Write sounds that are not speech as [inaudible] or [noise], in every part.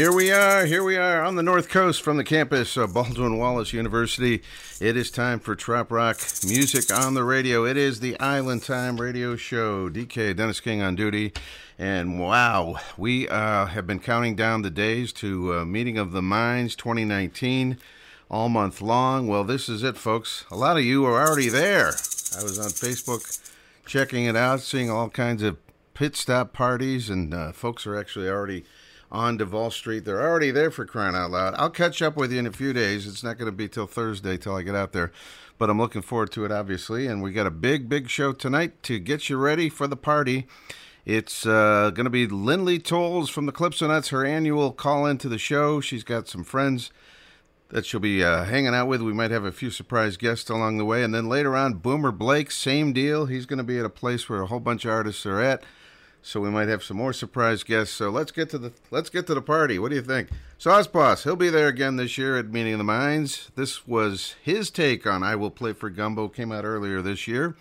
Here we are, here we are on the North Coast from the campus of Baldwin Wallace University. It is time for Trop Rock Music on the Radio. It is the Island Time Radio Show. DK Dennis King on duty. And wow, we uh, have been counting down the days to uh, Meeting of the Minds 2019 all month long. Well, this is it, folks. A lot of you are already there. I was on Facebook checking it out, seeing all kinds of pit stop parties, and uh, folks are actually already on Duval Street. They're already there for crying out loud. I'll catch up with you in a few days. It's not going to be till Thursday till I get out there, but I'm looking forward to it, obviously. And we got a big, big show tonight to get you ready for the party. It's uh, going to be Lindley Tolls from the Calypso Nuts, her annual call into the show. She's got some friends that she'll be uh, hanging out with. We might have a few surprise guests along the way. And then later on, Boomer Blake, same deal. He's going to be at a place where a whole bunch of artists are at. So we might have some more surprise guests. So let's get to the let's get to the party. What do you think? Sauce Boss, he'll be there again this year at Meeting of the Minds. This was his take on I Will Play for Gumbo, came out earlier this year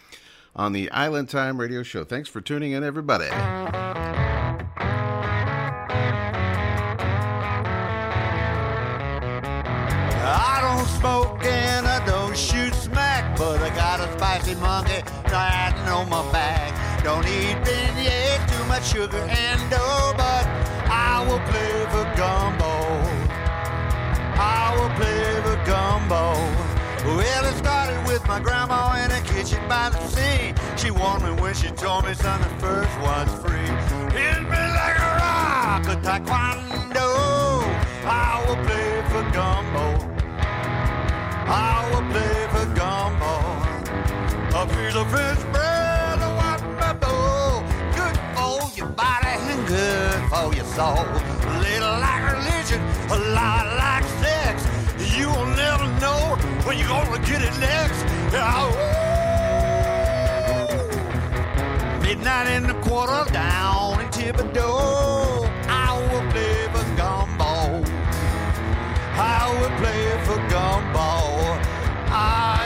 on the Island Time Radio Show. Thanks for tuning in, everybody. I don't smoke and I don't shoot smack, but I got a spicy monkey riding on my back. Don't eat beignets, much sugar and dough, but I will play for gumbo. I will play for gumbo. Well, it started with my grandma in a kitchen by the sea. She warned me when she told me, son, the first one's free. Hit me like a rock, a taekwondo. I will play for gumbo. I will play for gumbo. A piece of fish for your soul. A little like religion, a lot like sex. You will never know when you're gonna get it next. Ooh. Midnight in the quarter down in Thibodaux. I will play for gumbo. I will play for gumbo. I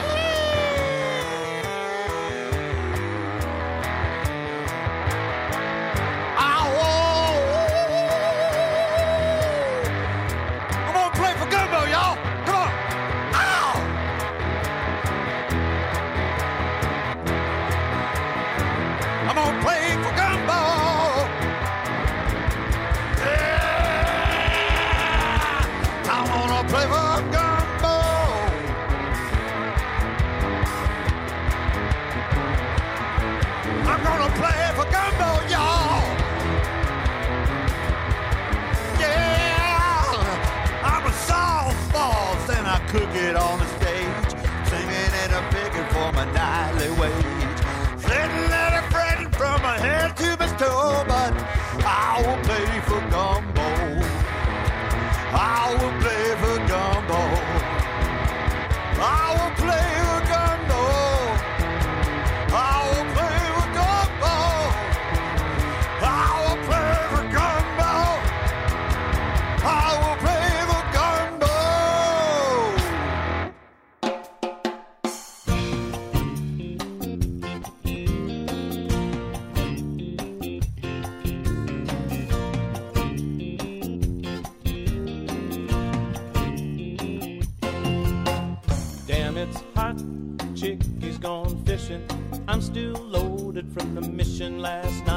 cook it on the stage, singing and a picking for my nightly wage. Sitting and a fretting from my head to my toe, but I will play for gumbo. I will play last night.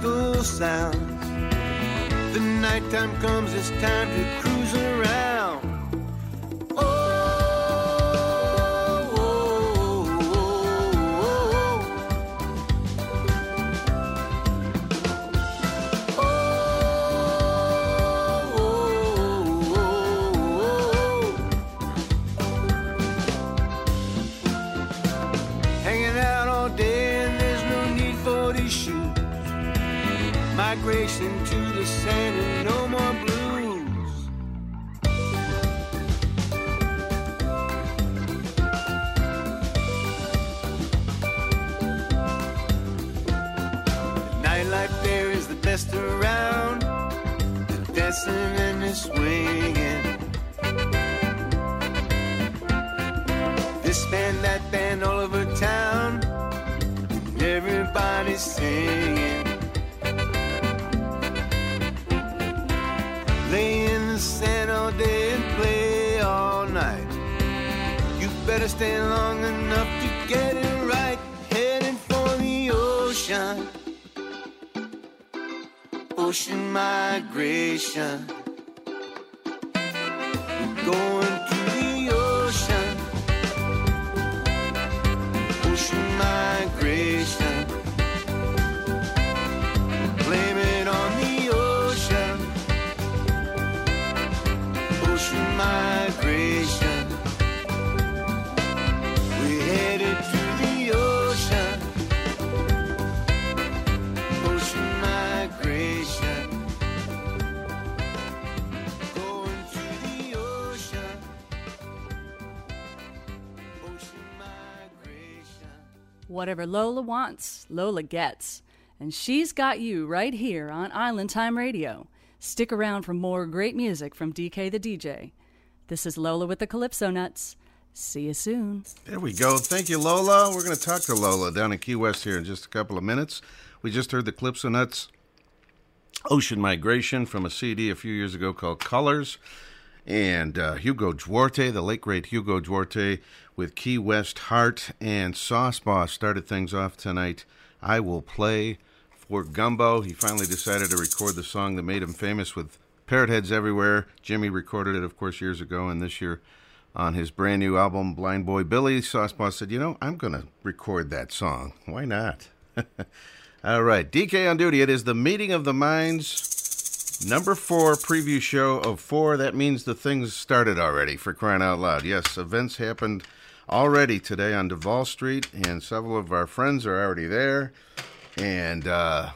Coastal sounds. The nighttime comes, it's time to cruise around. Whatever Lola wants, Lola gets. And she's got you right here on Island Time Radio. Stick around for more great music from DK the DJ. This is Lola with the Calypso Nuts. See you soon. There we go. Thank you, Lola. We're going to talk to Lola down in Key West here in just a couple of minutes. We just heard the Calypso Nuts Ocean Migration from a CD a few years ago called Colors. And uh, Hugo Duarte, the late great Hugo Duarte, with Key West Heart and Sauce Boss started things off tonight. I will play for Gumbo. He finally decided to record the song that made him famous with Parrot Heads Everywhere. Jimmy recorded it, of course, years ago, and this year on his brand new album, Blind Boy Billy, Sauce Boss said, You know, I'm going to record that song. Why not? [laughs] All right, DK on duty. It is the Meeting of the Minds, number four preview show of four. That means the things started already, for crying out loud. Yes, events happened already today on Duval Street, and several of our friends are already there. And uh,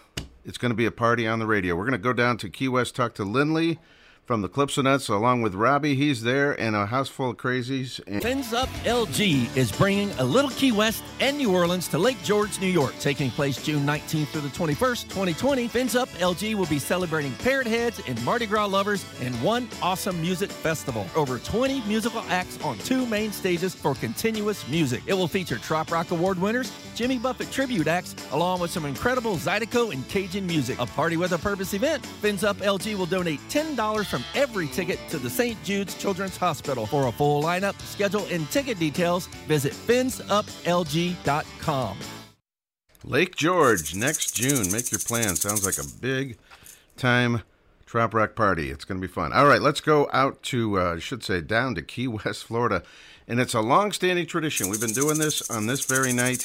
it's going to be a party on the radio. We're going to go down to Key West, talk to Lindley from the Calypso Nuts, along with Robbie. He's there, and a house full of crazies. And Fins Up LG is bringing a little Key West and New Orleans to Lake George, New York. Taking place June 19th through the 21st, 2020, Fins Up LG will be celebrating Parrot Heads and Mardi Gras lovers in one awesome music festival. Over 20 musical acts on two main stages for continuous music. It will feature Trop Rock Award winners, Jimmy Buffett tribute acts, along with some incredible Zydeco and Cajun music. A party with a purpose event. Fins Up LG will donate $10 from every ticket to the St. Jude's Children's Hospital. For a full lineup, schedule, and ticket details, visit finsuplg.com. Lake George next June. Make your plan. Sounds like a big time trop Rock party. It's going to be fun. All right, let's go out to, uh, I should say, down to Key West, Florida. And it's a long standing tradition. We've been doing this on this very night,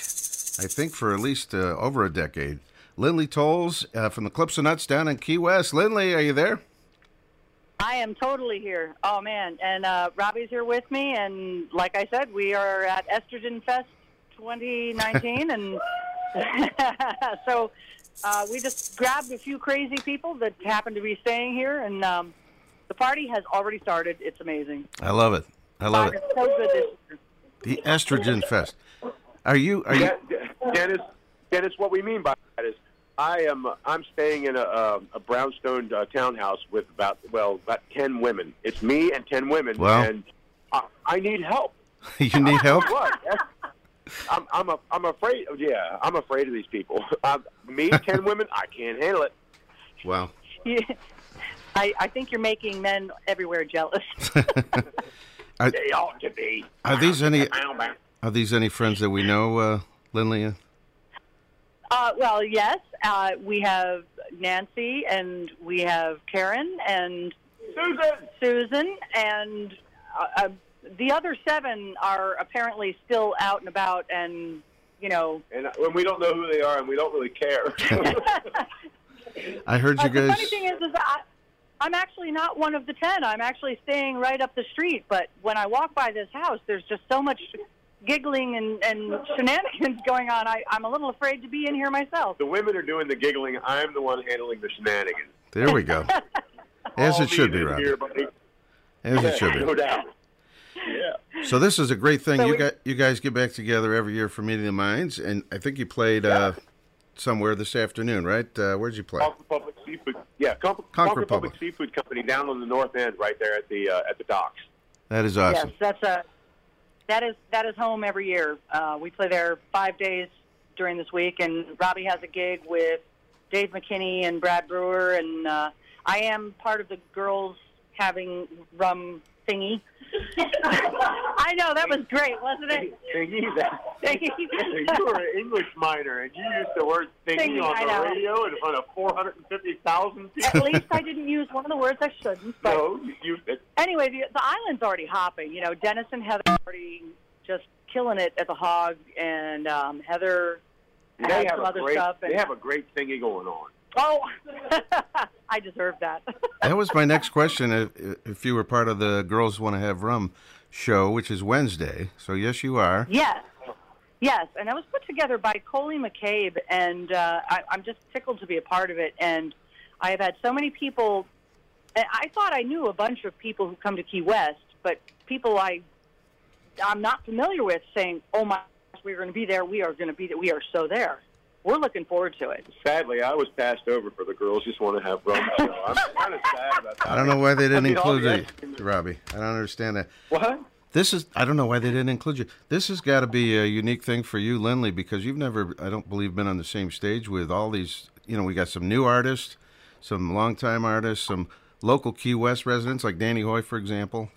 I think, for at least uh, over a decade. Lindley Tolls uh, from the Calypso Nuts down in Key West. Lindley, are you there? I am totally here. Oh man, and uh, Robbie's here with me, and like I said, we are at Estrogen Fest 2019, and [laughs] so uh, we just grabbed a few crazy people that happen to be staying here, and um, the party has already started. It's amazing. I love it. I love it. So good this year. The Estrogen Fest. Are you, are you, Den- Dennis, Dennis, what we mean by that is I am I'm staying in a, a, a brownstone uh, townhouse with about well about ten women. It's me and ten women, Wow. and I, I need help. [laughs] you need help? [laughs] What? I'm I'm a, I'm afraid. Yeah, I'm afraid of these people. [laughs] Me, ten women, I can't handle it. Wow. I, I think you're making men everywhere jealous. Are, They ought to be. are these any, are these any friends that we know, uh, Lindley? Uh, well, yes, uh, we have Nancy and we have Karen and Susan. Susan, and uh, uh, the other seven are apparently still out and about, and you know. And when we don't know who they are, and we don't really care. [laughs] I heard you guys. the funny thing is, is I, I'm actually not one of the ten. I'm actually staying right up the street. But when I walk by this house, there's just so much giggling and, and shenanigans going on. I, I'm a little afraid to be in here myself. the women are doing the giggling. I'm the one handling the shenanigans. There we go. [laughs] As it should be, these in Robbie. here, buddy. As it should No be. doubt. Yeah. So this is a great thing. So You we- got you guys get back together every year for Meeting the Minds, and I think you played uh, somewhere this afternoon, right? Uh, where'd you play? Conch Republic Seafood. Yeah, Concord, Concord Concord Public Public. Seafood Company down on the north end, right there at the uh, at the docks. That is awesome. Yes, that's a that is that is home every year. Uh, we play there five days during this week, and Robbie has a gig with Dave McKinney and Brad Brewer, and uh, I am part of the girls having rum thingy. [laughs] I know that was great, wasn't it? Thingy, that, [laughs] Thingy. [laughs] you were an English minor, and you used the word thingy, Thingy, on the radio in front of 450,000 people. At least I didn't use one of the words I shouldn't. But no, you, you it, anyway, the, the island's already hopping. You know, Dennis and Heather are already just killing it at the Hog, and um, Heather they has have some other great stuff. And, they have a great thingy going on. Oh, [laughs] I deserve that. [laughs] That was my next question. If, if you were part of the Girls Want to Have Rum show, which is Wednesday, so yes, you are. yes, yes, and that was put together by Coley McCabe, and uh, I, I'm just tickled to be a part of it. And I have had so many people. and I thought I knew a bunch of people who come to Key West, but people I I'm not familiar with saying, "Oh my gosh, we're going to be there. We are going to be there. We are so there." We're looking forward to it. Sadly, I was passed over for the girls just want to have rum. [laughs] So I'm kind of sad about that. I don't know why they didn't I mean, include you, Robbie. I don't understand that. What? This is I don't know why they didn't include you. This has got to be a unique thing for you, Lindley, because you've never I don't believe been on the same stage with all these. You know, we got some new artists, some longtime artists, some local Key West residents like Danny Hoy, for example.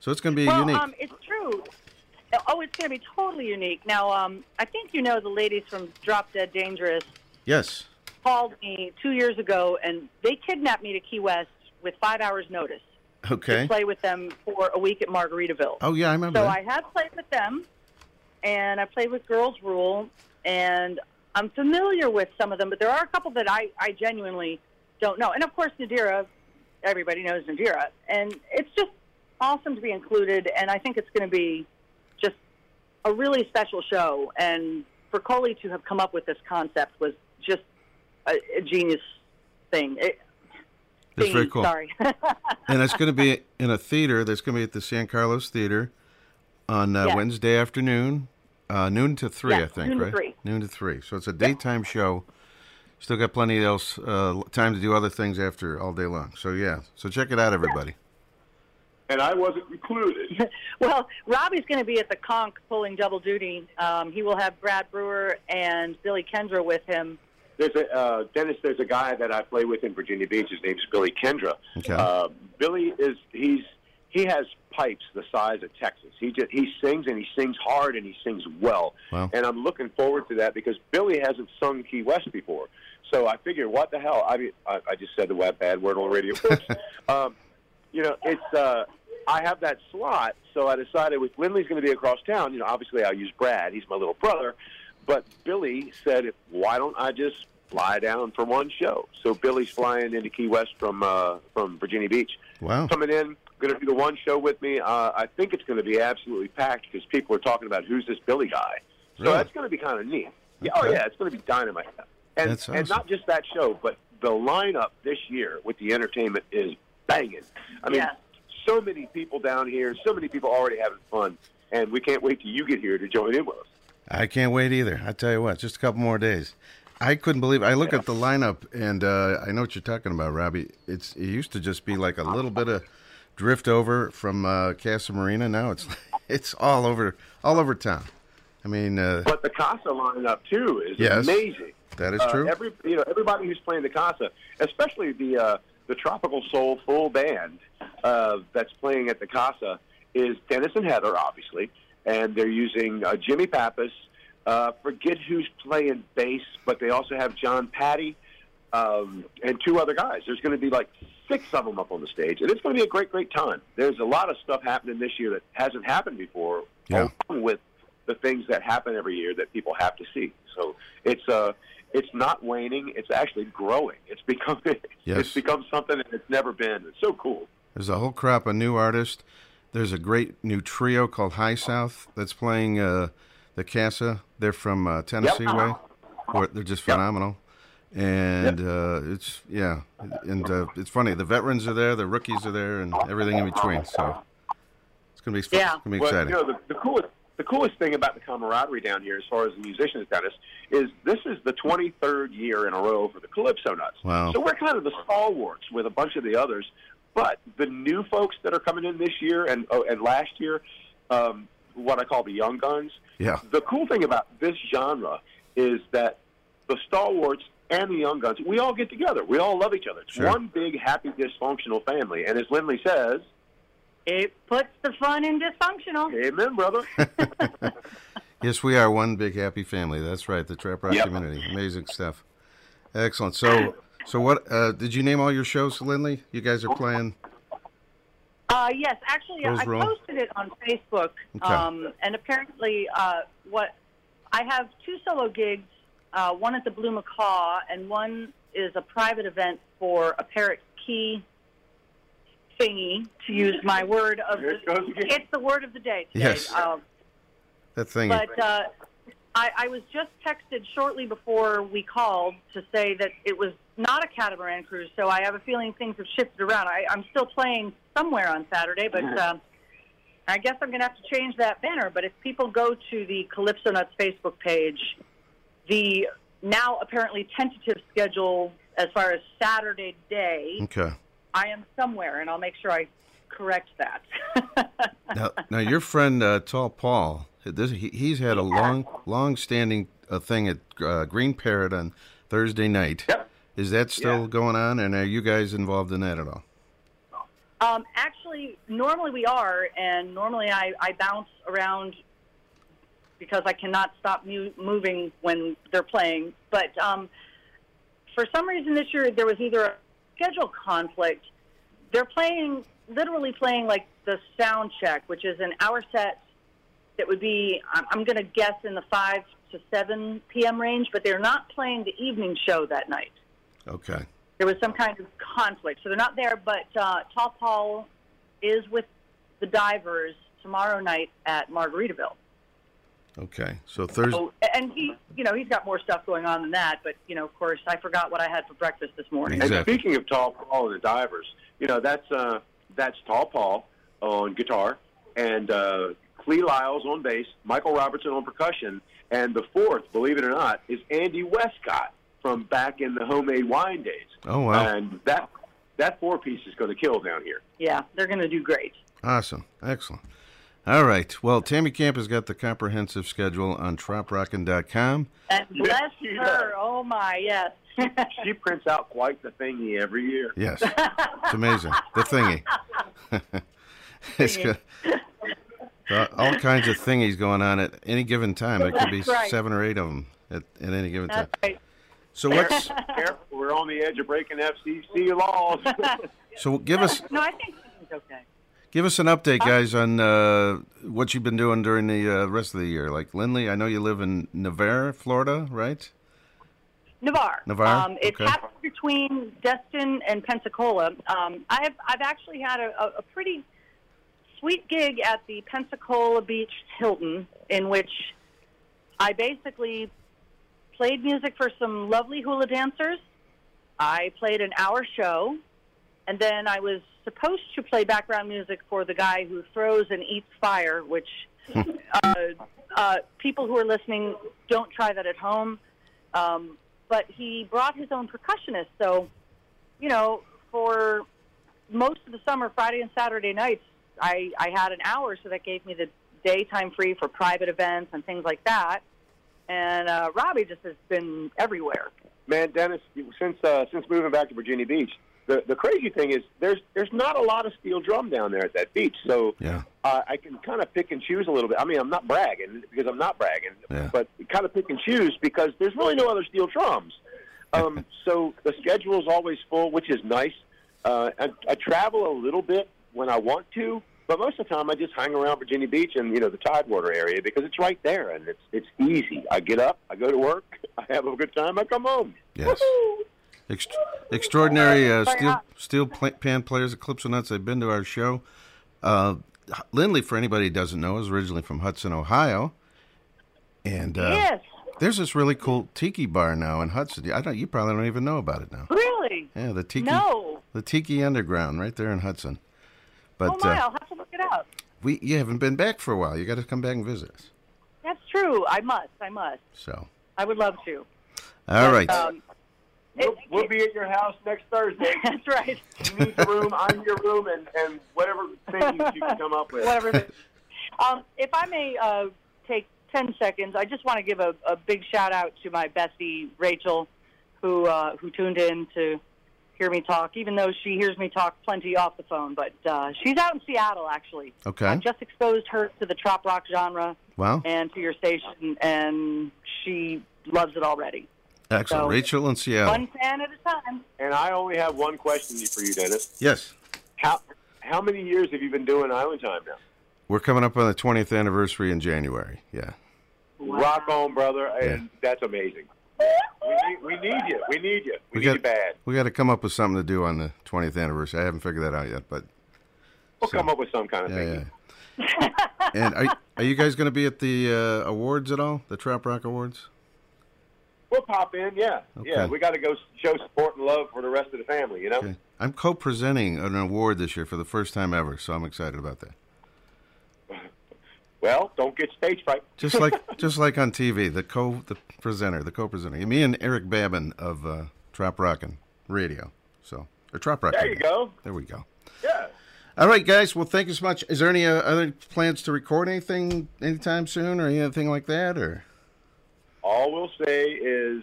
So it's going to be well, unique. um, it's true. Oh, it's going to be totally unique. Now, um, I think you know the ladies from Drop Dead Dangerous yes. called me two years ago, and they kidnapped me to Key West with five hours' notice Okay. to play with them for a week at Margaritaville. Oh yeah, I remember. So that. I have played with them, and I played with Girls Rule, and I'm familiar with some of them, but there are a couple that I, I genuinely don't know. And of course, Nadirah, everybody knows Nadirah, and it's just awesome to be included. And I think it's going to be a really special show. And for Coley to have come up with this concept was just a, a genius thing. It, That's very cool. Sorry. [laughs] and it's going to be in a theater that's going to be at the San Carlos Theater on uh. Wednesday afternoon, uh, noon to three, I think, noon to right? three. Noon to three. So it's a daytime show. Still got plenty else uh, time to do other things after all day long. So yeah, so check it out, everybody. And I wasn't included. [laughs] Well, Robbie's going to be at the Conch pulling double duty. Um, he will have Brad Brewer and Billy Kendra with him. There's a uh, Dennis. There's a guy that I play with in Virginia Beach. His name's Billy Kendra. Okay. Uh, Billy is he's he has pipes the size of Texas. He just he sings and he sings hard and he sings well. Wow. And I'm looking forward to that because Billy hasn't sung Key West before. So I figure, what the hell? I mean, I, I just said the web bad word on the radio. [laughs] Um, you know, it's uh, I have that slot, so I decided with Lindley's going to be across town. You know, obviously I'll use Brad. He's my little brother. But Billy said, why don't I just fly down for one show? So Billy's flying into Key West from uh, from Virginia Beach. Wow. Coming in, going to do the one show with me. Uh, I think it's going to be absolutely packed because people are talking about who's this Billy guy. So Really? that's going to be kind of neat. Yeah, oh yeah, it's going to be dynamite. And That's and not just that show, but the lineup this year with the entertainment is banging. I mean, Yeah. so many people down here, so many people already having fun, and we can't wait till you get here to join in with us. I can't wait either. I tell you what, just a couple more days. I couldn't believe. I look at the lineup, and uh, I know what you're talking about, Robbie. It's it used to just be like a little bit of drift over from uh, Casa Marina. Now it's [laughs] it's all over all over town. I mean, uh, But the Casa lineup too is Yes. amazing. that is Uh, true. every you know everybody who's playing the Casa, especially the uh, the Tropical Soul full band uh, that's playing at the Casa, is Dennis and Heather, obviously, and they're using uh, Jimmy Pappas, Uh, forget who's playing bass, but they also have John Patty um, and two other guys. There's going to be like six of them up on the stage, and it's going to be a great, great time. There's a lot of stuff happening this year that hasn't happened before, Yeah. along with the things that happen every year that people have to see. So it's uh, it's not waning; it's actually growing. It's become [laughs] Yes. it's become something that it's never been. It's so cool. There's a whole crop of new artists. There's a great new trio called High South that's playing uh, the Casa. They're from uh, Tennessee Yep. way. Or they're just phenomenal. And uh, it's yeah, and uh, it's funny. The veterans are there, the rookies are there, and everything in between. So it's gonna be Yeah. it's gonna be well, exciting. You know, the, the coolest the coolest thing about the camaraderie down here, as far as the musicians down is, is this is the 23rd year in a row for the Calypso Nuts. Wow. So we're kind of the stalwarts with a bunch of the others. But the new folks that are coming in this year and oh, and last year, um, what I call the young guns. Yeah. The cool thing about this genre is that the stalwarts and the young guns, we all get together. We all love each other. It's Sure. one big, happy, dysfunctional family. And as Lindley says, It puts the fun in dysfunctional. Amen, brother. [laughs] Yes, we are one big happy family. That's right, the Trop Rock Yep. community. Amazing stuff. Excellent. So, so what? Uh, did you name all your shows, Lindley? You guys are playing. Uh, yes, actually, Rose I Roll? posted it on Facebook, Okay. um, and apparently, uh, what I have two solo gigs. Uh, one at the Blue Macaw, and one is a private event for a Parrot Key thingy. To use my word of Here it goes again. it's the word of the day today. Yes. Um, That thing. but uh, I, I was just texted shortly before we called to say that it was not a catamaran cruise, so I have a feeling things have shifted around. I, I'm still playing somewhere on Saturday, but um, I guess I'm going to have to change that banner. But if people go to the Calypso Nuts Facebook page, the now apparently tentative schedule as far as Saturday day, okay. I am somewhere, and I'll make sure I correct that. [laughs] Now, now your friend uh, Tall Paul, this, he, he's had a long, long-standing uh, thing at uh, Green Parrot on Thursday night. Yep. Is that still Yeah. going on, and are you guys involved in that at all? Um, actually, normally we are, and normally I, I bounce around because I cannot stop mu- moving when they're playing. But um, for some reason this year there was either a schedule conflict. They're playing, literally playing like the sound check, which is an hour set that would be, I'm, going to guess, in the 5 to 7 p.m. range, but they're not playing the evening show that night Okay. there was some kind of conflict. So they're not there, but uh, Tall Paul is with the divers tomorrow night at Margaritaville. Okay. So Thursday. So, and he, you know, he's got more stuff going on than that. But you know, of course, I forgot what I had for breakfast this morning. And speaking of Tall Paul and the Divers, you know that's uh, that's Tall Paul on guitar and uh, Clee Lyles on bass, Michael Robertson on percussion, and the fourth, believe it or not, is Andy Westcott from back in the homemade wine days. Oh wow. And that that four piece is going to kill down here. Yeah, they're going to do great. Awesome. Excellent. All right. Well, Tammy Camp has got the comprehensive schedule on troprockin.com. And bless Yes, her. Oh my, yes. [laughs] She prints out quite the thingy every year. Yes. It's amazing. The thingy. [laughs] it's good. Uh, all kinds of thingies going on at any given time. There could be right. seven or eight of them at, at any given time. That's right. So what's [laughs] Careful, we're on the edge of breaking FCC laws. so give us No, I think it's okay. Give us an update, guys, on uh, what you've been doing during the uh, rest of the year. Like Lindley, I know you live in Navarre, Florida, right? Navarre. Navarre? Um, it's Okay. halfway between Destin and Pensacola. Um, I've I've actually had a, a, a pretty sweet gig at the Pensacola Beach Hilton, in which I basically played music for some lovely hula dancers. I played an hour show, and then I was supposed to play background music for the guy who throws and eats fire, which [laughs] uh, uh, people who are listening don't try that at home. Um, but he brought his own percussionist, so you know, for most of the summer, Friday and Saturday nights, I, I had an hour, so that gave me the daytime free for private events and things like that. And uh, Robbie just has been everywhere. Man, Dennis, since uh, since moving back to Virginia Beach, the the crazy thing is there's there's not a lot of steel drum down there at that beach, so Yeah. uh, I can kind of pick and choose a little bit. I mean, I'm not bragging because I'm not bragging, Yeah. but kind of pick and choose because there's really no other steel drums. [laughs] Um, so the schedule is always full, which is nice. Uh, I, I travel a little bit when I want to, but most of the time I just hang around Virginia Beach and you know the Tidewater area because it's right there and it's it's easy. I get up, I go to work, [laughs] I have a good time, I come home. Yes. Ext- extraordinary uh, steel steel pan players at Calypso Nuts. They've been to our show. Uh, Lindley, for anybody who doesn't know, is originally from Hudson, Ohio, and uh, yes. there's this really cool tiki bar now in Hudson. I don't. You probably don't even know about it now. Really? Yeah, the tiki. No. The Tiki Underground, right there in Hudson. But oh my, uh, I'll have to look it up. we you haven't been back for a while. You got to come back and visit us. That's true. I must. I must. So, I would love to. all right. Um, We'll, we'll be at your house next Thursday. [laughs] that's right. You need the room, I'm your room, and, and whatever things you can come up with. Whatever. um, if I may uh, take 10 seconds, I just want to give a, a big shout out to my bestie, Rachel, who, uh, who tuned in to hear me talk, even though she hears me talk plenty off the phone. But uh, she's out in Seattle, actually. Okay. I just exposed her to the trop rock genre Wow. and to your station, and she loves it already. Excellent. so- Rachel in Seattle. One fan at a time. And I only have one question for you, Dennis. Yes. How how many years have you been doing Island Time now? We're coming up on the 20th anniversary in January. Yeah. Rock on, brother, and that's amazing. We need, we need you. We need you. We, We need got you bad. we got to come up with something to do on the 20th anniversary. I haven't figured that out yet, but We'll So- come up with some kind of yeah, thing. yeah. [laughs] and are are you guys going to be at the uh, awards at all? The Trop Rock Awards? We'll pop in. Yeah, yeah. We got to go show support and love for the rest of the family. You know. Okay. I'm co-presenting an award this year for the first time ever, so I'm excited about that. [laughs] Well, don't get stage fright. [laughs] Just like [laughs] just like on TV, the co the presenter, the co-presenter, me and Eric Babin of uh, Trop Rockin' Radio. So or Trop Rock. There you go. There we go. Yeah. All right, guys. Well, thank you so much. Is there any uh, other plans to record anything anytime soon, or anything like that, or? All we'll say is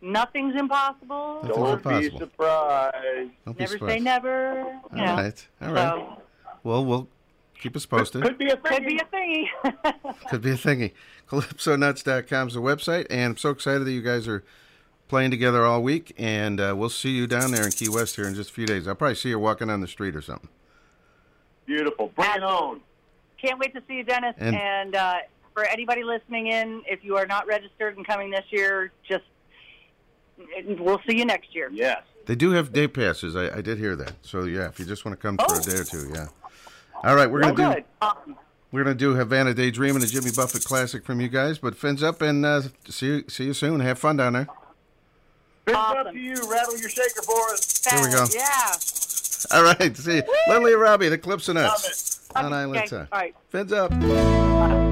Nothing's impossible. Nothing's don't be impossible. surprised. Don't be Never say never. You All know. right. All right. So, Well, we'll keep us posted. Could be a thing. [laughs] could be a thingy. Could be a thingy. CalypsoNuts.com is the website, and I'm so excited that you guys are playing together all week, and uh, we'll see you down there in Key West here in just a few days. I'll probably see you walking on the street or something. Beautiful. Bring it on. Can't wait to see you, Dennis. And- And, uh, for anybody listening in, if you are not registered and coming this year, just we'll see you next year. Yes. They do have day passes. I, I did hear that. So yeah, if you just want to come for Oh. a day or two, yeah. All right, we're Oh, gonna do. Awesome. we're gonna do Havana Daydream and a Jimmy Buffett classic from you guys. But fins up and uh, see you, see you soon. Have fun down there. Fins Awesome. up to you. Rattle your shaker for us. There we go. Yeah. All right, see you. Lily Robbie, the Calypso Love Nuts on Island Okay. Time. All right. Fins up.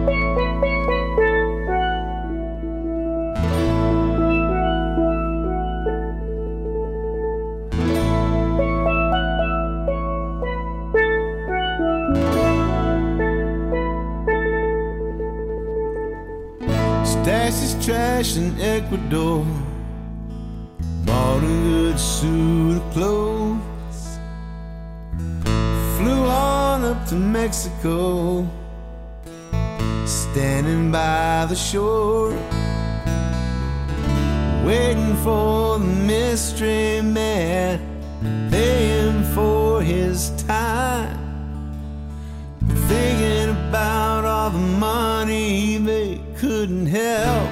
His trash in Ecuador. Bought a good suit of clothes. Flew on up to Mexico. Standing by the shore. Waiting for the mystery man. Paying for his time. Thinking about all the money he made couldn't help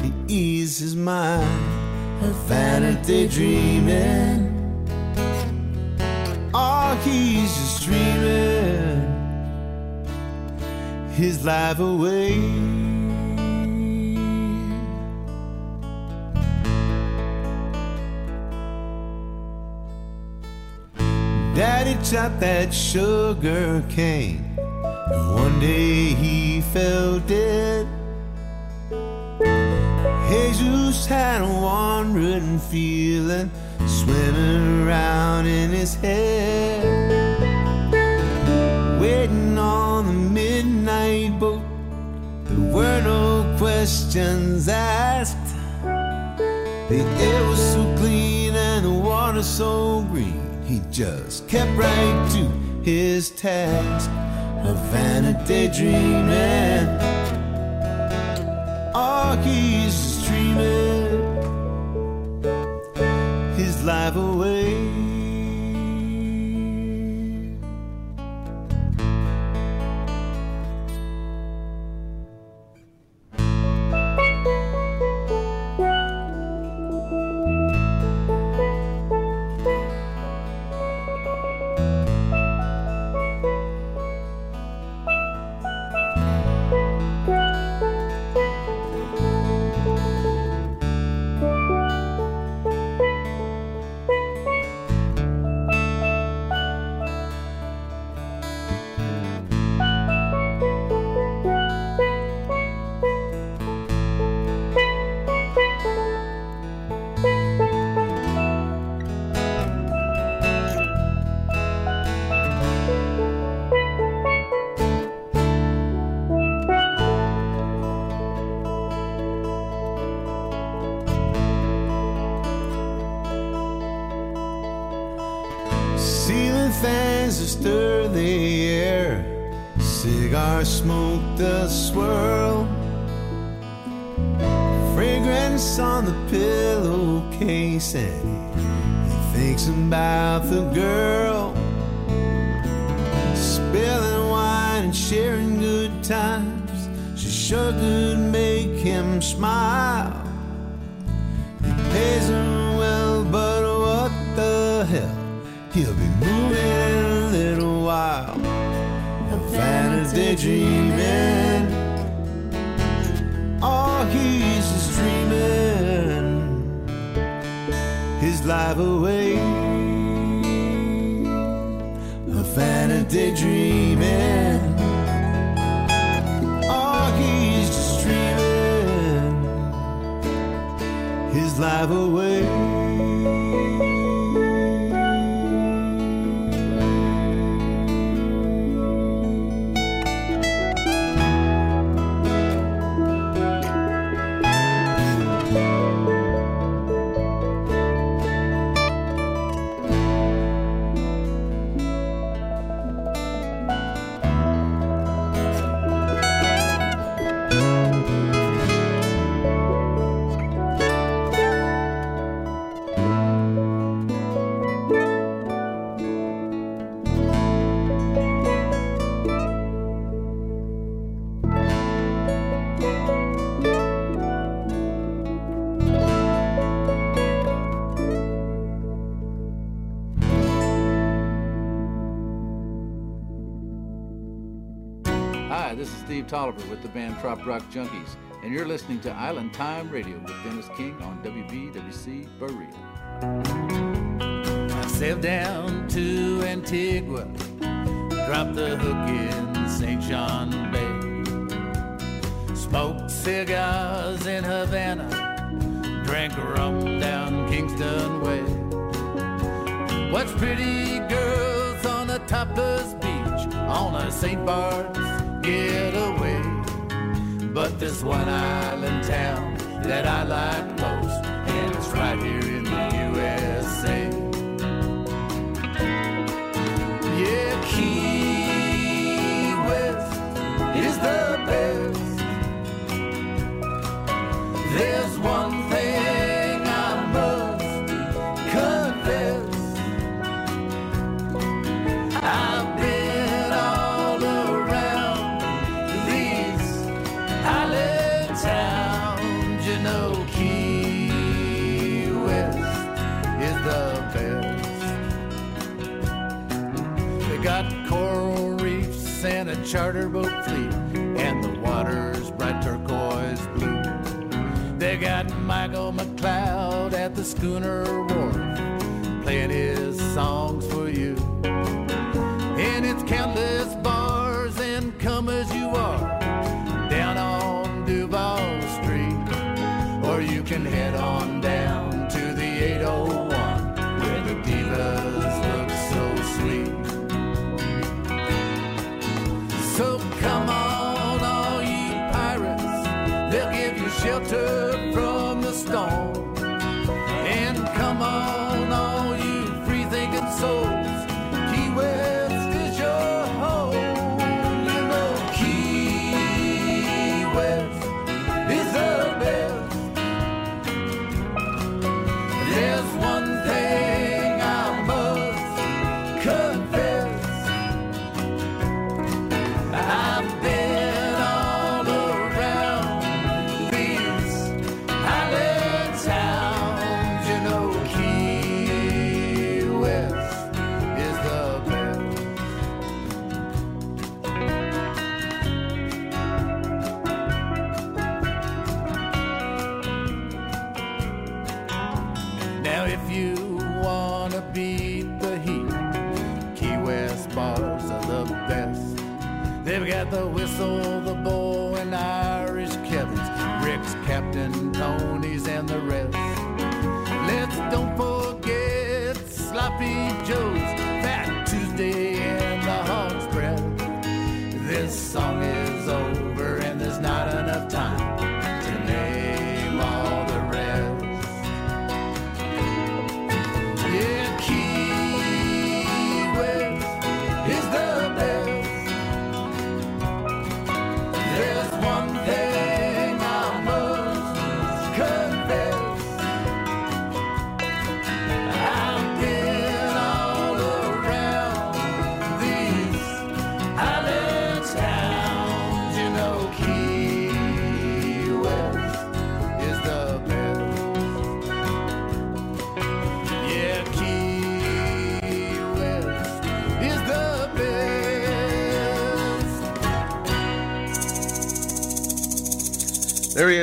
to ease his mind. A vanity dreaming. Oh, he's just dreaming his life away. Daddy chopped that sugar cane. And one day he fell dead. Jesus had a wandering feeling swimming around in his head. Waiting on the midnight boat, there were no questions asked. The air was so clean and the water so green. He just kept right to his task of vanity dreaming. Oh, he's his life away. Tolliver with the band Trop Rock Junkies, and you're listening to Island Time Radio with Dennis King on WBWC Berea. I sailed down to Antigua, dropped the hook in St. John Bay, smoked cigars in Havana, drank rum down Kingston Way. Watched pretty girls on a topless beach on a St. Bart's getaway. There's one island town that I like most, and it's right here charter boat fleet, and the water's bright turquoise blue. They got Michael McCloud at the schooner wharf, playing his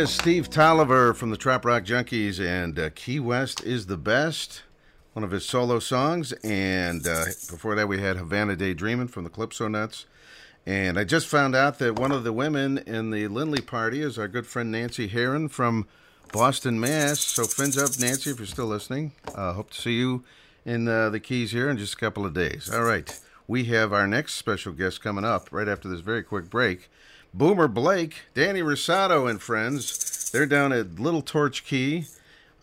is, Steve Tolliver from the Trop Rock Junkies, and uh, Key West is the best. One of his solo songs, and uh, before that we had Havana Day Dreamin' from the Calypso Nuts. And I just found out that one of the women in the Lindley party is our good friend Nancy Heron from Boston, Mass. So fins up, Nancy, if you're still listening. Uh, hope to see you in uh, the Keys here in just a couple of days. All right, we have our next special guest coming up right after this very quick break. Boomer Blake, Danny Rosato, and friends. They're down at Little Torch Key,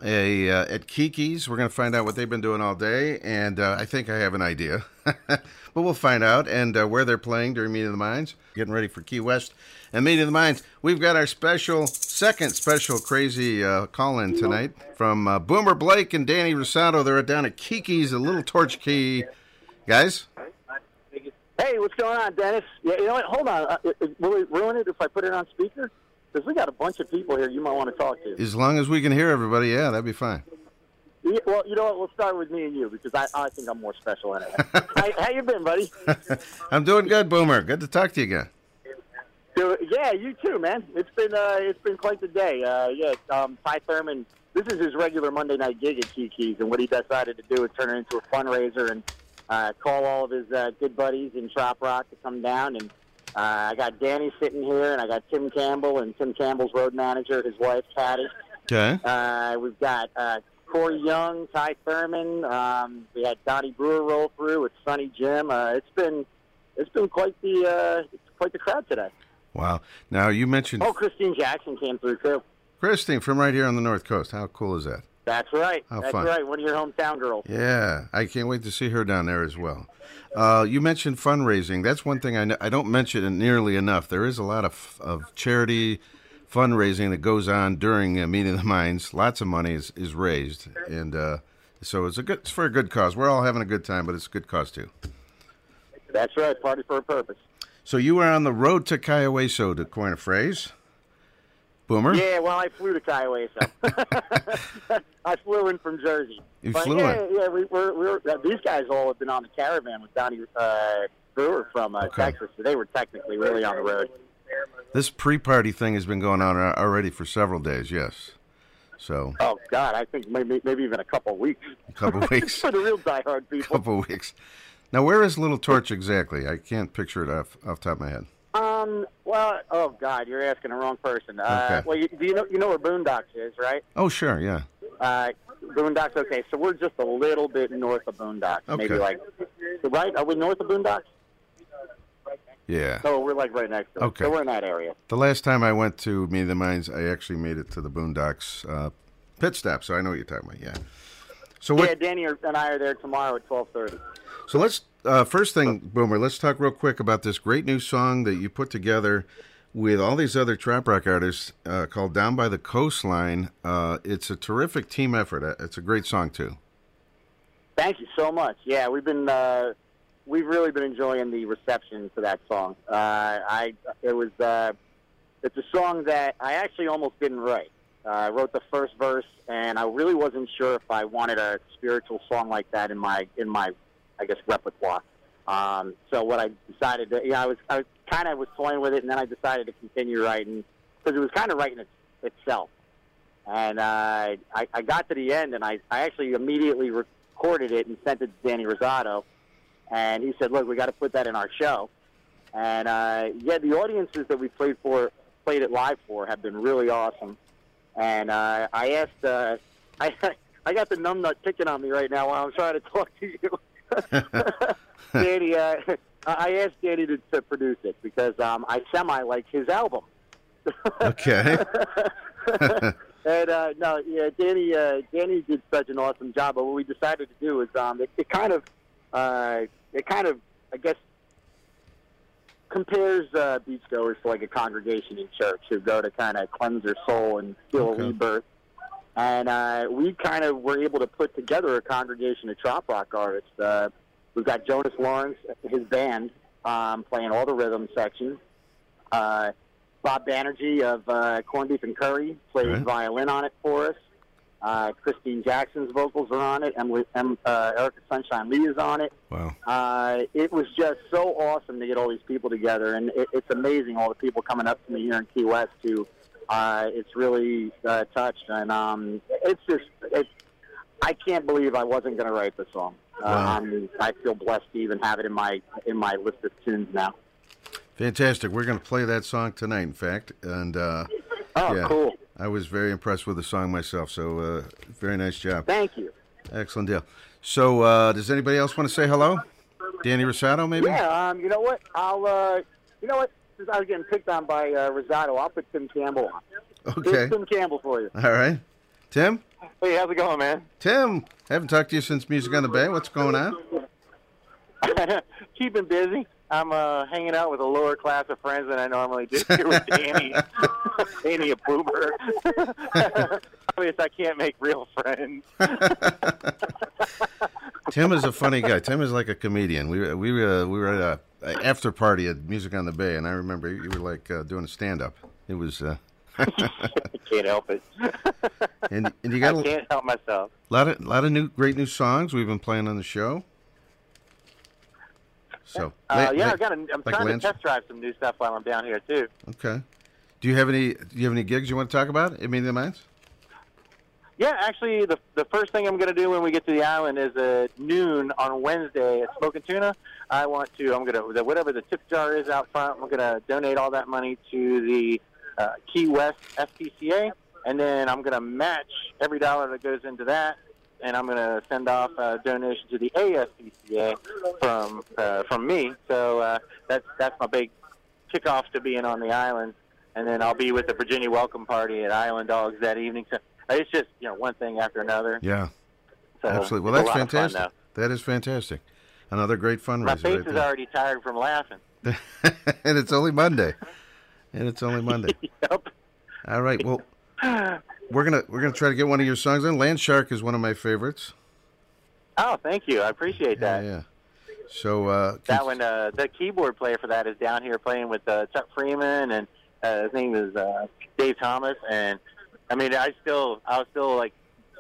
a uh, at Kiki's. We're going to find out what they've been doing all day, and uh, I think I have an idea, [laughs] but we'll find out and uh, where they're playing during Meeting of the Minds. Getting ready for Key West and Meeting of the Minds. We've got our special second special crazy uh, call in tonight from uh, Boomer Blake and Danny Rosato. They're down at Kiki's, Little Torch Key. Guys, Hey, what's going on, Dennis? Yeah, you know what? Hold on. Uh, uh, will it ruin it if I put it on speaker? Because we got a bunch of people here you might want to talk to. as long as we can hear everybody, yeah, that'd be fine. Yeah, well, you know what? We'll start with me and you because I, I think I'm more special anyway. [laughs] how, how you been, buddy? [laughs] I'm doing good, Boomer. Good to talk to you again. So, yeah, you too, man. It's been uh, it's been quite the day. Uh, yeah, um, Ty Thurman. This is his regular Monday night gig at Kiki's, and what he decided to do is turn it into a fundraiser and uh, call all of his uh, good buddies in Trop Rock to come down. And uh, I got Danny sitting here, and I got Tim Campbell and Tim Campbell's road manager, his wife Patty. Okay. Uh, we've got uh, Corey Young, Ty Thurman. Um, we had Donnie Brewer roll through with Sonny Jim. Uh, it's been it's been quite the uh, it's quite the crowd today. Wow. Now you mentioned Oh, Christine Jackson came through too. Christine from right here on the North Coast. How cool is that? That's right. How That's fun. right. One of your hometown girls. Yeah, I can't wait to see her down there as well. Uh, you mentioned fundraising. That's one thing I, don't mention it nearly enough. There is a lot of, of charity fundraising that goes on during uh, Meeting of the Minds. Lots of money is, is raised, and uh, so it's a good it's for a good cause. We're all having a good time, but it's a good cause too. That's right. Party for a purpose. So you were on the road to Kiowaso, to coin a phrase. Boomer. Yeah, well, I flew to Kiowaso. [laughs] [laughs] I flew in from Jersey. You but flew yeah, in. Yeah, we, we're, we're, uh, these guys all have been on the caravan with Donnie uh, Brewer from uh, Okay. Texas, so they were technically really on the road. This pre-party thing has been going on already for several days. Yes. So Oh God, I think maybe maybe even a couple of weeks. a couple [laughs] weeks. for the real diehard people. A couple weeks. Now, where is Little Torch exactly? I can't picture it off off the top of my head. Um. Well. Oh God, you're asking the wrong person. Uh, Okay. Well, you, do you know you know where Boondocks is, right? Oh, sure, yeah. Uh, Boondocks. Okay, so we're just a little bit north of Boondocks. Okay. Maybe like right. Are we north of Boondocks? Yeah. No, we're like right next to it. Okay. So we're in that area. The last time I went to Meet the Minds, I actually made it to the Boondocks uh, pit stop, so I know what you're talking about. Yeah. So what? Yeah, Danny and I are there tomorrow at twelve thirty. So let's uh, first thing, Boomer. Let's talk real quick about this great new song that you put together with all these other trop rock artists uh, called "Down by the Coastline." Uh, it's a terrific team effort. Uh, It's a great song too. Thank you so much. Yeah, we've been uh, we've really been enjoying the reception to that song. Uh, I it was it's a song that I actually almost didn't write. I wrote the first verse, and I really wasn't sure if I wanted a spiritual song like that in my in my I guess repertoire. Um, so what I decided to, yeah, I was I kind of was toying with it, and then I decided to continue writing because it was kind of writing it, itself. And uh, I, I got to the end, and I, I actually immediately recorded it and sent it to Danny Rosato. And he said, "Look, we got to put that in our show." And uh, yeah, the audiences that we played for, played it live for, have been really awesome. And uh, I asked, uh, I [laughs] I got the numb nut ticking on me right now while I'm trying to talk to you. [laughs] Danny, uh, I asked Danny to, to produce it because um, I semi like his album. [laughs] Okay. [laughs] and uh, no, yeah, Danny, uh, Danny did such an awesome job. But what we decided to do is, um, it, it kind of, uh, it kind of, I guess, compares uh, beachgoers to like a congregation in church who go to kind of cleanse their soul and feel Okay. a rebirth. And uh, we kind of were able to put together a congregation of trop rock artists. Uh, we've got Jonas Lawrence, his band, um, playing all the rhythm sections. Uh, Bob Banerjee of uh, Corned Beef and Curry plays Right. violin on it for us. Uh, Christine Jackson's vocals are on it. Emily, em, uh, Erica Sunshine Lee is on it. Wow. Uh, it was just so awesome to get all these people together, and it, it's amazing all the people coming up to me here in Key West who uh, it's really uh, touched, and um, it's just it's. I can't believe I wasn't going to write the song. Wow. Um, I feel blessed to even have it in my in my list of tunes now. Fantastic. We're going to play that song tonight, in fact. And uh, Oh, yeah, cool. I was very impressed with the song myself. So uh, very nice job. Thank you. Excellent deal. So uh, does anybody else want to say hello? Danny Rosato, maybe? Yeah, um, you know what? I'll uh, you know what? Since I was getting picked on by uh, Rosato, I'll put Tim Campbell on. Okay. Here's Tim Campbell for you. All right. Tim? Hey, how's it going, man? Tim, haven't talked to you since Music on the Bay. What's going on? [laughs] Keeping busy. I'm uh, hanging out with a lower class of friends than I normally do here with [laughs] Danny. Danny, a boomer. [laughs] Obvious, I can't make real friends. Tim is a funny guy. Tim is like a comedian. We were- we were, we were at a, a after party at Music on the Bay, and I remember you were like uh, doing a stand up. It was. Uh, I [laughs] can't help it. [laughs] and and you got I a can't help myself. lot of lot of new great new songs we've been playing on the show. So Uh, la- yeah, la- I got. A, I'm like trying Lance- to test drive some new stuff while I'm down here too. Okay. Do you have any Do you have any gigs you want to talk about? Any of the minds? Yeah, actually, the the first thing I'm going to do when we get to the island is at noon on Wednesday at Smoking Tuna. I want to. I'm going to whatever the tip jar is out front. I'm going to donate all that money to the uh, Key West SPCA, and then I'm going to match every dollar that goes into that, and I'm going to send off a donation to the ASPCA from uh, from me. So uh, that's that's my big kickoff to being on the island, and then I'll be with the Virginia Welcome Party at Island Dogs that evening. So it's just you know one thing after another. Yeah. So Absolutely. Well, that's lot of fun, fantastic. That is fantastic. Another great fundraiser. My face right is there. already tired from laughing. [laughs] and it's only Monday. And it's only Monday. [laughs] yep. All right. Well, we're gonna we're gonna try to get one of your songs in. Land Shark is one of my favorites. Oh, thank you. I appreciate that. Yeah. yeah. So uh, That one, uh, the keyboard player for that is down here playing with uh, Chuck Freeman, and uh, his name is uh, Dave Thomas. And I mean, I still, I'll still like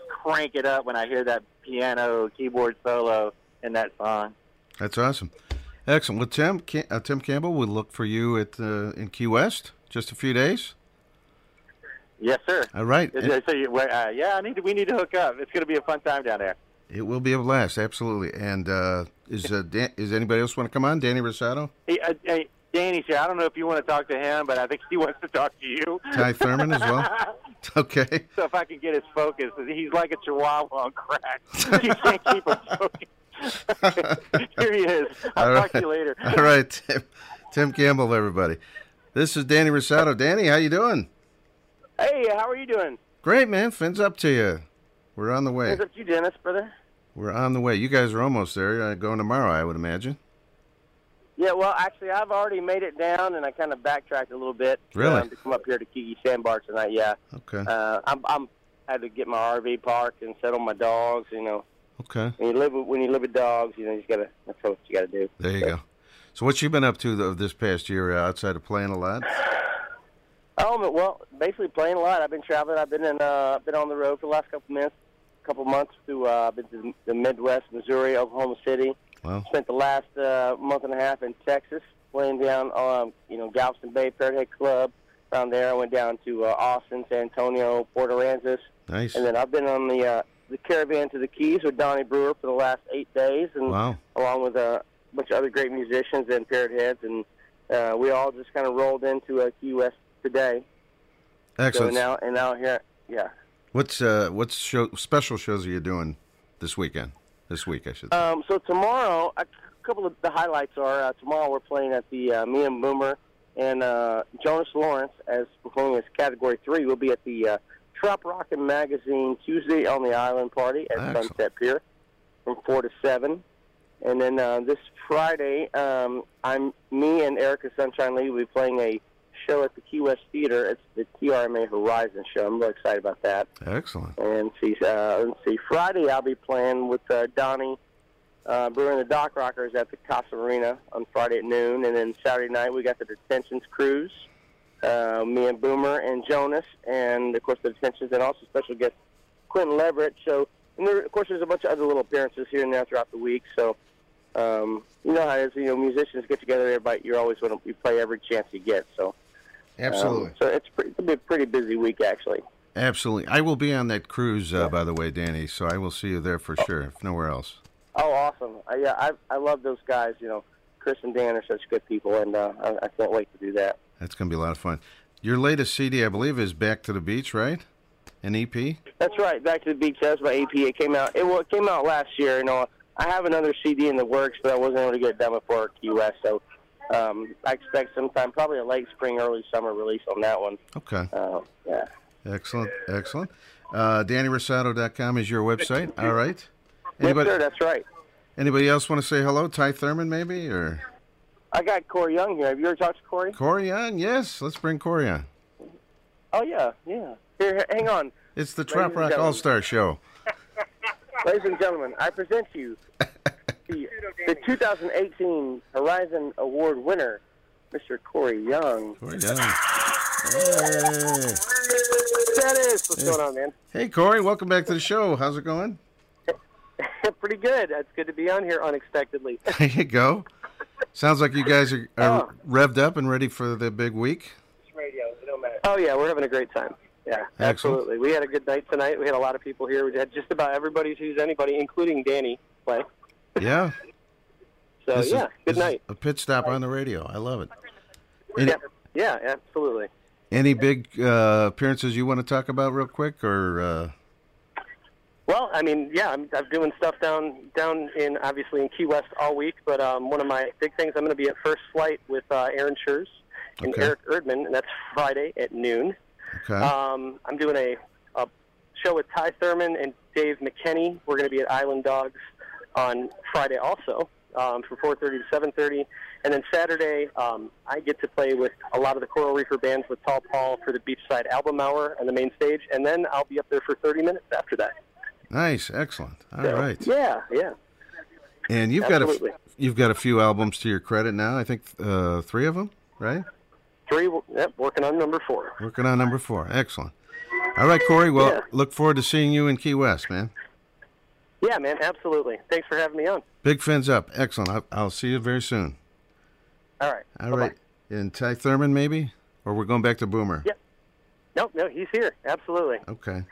crank it up when I hear that piano keyboard solo in that song. that's awesome. Excellent. Well, Tim Cam- uh, Tim Campbell, we'll look for you at uh, in Key West. Just a few days. Yes, sir. All right. So you, uh, yeah, I need to, we need to hook up. It's going to be a fun time down there. It will be a blast. Absolutely. And uh, is uh, Dan- is anybody else want to come on? Danny Rosato, Hey, uh, hey, Danny's here. I don't know if you want to talk to him, but I think he [laughs] wants to talk to you. Ty Thurman as well. [laughs] Okay. So if I can get his focus, he's like a chihuahua on crack. [laughs] you can't keep him focused. Here he is. I'll All talk right. to you later. All right, Tim, Tim Campbell, everybody. This is Danny Rosato. Danny, how you doing? Hey, how are you doing? Great, man. Fins up to you. We're on the way. What's up to you, Dennis, brother? We're on the way. You guys are almost there. Uh, going tomorrow, I would imagine. Yeah, well, actually, I've already made it down, and I kind of backtracked a little bit Really? um, to come up here to Kiki Sandbar tonight. Yeah, Okay. uh, I'm, I'm had to get my RV parked and settle my dogs. You know, Okay. when you live with, when you live with dogs, you know, you just gotta that's what you gotta do. There you go. So, what you been up to though, this past year uh, outside of playing a lot? Oh, but, well, basically playing a lot. I've been traveling. I've been in, uh, been on the road for the last couple months. Couple months to, uh, I've been to the Midwest, Missouri, Oklahoma City. Wow. Spent the last uh, month and a half in Texas, playing down, um, you know, Galveston Bay Parrot Head Club. Around there, I went down to uh, Austin, San Antonio, Port Aransas, Nice. and then I've been on the uh, the caravan to the Keys with Donnie Brewer for the last eight days, and Wow. along with a bunch of other great musicians and Parrot Heads, and uh, we all just kind of rolled into uh, Key West today. Excellent. So now and now here, yeah. What's uh what's show special shows are you doing this weekend? This week, I should. say. Um, so tomorrow, a couple of the highlights are uh, tomorrow we're playing at the uh, Me and Boomer and uh, Jonas Lawrence as performing as Category Three. We'll be at the uh, Trop Rockin' Magazine Tuesday on the Island Party at Excellent. Sunset Pier from four to seven. And then uh, this Friday, um, I'm me and Erica Sunshine Lee will be playing a show at the Key West Theater. It's the TRMA Horizon show. I'm really excited about that. Excellent. And see, uh, let's see. Friday, I'll be playing with uh, Donnie uh, Brewer and the Dock Rockers at the Casa Marina on Friday at noon, and then Saturday night we got the Detentions Cruise. Uh, me and Boomer and Jonas, and of course the Detentions, and also special guest Quentin Leverett. So, and there, of course, there's a bunch of other little appearances here and there throughout the week. So, um, you know how it is. You know, musicians get together. Everybody, you're always going to you play every chance you get. So, um, Absolutely. so it's pretty, be a pretty busy week actually. Absolutely. I will be on that cruise, uh, by the way, Danny. So I will see you there for sure, if nowhere else. Oh, awesome! Uh, yeah, I I love those guys. You know, Chris and Dan are such good people, and uh, I, I can't wait to do that. That's going to be a lot of fun. Your latest CD, I believe, is Back to the Beach, right? An EP? That's right. Back to the Beach. That's my AP. It came out. It, well, it came out last year. You know, I have another CD in the works, but I wasn't able to get it done before Key West. So um, I expect sometime, probably a late spring, early summer release on that one. Okay. Uh, yeah. Excellent. Excellent. Uh, DannyRosato.com is your website. All right. Yes, sir. That's right. Anybody else want to say hello? Ty Thurman, maybe? Or I got Corey Young here. Have you ever talked to Corey? Corey on? Yes. Let's bring Corey on. Oh yeah, yeah. Here, hang on. It's the and Rock. All Star Show. [laughs] Ladies and gentlemen, I present you the, the 2018 Horizon Award winner, Mr. Corey Young. Corey Young. That is what's going on, man. Hey, Corey. Welcome back to the show. How's it going? [laughs] Pretty good. It's good to be on here unexpectedly. [laughs] There you go. Sounds like you guys are, are Oh. revved up and ready for the big week. Oh yeah, we're having a great time. Yeah, Excellent. absolutely. We had a good night tonight. We had a lot of people here. We had just about everybody who's anybody, including Danny, play. Yeah. [laughs] So This is- yeah, this good is night. A pit stop on the radio. I love it. Any, Yeah, yeah, absolutely. any big uh, appearances you want to talk about real quick, or uh, Well, I mean, yeah, I'm, I'm doing stuff down down in obviously in Key West all week. But um, one of my big things, I'm going to be at First Flight with uh, Aaron Schurz and Okay. Eric Erdman, and that's Friday at noon. okay? Um, I'm doing a, a show with Ty Thurman and Dave McKenney. We're going to be at Island Dogs on Friday also um, from 4:30 to 7:30, and then Saturday um, I get to play with a lot of the Coral Reefer bands with Tall Paul for the Beachside Album Hour on the main stage, and then I'll be up there for 30 minutes after that. nice, excellent. All So, right. Yeah, yeah. And you've got a you've got a few albums to your credit now. I think uh, three of them, right? Three. Yep, working on number four. Working on number four. Excellent. All right, Corey. Well, Yeah. look forward to seeing you in Key West, man. Yeah, man, absolutely. Thanks for having me on. Big fins up. Excellent. I'll, I'll see you very soon. All right. All Bye-bye. right. And Ty Thurman, maybe, or we're going back to Boomer. Yep. No, no, he's here. Absolutely. Okay.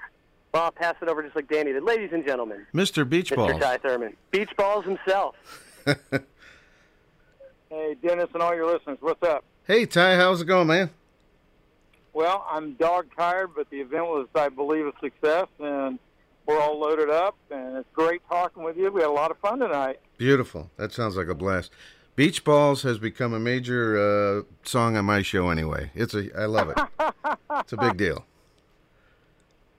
Well, I'll pass it over just like Danny did. Ladies and gentlemen, Mr. Beach Mr. Balls. Ty Thurman, Beach Balls himself. [laughs] Hey, Dennis and all your listeners, what's up? Hey, Ty. How's it going, man? Well, I'm dog tired, but the event was, I believe, a success, and we're all loaded up, and it's great talking with you. We had a lot of fun tonight. Beautiful. That sounds like a blast. Beach Balls has become a major uh, song on my show anyway. It's a I love it. [laughs] it's a big deal.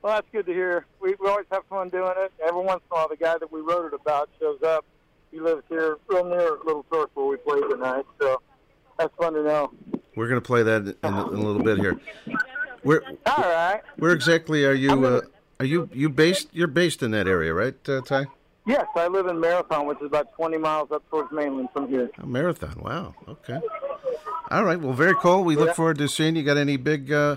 Well, that's good to hear. We, we always have fun doing it. Every once in a while, the guy that we wrote it about shows up. He lives here real near Little Torch where we played tonight, so that's fun to know. We're going to play that in, in a little bit here. Where All right. where exactly are you uh, are you you based you're based in that area, right, uh, Ty? Yes, I live in Marathon, which is about 20 miles up towards mainland from here. A marathon. Wow. Okay. All right. Well, very cool. We Yeah. look forward to seeing you. Got any big uh,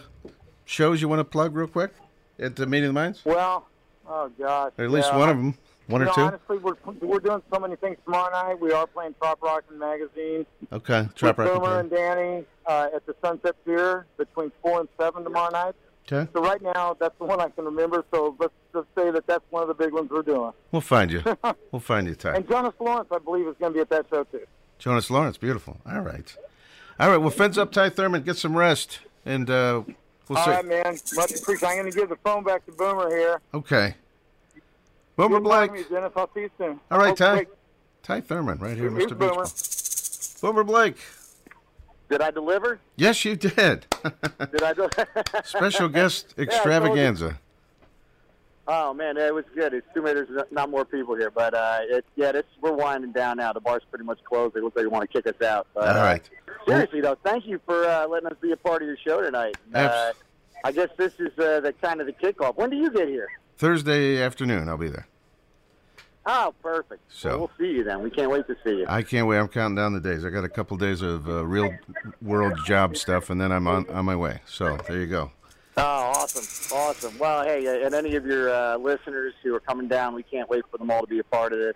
shows you want to plug real quick at the Meeting of the Minds? Well, oh gosh. Or at least yeah. one of them. One you or know, two. Honestly, we're we're doing so many things tomorrow night. We are playing Trop Rockin' Magazine. Okay. Trop with Rock. Boomer and Danny uh, at the Sunset Pier between four and seven tomorrow night. Okay. So right now, that's the one I can remember. So let's just say that that's one of the big ones we're doing. We'll find you. [laughs] We'll find you, Ty. And Jonas Lawrence, I believe, is going to be at that show too. Jonas Lawrence. Beautiful. All right. All right. Well, fence up, Ty Thurman. Get some rest, and uh, we'll All see. right, man. Much appreciated. I'm going to give the phone back to Boomer here. Okay. Boomer Good Blake. you, Dennis. I'll see you soon. All right, Ty. Ty Thurman, right here, Here's Mr. Boomer. Beach. Boomer Blake. Did I deliver? Yes, you did. Did I do? [laughs] Special guest Yeah, I told you. extravaganza. Oh man, it was good. It's too bad there's not- more people here, but uh, it, yeah, this, we're winding down now. The bar's pretty much closed. It looks like they want to kick us out. But, All uh, seriously though, thank you for uh, letting us be a part of your show tonight. Uh, Abs- I guess this is uh, the kind of the kickoff. When do you get here? Thursday afternoon, I'll be there. Oh, perfect. So- Well, we'll see you then. We can't wait to see you. I can't wait. I'm counting down the days. I got a couple days of uh, real world job stuff, and then I'm on on my way. So there you go. Oh, awesome, awesome. Well, hey, uh, and any of your uh, listeners who are coming down, we can't wait for them all to be a part of this.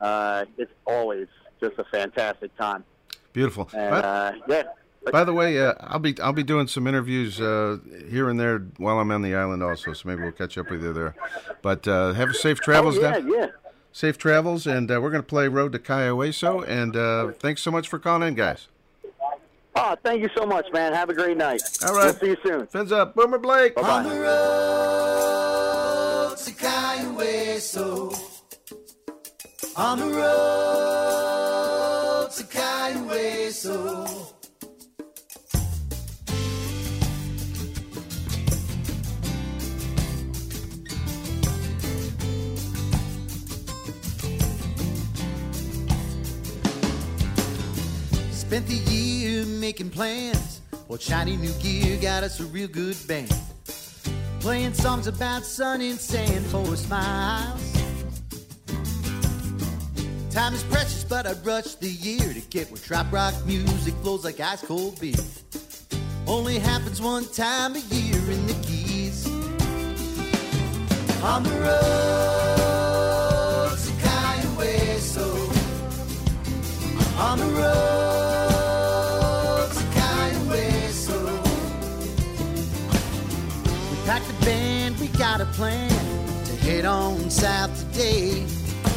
Uh, it's always just a fantastic time. Beautiful. And uh, yeah, By the way, uh, I'll be I'll be doing some interviews uh, here and there while I'm on the island also, so maybe we'll catch up with you there. But uh, have a safe travels, Oh, yeah, down- yeah. Safe travels, and uh, we're going to play Road to Kiowaso. And uh, thanks so much for calling in, guys. Oh, thank you so much, man. Have a great night. All right. We'll see you soon. Fins up, Boomer Blake. On the road to Kiowaso. On the road to Kiowaso. Spent the year making plans. Well, shiny new gear got us a real good band. Playing songs about sun and sand for smiles. Time is precious, but I'd rush the year to get where trop rock music flows like ice cold beer. Only happens one time a year in the Keys. On the road to Kiowaso. On the road plan to head on south today.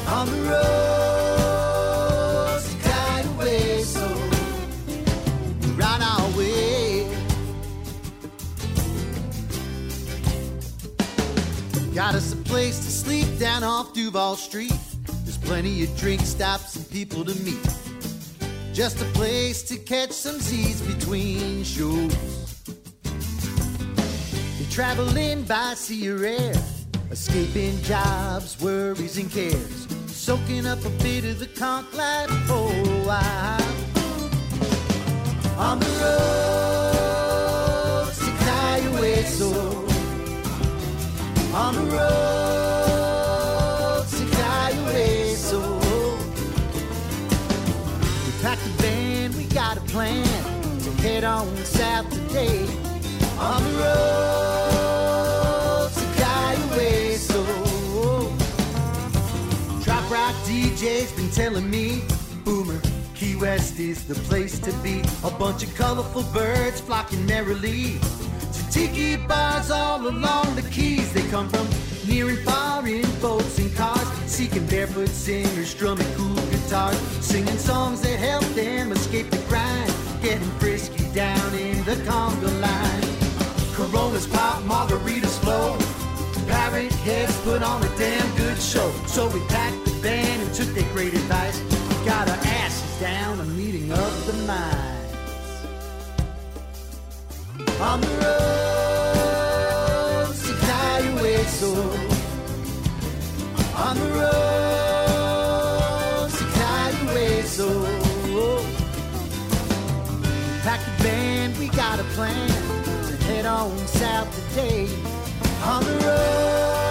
On the road to Kiowaso. We're on our way. Got us a place to sleep down off Duval Street. There's plenty of drink stops and people to meet. Just a place to catch some Z's between shows. Traveling by sea or air, escaping jobs, worries, and cares. Soaking up a bit of the conch oh, life for a while. On the road to Kiowaso. Oh. On the road to Kiowaso. Oh. We packed the band, we got a plan to head on south today. On the road DJ's been telling me, Boomer, Key West is the place to be. A bunch of colorful birds flocking merrily to tiki bars all along the keys. They come from near and far in boats and cars, seeking barefoot singers, strumming cool guitars, singing songs that help them escape the grind, getting frisky down in the conga line. Coronas pop, margaritas flow. Parrot heads put on a damn good show. So we packed band and took their great advice. We Got our asses down, a meeting of the minds. On the road to Kiowaso. On the road to Kiowaso. Packed the band, we got a plan to head on south today. On the road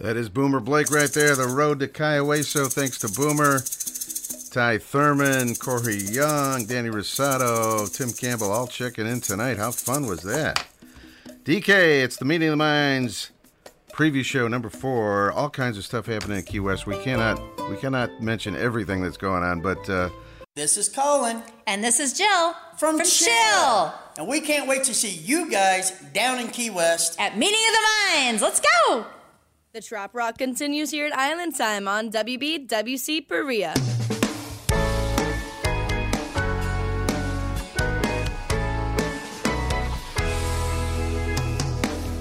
That is Boomer Blake right there. The road to Kiowaso. Thanks to Boomer, Ty Thurman, Corey Young, Danny Rosato, Tim Campbell, all checking in tonight. How fun was that? DK, it's the Meeting of the Minds preview show number four. All kinds of stuff happening in Key West. We cannot we cannot mention everything that's going on, but uh, This is Colin. And this is Jill from, Chill. And we can't wait to see you guys down in Key West. At Meeting of the Minds. Let's go! The Trop Rock continues here at Island Time on WBWC Berea.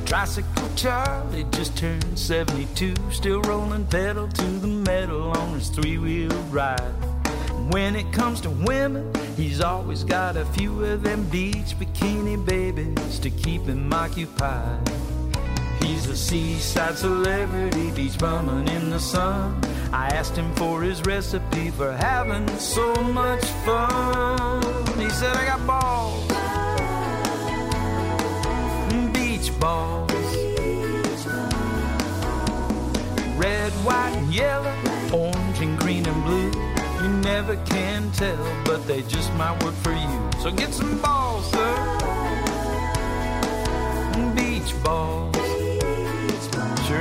Tricycle Charlie just turned 72, still rolling pedal to the metal on his three wheel ride. When it comes to women, he's always got a few of them beach bikini babies to keep him occupied. He's a seaside celebrity, beach bumming in the sun. I asked him for his recipe for having so much fun. He said, I got balls, beach balls, red, white, and yellow, orange, and green, and blue. You never can tell, but they just might work for you. So get some balls, sir. Beach balls.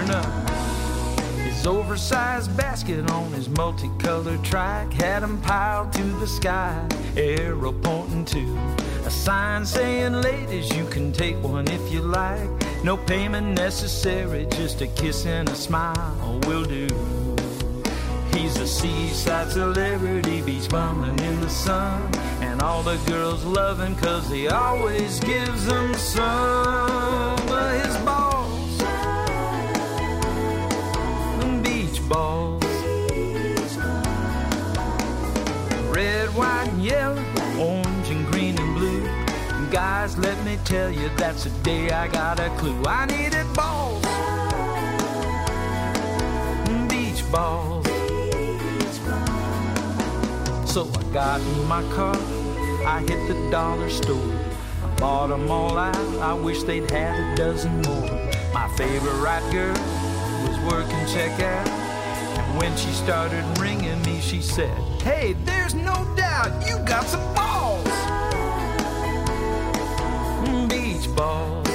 His oversized basket on his multicolored trike had him piled to the sky, arrow pointing to a sign saying, Ladies, you can take one if you like. No payment necessary, just a kiss and a smile will do. He's a seaside celebrity, beach bumming in the sun. And all the girls love him cause he always gives them some. Balls, red, white, and yellow, orange, and green, and blue. Guys, let me tell you, that's the day I got a clue. I needed balls, beach balls. So I got in my car, I hit the dollar store. I bought them all out, I wish they'd had a dozen more. My favorite girl was working checkout. When she started ringing me, she said, Hey, there's no doubt you got some balls. Mm, Beach balls.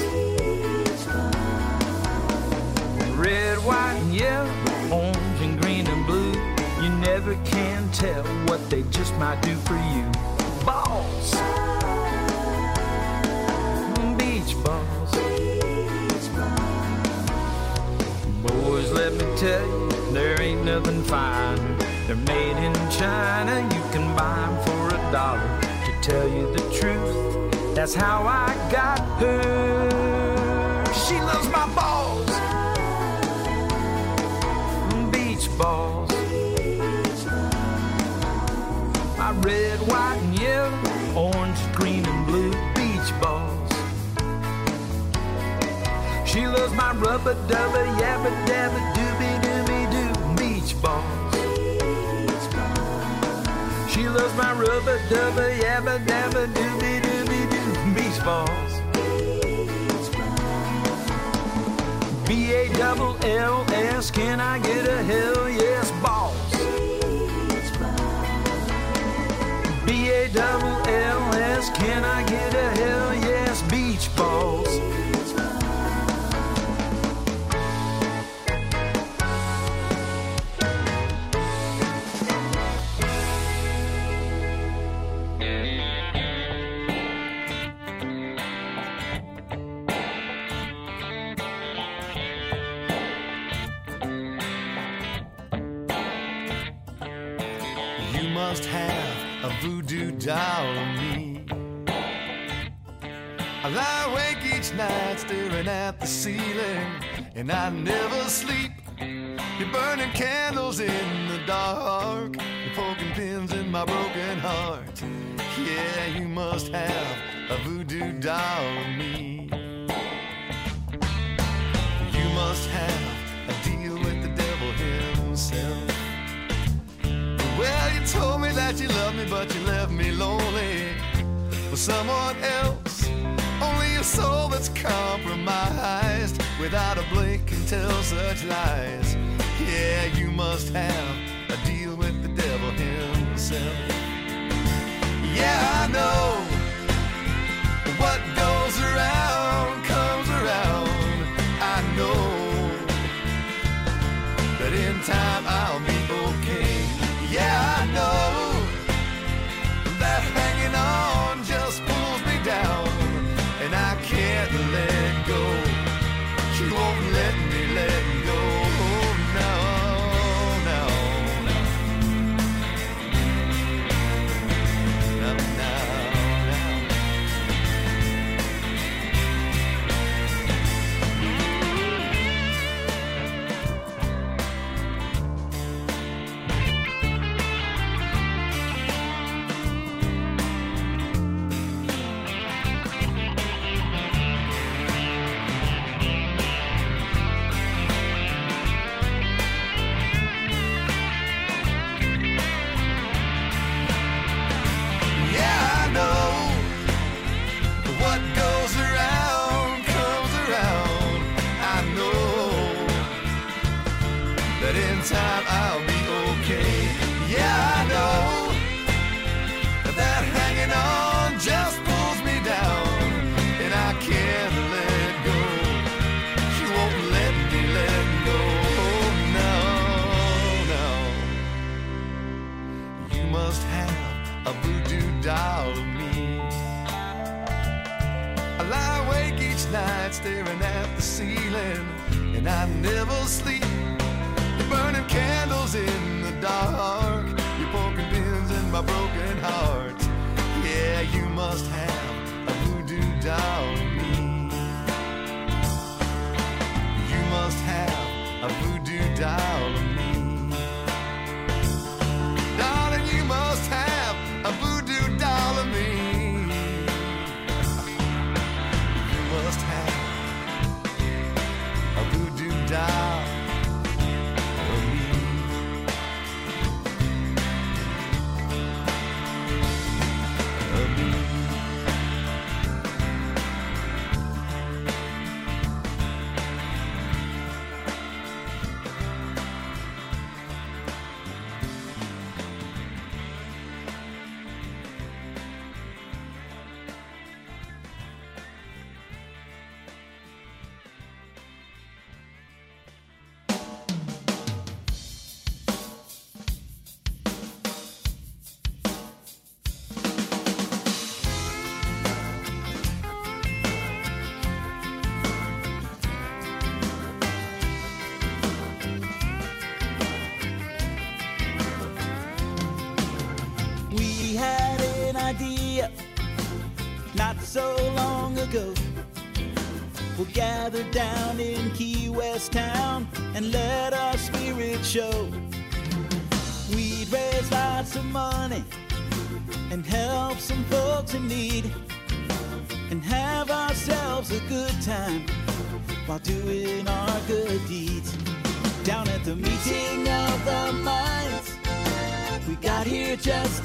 Red, white, and yellow, orange, and green, and blue. You never can tell what they just might do for you. Balls. Mm, Beach balls. Let me tell you, there ain't nothing fine. They're made in China, you can buy them for a dollar. To tell you the truth, that's how I got her. She loves my balls. Beach balls. My red, white, and yellow, orange, green, and blue She loves my rubber dubber, yabba dabba dooby dooby doo beach balls. She loves my rubber dubber, yabba dabba dooby dooby doo beach balls. B A double L S, can I get a hell yes balls? B A double L S, can I get a hell yes staring at the ceiling, and I never sleep. You're burning candles in the dark, you're poking pins in my broken heart. Yeah, you must have a voodoo doll of me. You must have a deal with the devil himself. Well, you told me that you loved me, but you left me lonely with someone else. That's compromised without a blink can tell such lies. Yeah, you must have a deal with the devil himself. Yeah, I know what goes around comes around. I know that in time I'll be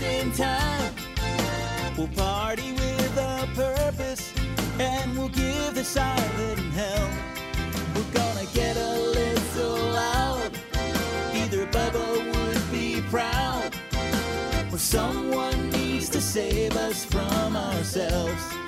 in time. We'll party with a purpose and we'll give the silent hell. We're gonna get a little loud. Either Bubba would be proud, or someone needs to save us from ourselves.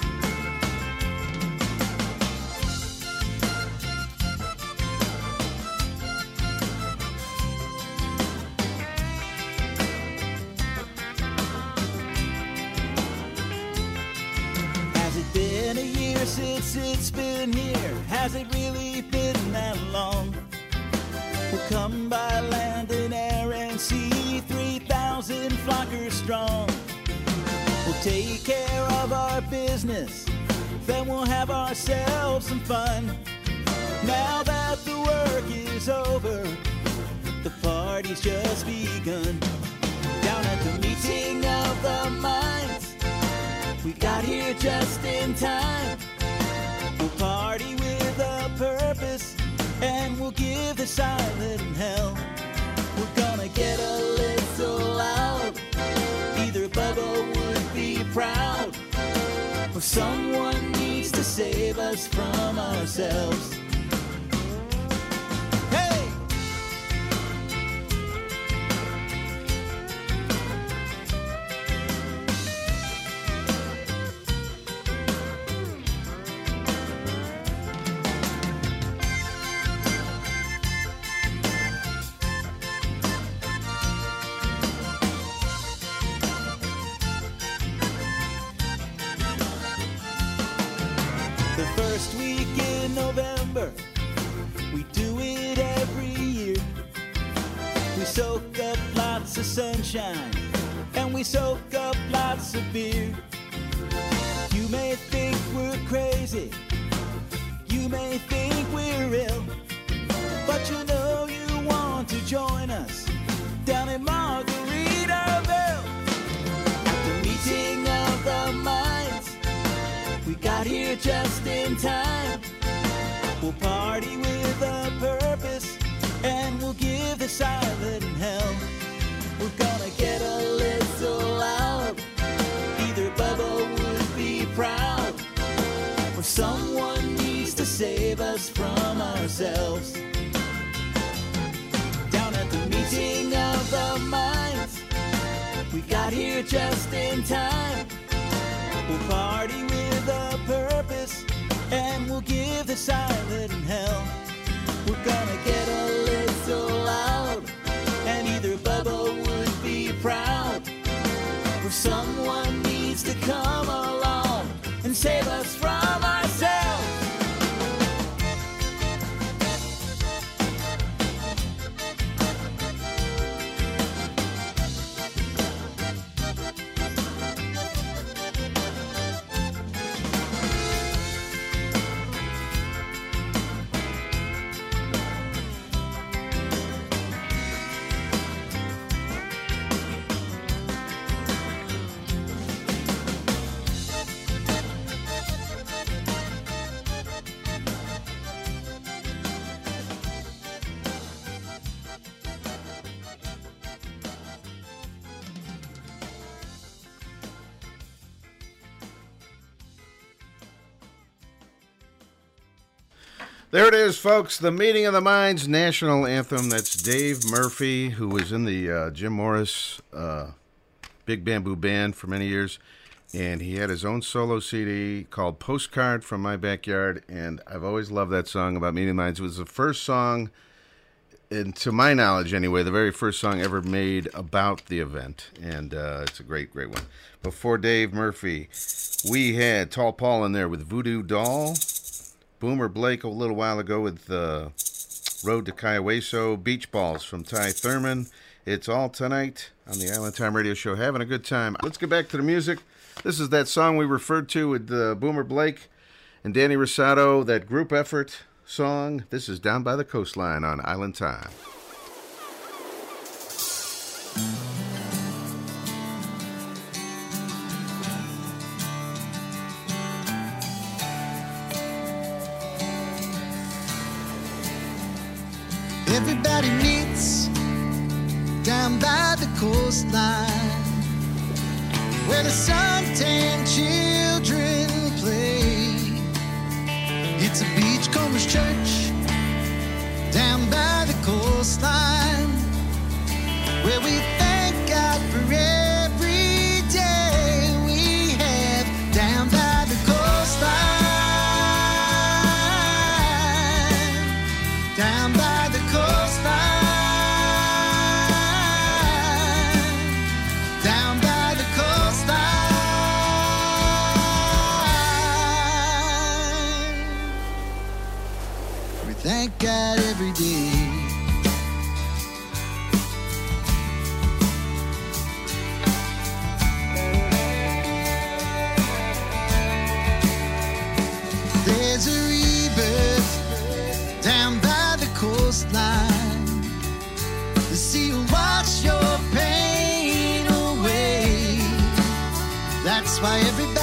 It's been here? Has it really been that long? We'll come by land and air and sea, 3,000 flockers strong. We'll take care of our business, then we'll have ourselves some fun. Now that the work is over, the party's just begun. Down at the meeting of the minds, we got here just in time. We'll party with a purpose, and we'll give the silent hell. We're gonna get a little loud. Either Bubba would be proud, or someone needs to save us from ourselves. Sunshine There it is, folks. The Meeting of the Minds national anthem. That's Dave Murphy, who was in the uh, Jim Morris uh, Big Bamboo Band for many years. And he had his own solo CD called Postcard from My Backyard. And I've always loved that song about Meeting of the Minds. It was the first song, and to my knowledge anyway, the very first song ever made about the event. And uh, it's a great, great one. Before Dave Murphy, we had Tall Paul in there with Voodoo Doll. Boomer Blake a little while ago with uh, Road to Kiowaso, Beach Balls from Ty Thurman. It's all tonight on the Island Time Radio Show. Having a good time. Let's get back to the music. This is that song we referred to with uh, Boomer Blake and Danny Rosato, that group effort song. This is Down by the Coastline on Island Time. Everybody meets down by the coastline where the suntan children play. It's a beachcombers church down by the coastline where we thank God for every why everybody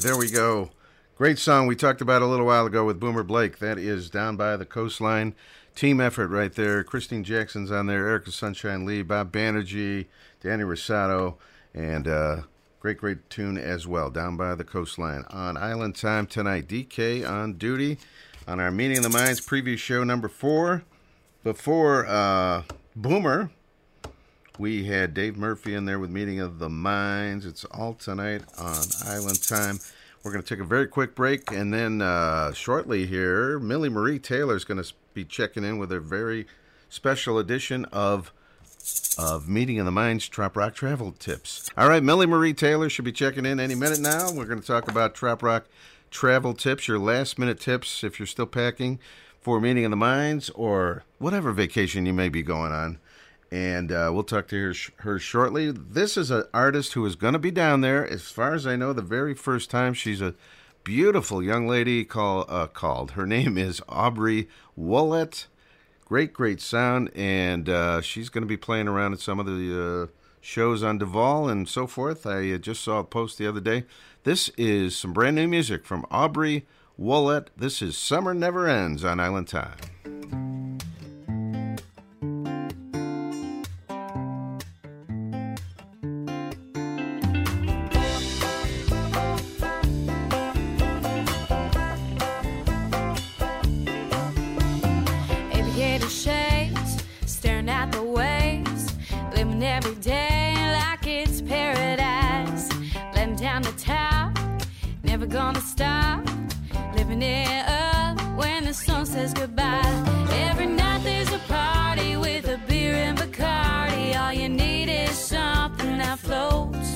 there we go. Great song we talked about a little while ago with Boomer Blake. That is Down by the Coastline. Team effort right there. Christine Jackson's on there, Erica Sunshine Lee, Bob Banerjee, Danny Rosato, and uh, great, great tune as well. Down by the Coastline. On Island Time tonight, DK on duty on our Meeting of the Minds preview show number four. Before uh, Boomer, we had Dave Murphy in there with Meeting of the Minds. It's all tonight on Island Time. We're going to take a very quick break, and then uh, shortly here, Millie Marie Taylor is going to be checking in with a very special edition of of Meeting of the Minds Trop Rock Travel Tips. All right, Millie Marie Taylor should be checking in any minute now. We're going to talk about Trop Rock travel tips, your last minute tips if you're still packing for Meeting of the Minds or whatever vacation you may be going on and uh, we'll talk to her, her shortly. This is an artist who is going to be down there, as far as I know, the very first time. She's a beautiful young lady call, uh, called. Her name is Aubrey Wollett. Great, great sound, and uh, she's going to be playing around at some of the uh, shows on Duval and so forth. I uh, just saw a post the other day. This is some brand new music from Aubrey Wollett. This is Summer Never Ends on Island Time. Gonna stop. Living it up when the sun says goodbye. Every night there's a party with a beer and Bacardi. All you need is something that floats.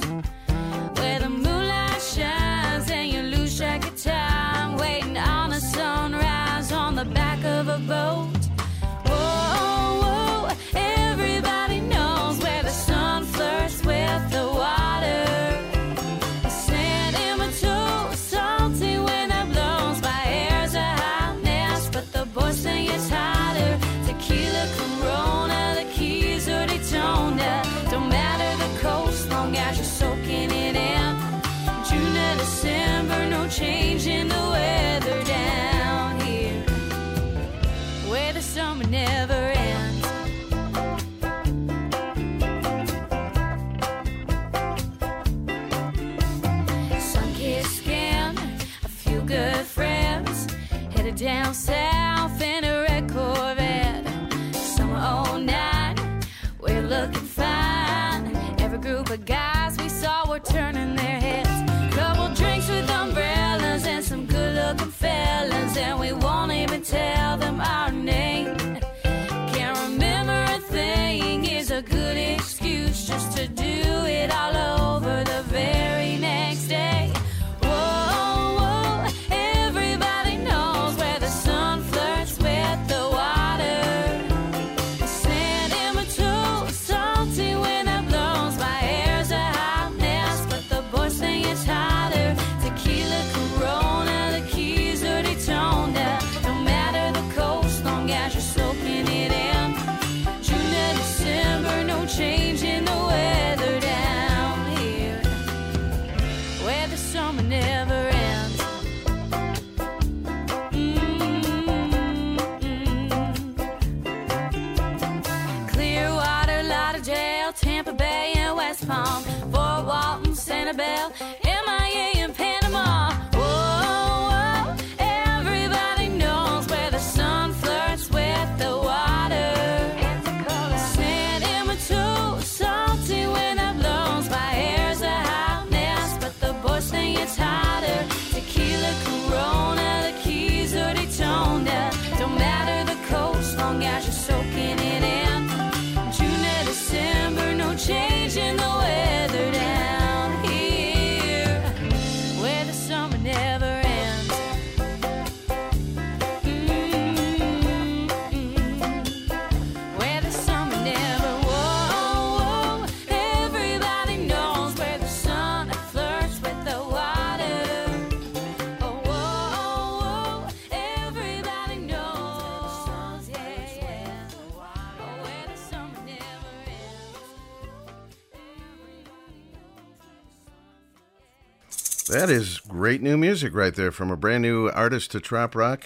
Music right there from a brand new artist to Trop Rock.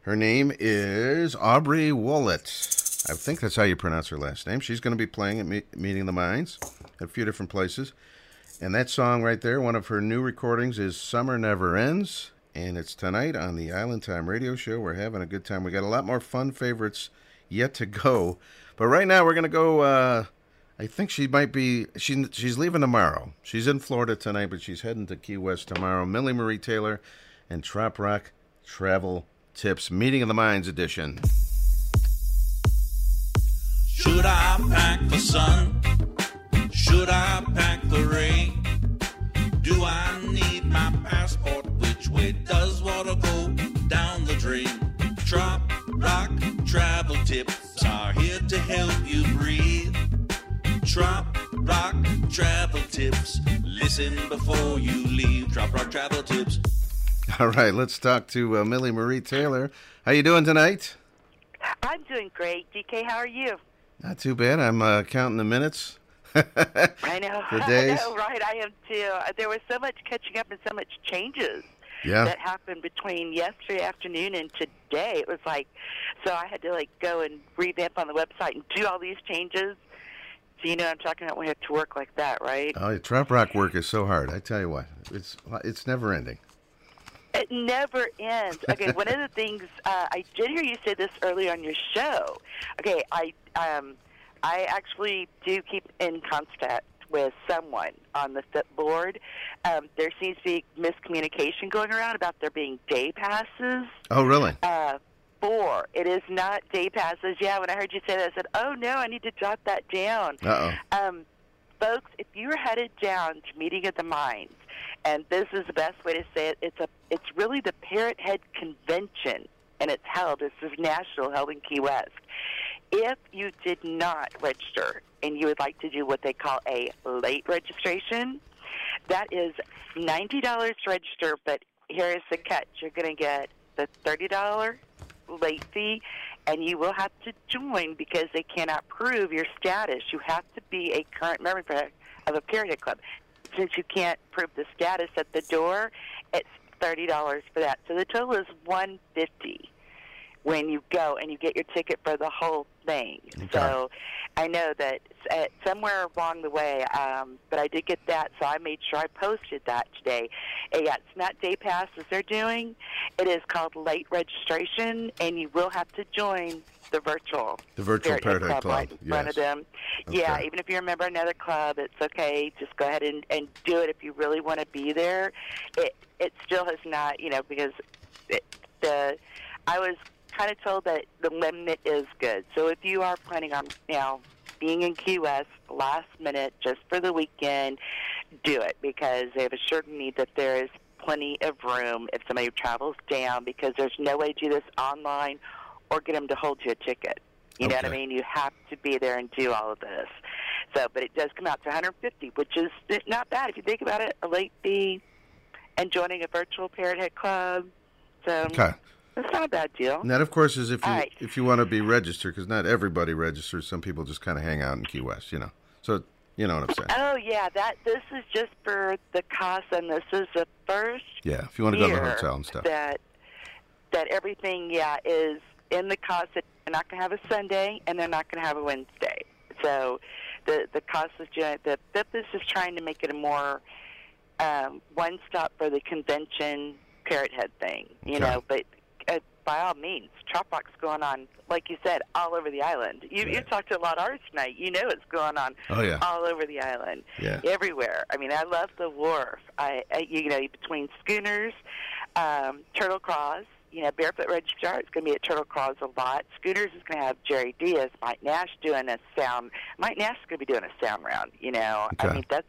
Her name is Aubrey Wollett. I think that's how you pronounce her last name. She's going to be playing at Me- Meeting the Minds at a few different places. And that song right there, one of her new recordings, is Summer Never Ends. And it's tonight on the Island Time radio show. We're having a good time. We got a lot more fun favorites yet to go. But right now, we're going to go. Uh, I think she might be. She, she's leaving tomorrow. She's in Florida tonight, but she's heading to Key West tomorrow. Millie Marie Taylor and Trop Rock Travel Tips Meeting of the Minds edition. Should I pack the sun? Should I pack the rain? Do I need my passport? Which way does water go down the drain? Trop Rock Travel Tips are here to help you breathe. Trop Rock Travel Tips. Listen before you leave. Trop Rock Travel Tips. All right, let's talk to uh, Millie Marie Taylor. How you doing tonight? I'm doing great. DK, how are you? Not too bad. I'm uh, counting the minutes. [laughs] I know. The days. [laughs] I know, right? I am too. Uh, There was so much catching up and so much changes Yeah. that happened between yesterday afternoon and today. It was like, so I had to like go and revamp on the website and do all these changes. So you know what I'm talking about when you have to work like that, right? Oh, yeah, Trop Rock work is so hard. I tell you what, it's it's never ending. It never ends. Okay, one of the [laughs] things uh, I did hear you say this earlier on your show. Okay, I um, I actually do keep in contact with someone on the PHIP board. Um, there seems to be miscommunication going around about there being day passes. Oh, really? Uh, four. It is not day passes. Yeah, when I heard you say that, I said, "Oh no, I need to jot that down." Uh oh. Um, folks, if you're headed down to Meeting of the Minds, and this is the best way to say it, it's a it's really the Parrot Head Convention, and it's held. This is national, held in Key West. If you did not register and you would like to do what they call a late registration, that is ninety dollars to register. But here is the catch: you're going to get the thirty dollar late fee, and you will have to join because they cannot prove your status. You have to be a current member of a period club. Since you can't prove the status at the door, it's thirty dollars for that. So the total is one fifty when you go and you get your ticket for the whole thing. So I know that uh, somewhere along the way, um, but I did get that, so I made sure I posted that today. Uh, yeah, it's not day passes they're doing. It is called late registration, and you will have to join the virtual. The virtual Parrot Head Club, right in front of yes. them. Yeah, even if you're a member of another club, it's okay. Just go ahead and, and do it if you really want to be there. It it still has not, you know, because it, the I was kind of told that the limit is good. So if you are planning on you now being in Key West last minute just for the weekend, do it because they have assured me that there is plenty of room if somebody travels down because there's no way to do this online or get them to hold you a ticket. You know what I mean? You have to be there and do all of this. So, but it does come out to 150, which is not bad if you think about it. A late fee and joining a virtual Parrot Head Club. So Okay. It's not a bad deal. And that, of course, is if you right. if you want to be registered, because not everybody registers. Some people just kind of hang out in Key West, you know. So you know what I'm saying. Oh yeah, that this is just for the cost, and this is the first Yeah, if you want to go to the hotel and stuff. That that everything, yeah, is in the cost. They're not going to have a Sunday, and they're not going to have a Wednesday. So the the cost is the BIP is just trying to make it a more um, one stop for the convention parrot head thing, you Okay. know. But uh, by all means, Trop Rock's going on, like you said, all over the island. You you talked to a lot of artists tonight. You know it's going on Oh, yeah. all over the island, Yeah. everywhere. I mean, I love the wharf. I, I you know between schooners, um, Turtle Kraals. You know, Barefoot Registrar is going to be at Turtle Kraals a lot. Schooners is going to have Jerry Diaz, Mike Nash doing a sound. Mike Nash is going to be doing a sound round. You know, I Okay. mean that's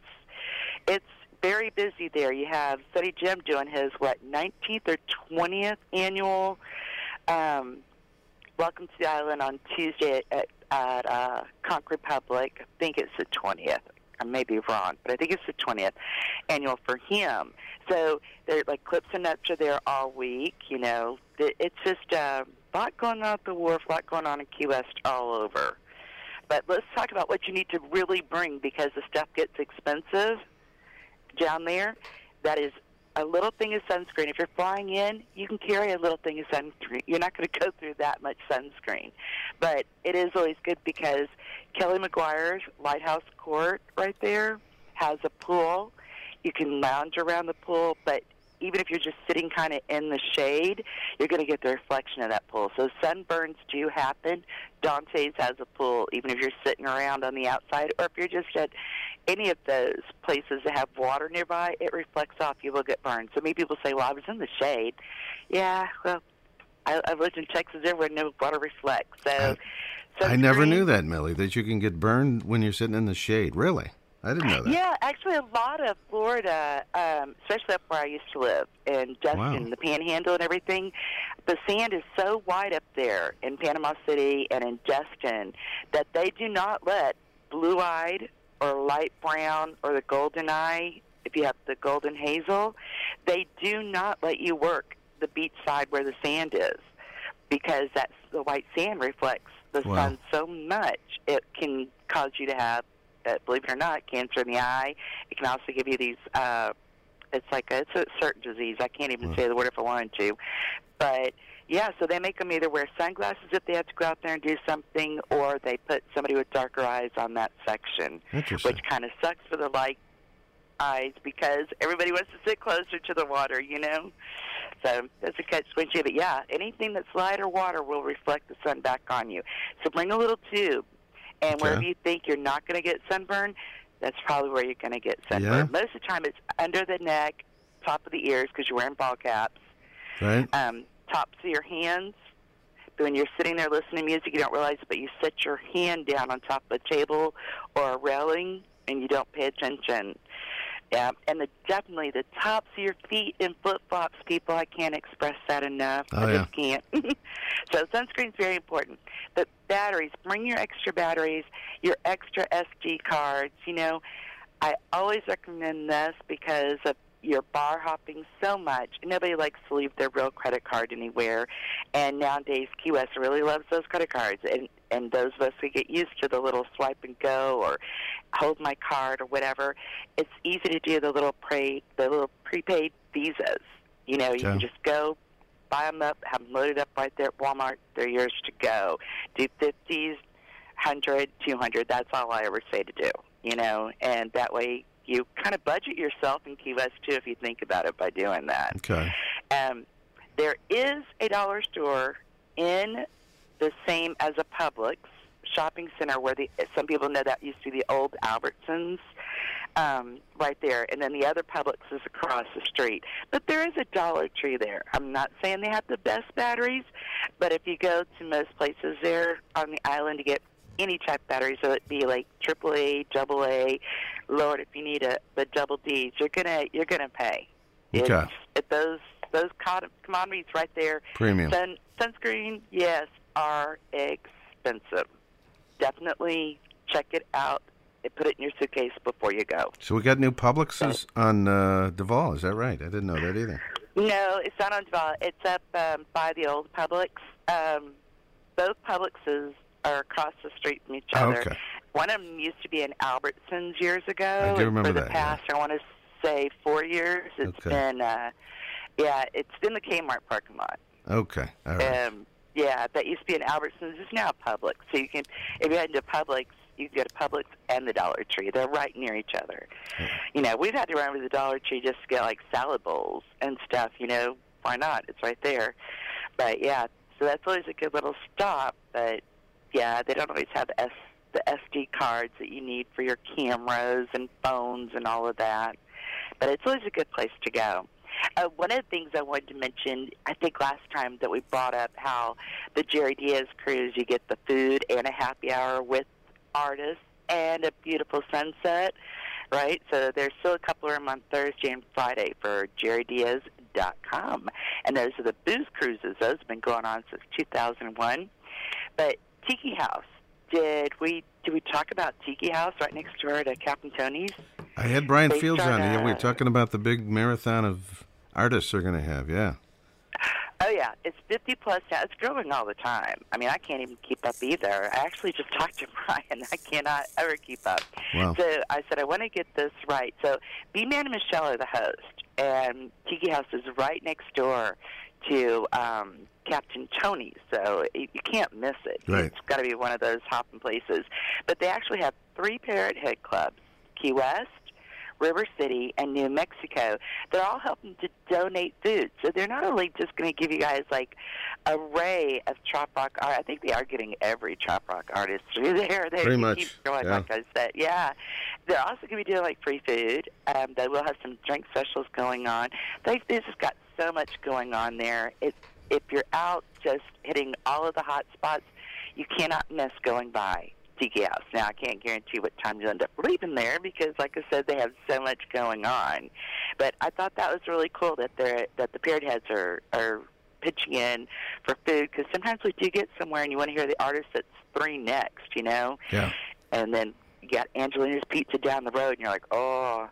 it's very busy there. You have Study Jim doing his what 19th or 20th annual um, Welcome to the Island on Tuesday at, at uh, Conch Republic. I think it's the 20th. I may be wrong, but I think it's the 20th annual for him. So there, like Calypso Nuts are there all week. You know, it's just uh, a lot going on at the wharf, a lot going on in Key West all over. But let's talk about what you need to really bring because the stuff gets expensive down there. That is a little thing of sunscreen. If you're flying in, you can carry a little thing of sunscreen. You're not going to go through that much sunscreen. But it is always good because Kelly McGuire's Lighthouse Court right there has a pool. You can lounge around the pool, but even if you're just sitting kind of in the shade, you're going to get the reflection of that pool. So sunburns do happen. Dante's has a pool, even if you're sitting around on the outside, or if you're just at any of those places that have water nearby, it reflects off. You will get burned. So many people say, "Well, I was in the shade." Yeah, well, I, I've lived in Texas everywhere no water reflects. So, I never knew that, Millie, that you can get burned when you're sitting in the shade. Really? I didn't know that. Yeah, actually, a lot of Florida, um, especially up where I used to live in Destin, Wow. the Panhandle, and everything. The sand is so white up there in Panama City and in Destin that they do not let blue-eyed or light brown or the golden eye. If you have the golden hazel, they do not let you work the beach side where the sand is because that's the white sand reflects the Wow. sun so much it can cause you to have uh, believe it or not cancer in the eye. It can also give you these uh it's like a, it's a certain disease. I can't even say the word if i wanted to. But yeah so they make them either wear sunglasses if they have to go out there and do something or they put somebody with darker eyes on that section which kind of sucks for the light eyes because everybody wants to sit closer to the water you know? So that's a catch twenty. But yeah, anything that's light or water will reflect the sun back on you. So bring a little tube, and Okay. wherever you think you're not going to get sunburn, that's probably where you're going to get sunburn. Yeah. Most of the time, it's under the neck, top of the ears because you're wearing ball caps, Right? um, tops of your hands. But when you're sitting there listening to music, you don't realize it, but you set your hand down on top of a table or a railing, and you don't pay attention. Yeah, and the, definitely the tops of your feet in flip flops, people. I can't express that enough. Oh, I yeah. just can't. [laughs] so sunscreen's very important. But batteries, bring your extra batteries, your extra SD cards. You know, I always recommend this because of you're bar hopping so much. Nobody likes to leave their real credit card anywhere, and nowadays Key West really loves those credit cards. And and those of us who get used to the little swipe and go or hold my card or whatever, it's easy to do the little pre the little prepaid visas. You know, you can just go buy them up, have them loaded up right there at Walmart. They're yours to go. Do fifties, hundred, two hundred. That's all I ever say to do. You know, and that way you kind of budget yourself in Key West too, if you think about it by doing that. Okay. Um, There is a dollar store in the same as a Publix shopping center where the some people know that used to be the old Albertsons um, right there, and then the other Publix is across the street. But there is a Dollar Tree there. I'm not saying they have the best batteries, but if you go to most places there on the island to get any type of batteries, so it be like AAA, double A, Lord, if you need a the double D's, you're gonna you're gonna pay. Okay. It's, it, those those co- commodities right there. Premium. Sun, sunscreen, yes, are expensive. Definitely check it out and put it in your suitcase before you go. So we got new Publixes on uh, Duval. Is that right? I didn't know that either. No, it's not on Duval. It's up um, by the old Publix. Um, both Publixes are across the street from each other. Okay. One of them used to be in Albertsons years ago. I do remember For the that, yeah. past, I want to say four years. It's Okay. been, uh, yeah, it's in the Kmart parking lot. Okay. All right. Um, yeah, that used to be an Albertsons. It's now Publix. So you can, if you head into Publix, you can go to Publix and the Dollar Tree. They're right near each other. You know, we've had to run over to the Dollar Tree just to get like salad bowls and stuff. You know, why not? It's right there. But yeah, so that's always a good little stop. But yeah, they don't always have S the SD cards that you need for your cameras and phones and all of that. But it's always a good place to go. Uh, one of the things I wanted to mention, I think last time that we brought up how the Jerry Diaz cruise, you get the food and a happy hour with artists and a beautiful sunset, right? So there's still a couple of them on Thursday and Friday for jerrydiaz.com. And those are the booze cruises. Those have been going on since 2001. But Tiki House, did we did we talk about Tiki House right next door to Captain Tony's? I had Brian Based Fields on, on. Yeah, we were talking about the big marathon of artists they're going to have. Yeah. Oh yeah, it's 50 plus now. It's growing all the time. I mean, I can't even keep up either. I actually just [laughs] talked to Brian. I cannot ever keep up. Wow. So I said I want to get this right. So B-Man and Michelle are the host, and Tiki House is right next door to um, Captain Tony's. So you you can't miss it. Right. It's got to be one of those hopping places. But they actually have three Parrot Head clubs: Key West. River City and New Mexico. They're all helping to donate food. So they're not only just going to give you guys like array of trop rock art. I think they are getting every trop rock artist through [laughs] there. They Pretty keep much, going, yeah. like I said. Yeah. They're also going to be doing like free food. Um, they will have some drink specials going on. They, they've just got so much going on there. It, if you're out just hitting all of the hot spots, you cannot miss going by Tiki House. Now, I can't guarantee what time you'll end up leaving there because, like I said, they have so much going on. But I thought that was really cool that they're that the Parrot Heads are are pitching in for food because sometimes we do get somewhere and you want to hear the artist that's three next, you know, Yeah. and then you got Angelina's Pizza down the road and you're like, oh.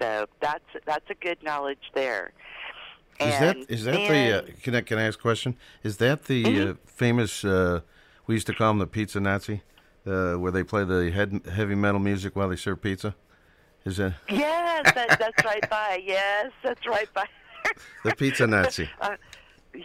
So that's that's a good knowledge there. Is And that is that then- the? Uh, can I can I ask a question? Is that the Mm-hmm. uh, famous? Uh, we used to call him the pizza Nazi, uh, where they play the head, heavy metal music while they serve pizza. Is that [laughs] Yes, that, that's right by. Yes, that's right by. [laughs] the pizza Nazi? [laughs] Uh,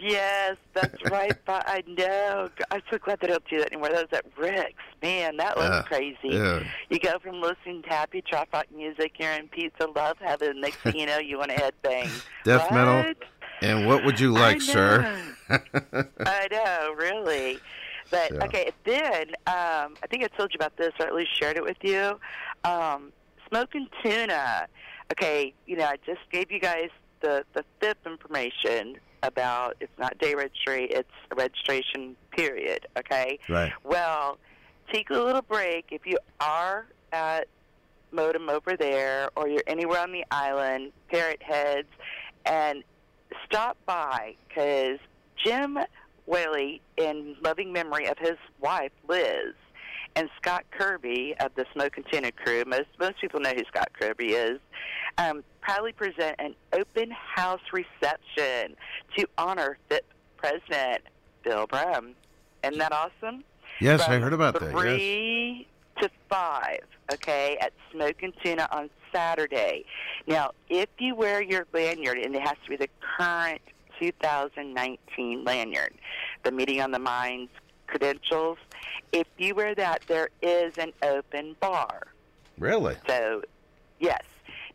yes, that's right by. I know. I'm so glad they don't do that anymore. That was at Rick's. Man, that was Yeah, crazy. yeah. You go from listening to happy trop rock music, you're in pizza love heaven. Next thing you know, you want to headbang. Death What? metal. And what would you like, sir? I know, really. But Yeah. okay, then um, I think I told you about this, or at least shared it with you. Um, smoking tuna. Okay, you know, I just gave you guys the the PHIP information about it's not day registry, it's a registration period. Okay. Right. Well, take a little break if you are at Modem over there, or you're anywhere on the island, Parrot Heads, and stop by because Jim Whaley, in loving memory of his wife Liz, and Scott Kirby of the Smoking Tuna crew, most most people know who Scott Kirby is, um, proudly present an open house reception to honor PHIP President Bill Brum. Isn't that awesome? Yes, I heard about that, yes. To five, okay, at Smoking Tuna on Saturday. Now, if you wear your lanyard, and it has to be the current 2019 lanyard, the Meeting on the Minds credentials, if you wear that, there is an open bar. Really? So, yes.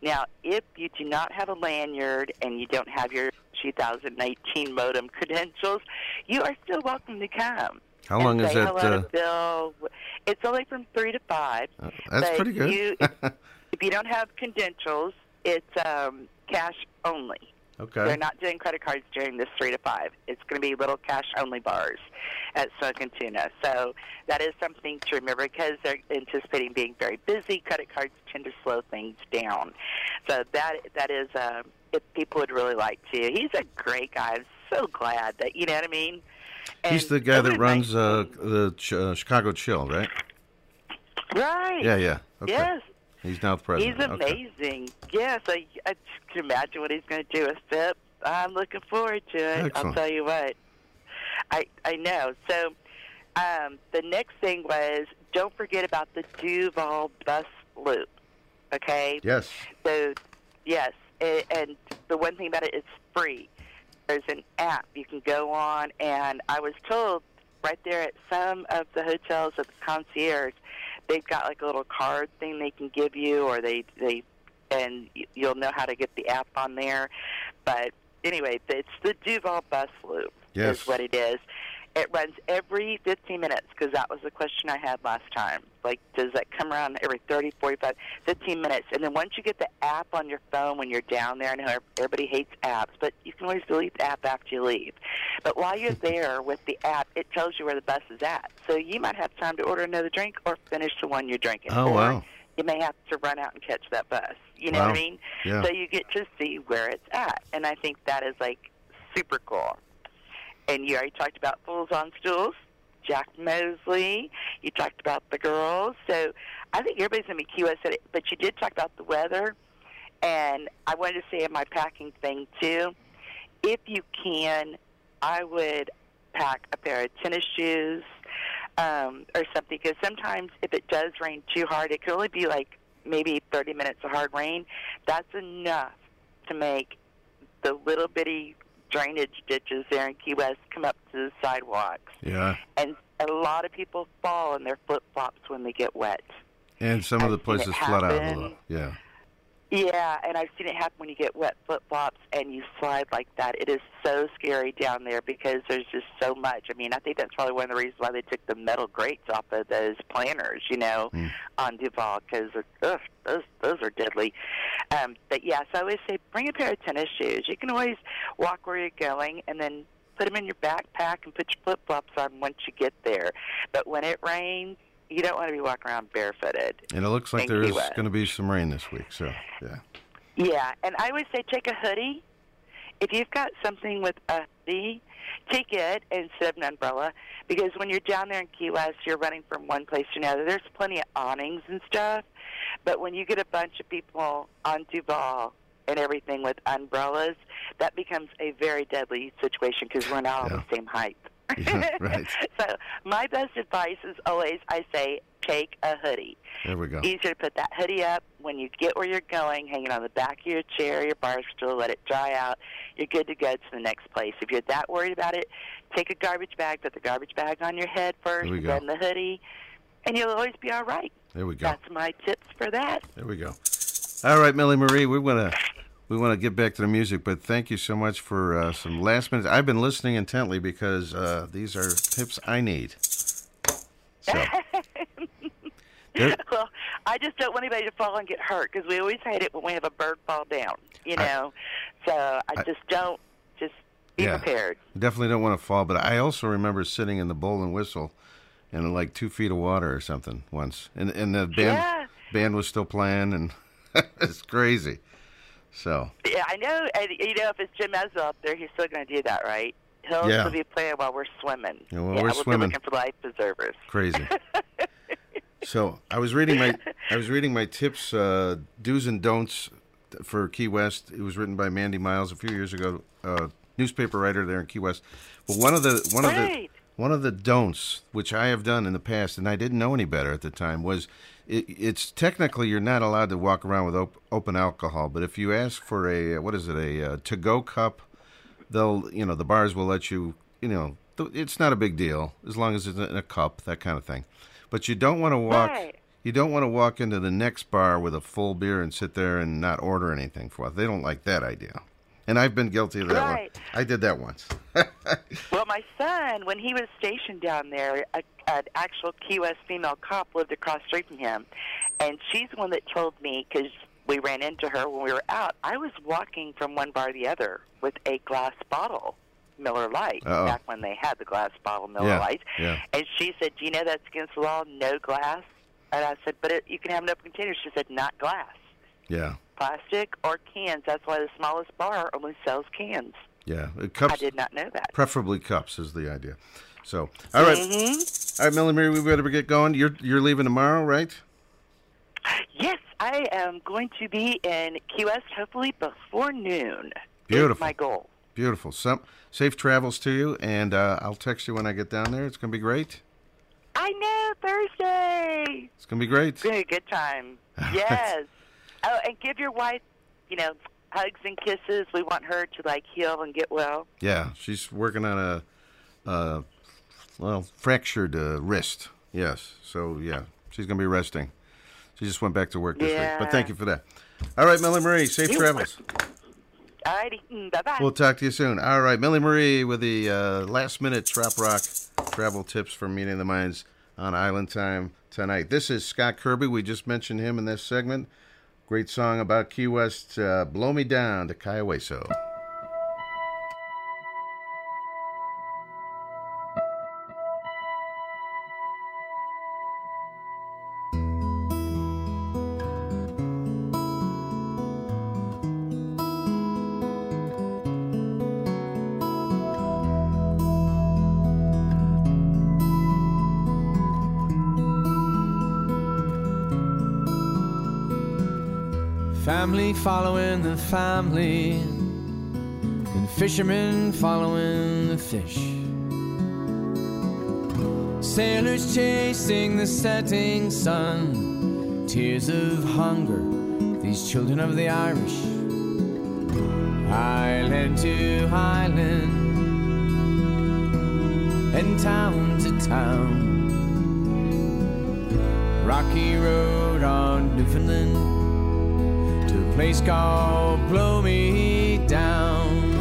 Now, if you do not have a lanyard and you don't have your 2019 modem credentials, you are still welcome to come. How long is that, Hello uh, to Bill. It's only from three to five. that's pretty good. You, if, [laughs] if you don't have credentials, it's um, cash only. Okay. They're not doing credit cards during this three to five. It's going to be little cash only bars at Smoking Tuna. So that is something to remember because they're anticipating being very busy. Credit cards tend to slow things down. So that that is uh, if people would really like to. He's a great guy. I'm so glad that you know what I mean. He's the guy that runs uh, the Ch- uh, Chicago Chill, right? Right. Yeah, yeah. Okay. Yes. He's now the president. He's Okay. amazing. Yes, I, I can imagine what he's going to do with SIP. I'm looking forward to it. I'll tell you what. I I know. So um, the next thing was don't forget about the Duval bus loop. Okay. Yes. So yes, a- and the one thing about it, it's free. There's an app you can go on, and I was told right there at some of the hotels at the concierge, they've got like a little card thing they can give you, or they they, and you'll know how to get the app on there. But anyway, it's the Duval bus loop Yes. is what it is. It runs every 15 minutes because that was the question I had last time. Like, does that come around every 30, 45, 15 minutes? And then once you get the app on your phone when you're down there, I know everybody hates apps, but you can always delete the app after you leave. But while you're there with the app, it tells you where the bus is at. So you might have time to order another drink or finish the one you're drinking. Oh, or wow. You may have to run out and catch that bus. You know what I mean? Yeah. So you get to see where it's at. And I think that is like super cool. And you already talked about Fools on Stools, Jack Mosley. You talked about the girls. So I think everybody's going to be West. at it. But you did talk about the weather. And I wanted to say in my packing thing, too, if you can, I would pack a pair of tennis shoes um, or something. Because sometimes if it does rain too hard, it can only be like maybe 30 minutes of hard rain. That's enough to make the little bitty drainage ditches there in Key West come up to the sidewalks. Yeah. And a lot of people fall in their flip flops when they get wet. And some of the I've seen it places flood out a little. Yeah. Yeah, and I've seen it happen when you get wet flip flops and you slide like that. It is so scary down there because there's just so much. I mean, I think that's probably one of the reasons why they took the metal grates off of those planters, you know, on Duval because ugh, those those are deadly. Um, but yeah, so I always say bring a pair of tennis shoes. You can always walk where you're going and then put them in your backpack and put your flip flops on once you get there. But when it rains, you don't want to be walking around barefooted. And it looks like there is going to be some rain this week. So, yeah. Yeah, and I would say take a hoodie. If you've got something with a hoodie, take it instead of an umbrella because when you're down there in Key West, you're running from one place to another. There's plenty of awnings and stuff, but when you get a bunch of people on Duval and everything with umbrellas, that becomes a very deadly situation because we're not all the same height. [laughs] Yeah, right. So my best advice is always I say take a hoodie. There we go. Easier to put that hoodie up when you get where you're going, hanging on the back of your chair, your bar stool, let it dry out. You're good to go to the next place. If you're that worried about it, take a garbage bag, put the garbage bag on your head first, There we go. then the hoodie, and you'll always be all right. There we go. That's my tips for that. There we go. All right, Millie Marie, we want to we want to get back to the music, but thank you so much for uh, some last minutes. I've been listening intently because uh, these are tips I need. So, [laughs] well, I just don't want anybody to fall and get hurt because we always hate it when we have a bird fall down, you I- know. so I, I- just don't. Just be yeah, prepared. definitely don't want to fall. But I also remember sitting in the Bull and Whistle in like two feet of water or something once, and and the band Yeah. band was still playing, and [laughs] it's crazy. So Yeah, I know. And, you know, if it's Jim Ezell up there, he's still going to do that, right? He'll Yeah. still be playing while we're swimming. Yeah, while yeah, we're swimming. looking for life preservers. crazy. [laughs] so I was reading my [laughs] I was reading my tips, uh, do's and don'ts for Key West. It was written by Mandy Miles a few years ago, uh, newspaper writer there in Key West. But one of the one of the. One of the don'ts, which I have done in the past, and I didn't know any better at the time, was it, it's technically you're not allowed to walk around with op- open alcohol. But if you ask for a what is it a uh, to go cup, they'll you know the bars will let you you know th- it's not a big deal as long as it's in a cup that kind of thing. But you don't want to walk. Right. You don't want to walk into the next bar with a full beer and sit there and not order anything for it. They don't like that idea. And I've been guilty of that Right. one. I did that once. [laughs] Well, my son, when he was stationed down there, a, an actual Key West female cop lived across the street from him, and she's the one that told me because we ran into her when we were out. I was walking from one bar to the other with a glass bottle, Miller Lite, Uh-oh. back when they had the glass bottle Miller Yeah, Lite. yeah. And she said, "Do you know that's against the law? No glass." And I said, "But it, you can have an open container." She said, "Not glass, Yeah, plastic or cans. That's why the smallest bar only sells cans." yeah. Cups, I did not know that. preferably cups is the idea. So, all right. Mhm. All right, Melanie Mary, we better get going. You're you're leaving tomorrow, right? Yes, I am going to be in Key West hopefully before noon. Is Beautiful. my goal. Beautiful. Some safe travels to you, and uh, I'll text you when I get down there. It's gonna be great. I know Thursday. It's gonna be great. It's gonna be a good time. [laughs] Yes. Oh, and give your wife, you know, hugs and kisses. We want her to like heal and get well. Yeah, she's working on a, uh, well, fractured uh, wrist. Yes, so yeah, she's gonna be resting. She just went back to work this week. But thank you for that. All right, Melanie Marie, safe travels. [laughs] Alrighty, bye bye. We'll talk to you soon. All right, Melanie Marie with the uh, last minute trop Rock travel tips for Meeting the Minds on Island Time tonight. This is Scott Kirby. We just mentioned him in this segment. Great song about Key West, uh, Blow Me Down to Cayo Hueso. Following the family, and fishermen following the fish. Sailors chasing the setting sun, tears of hunger, these children of the Irish. Island to island, and town to town. Rocky Road on Newfoundland place called Blow Me Down.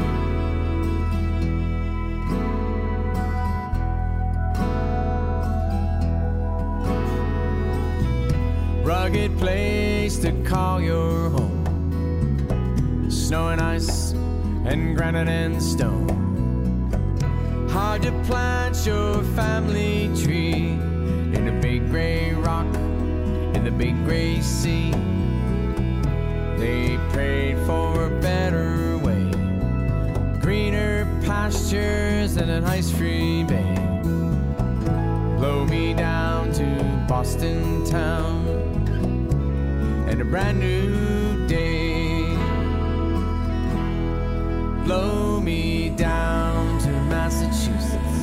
Rugged place to call your home. Snow and ice and granite and stone. Hard to plant your family tree in a big gray rock in the big gray sea. They prayed for a better way, greener pastures and an ice free bay. Blow me down to Boston town and a brand new day. Blow me down to Massachusetts.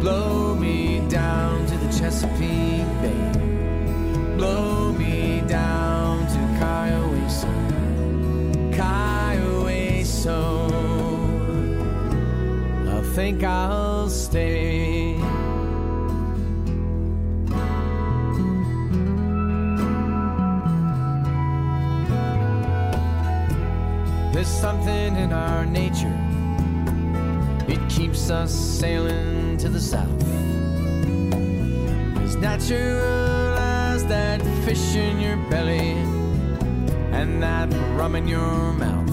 Blow me down to the Chesapeake Bay. Think I'll stay. There's something in our nature, it keeps us sailing to the south. As natural as that fish in your belly and that rum in your mouth.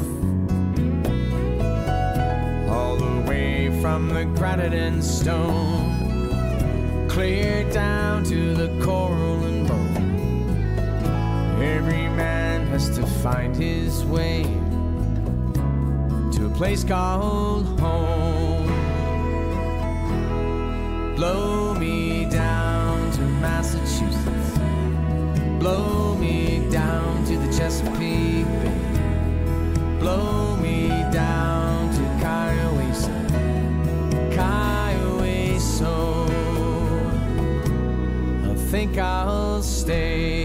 From granite and stone, clear down to the coral and bone. Every man has to find his way to a place called home. Blow me down to Massachusetts. Blow me down to the Chesapeake Bay. Blow think I'll stay.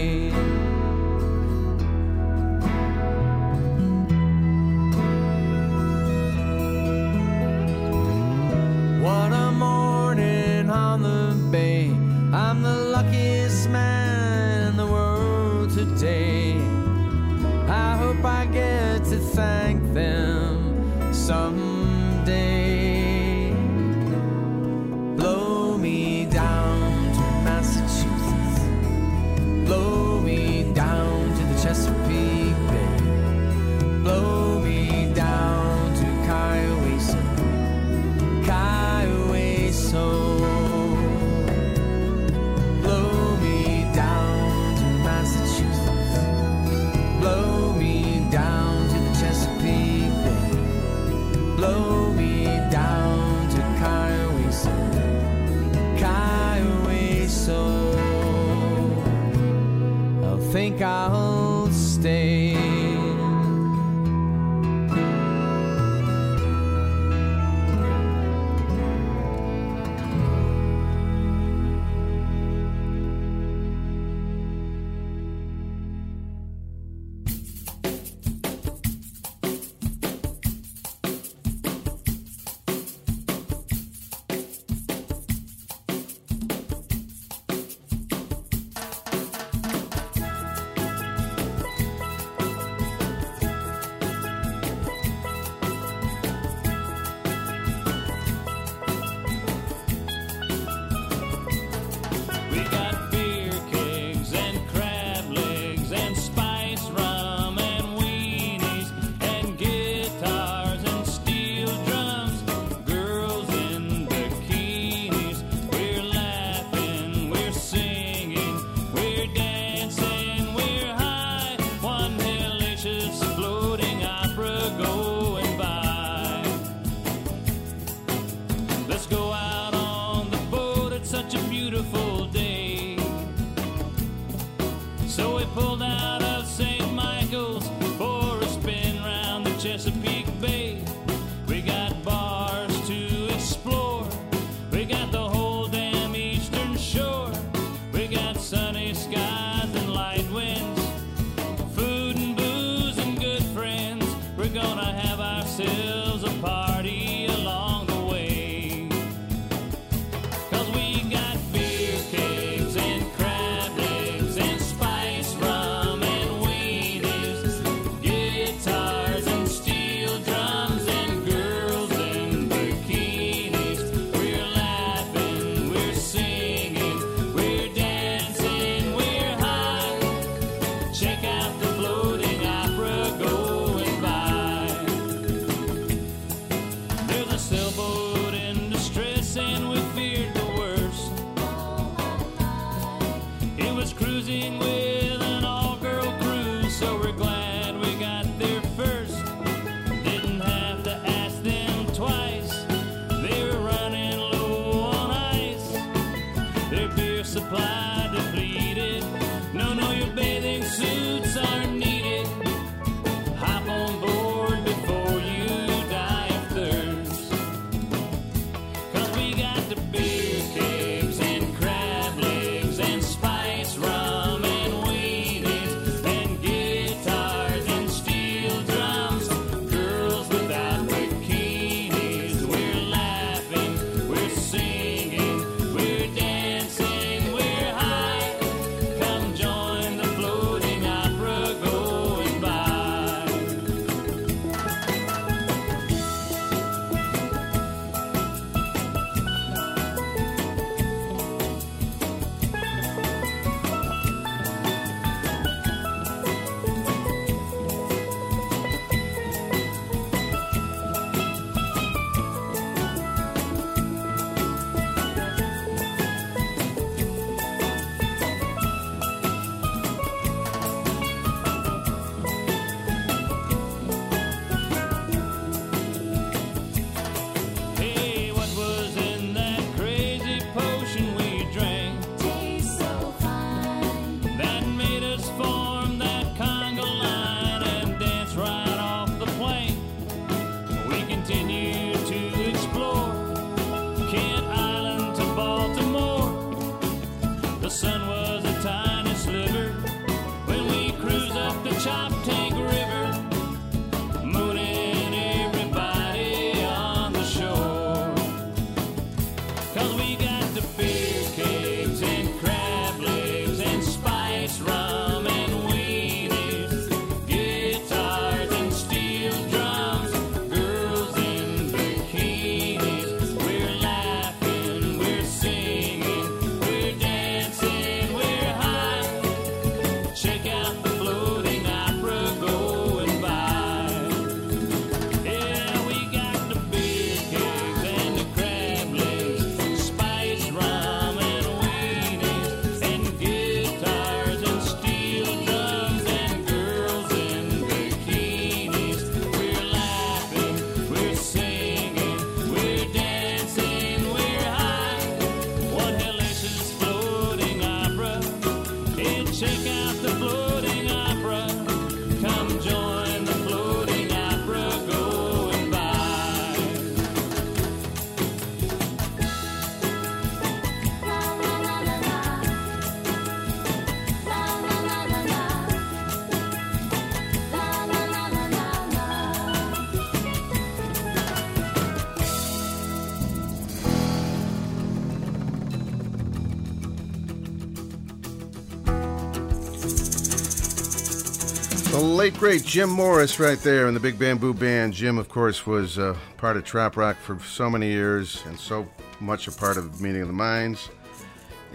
Late great Jim Morris, right there, in the Big Bamboo Band. Jim, of course, was uh, part of trop Rock for so many years, and so much a part of Meeting of the Minds.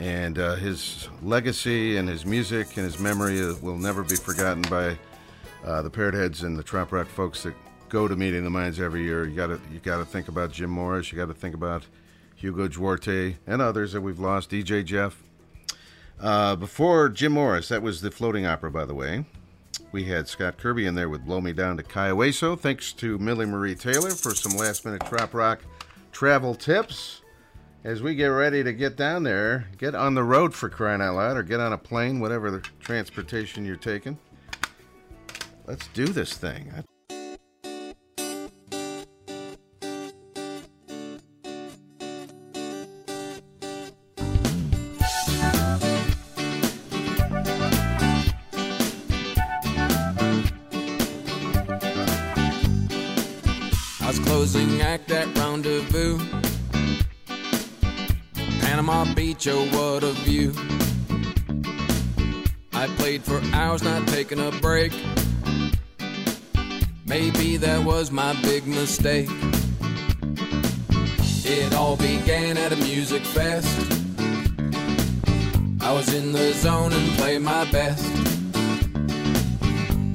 And uh, his legacy and his music and his memory uh, will never be forgotten by uh, the Parrot Heads and the trop Rock folks that go to Meeting of the Minds every year. You got to you got to think about Jim Morris. You got to think about Hugo Duarte and others that we've lost. DJ Jeff. Uh, before Jim Morris, that was the floating opera, by the way. We had Scott Kirby in there with Blow Me Down to Cayo Hueso. Thanks to Millie Marie Taylor for some last minute Trop Rock travel tips. As we get ready to get down there, get on the road for crying out loud, or get on a plane, whatever the transportation you're taking. Let's do this thing. Oh, what a view. I played for hours, not taking a break. Maybe that was my big mistake. It all began at a music fest. I was in the zone and played my best.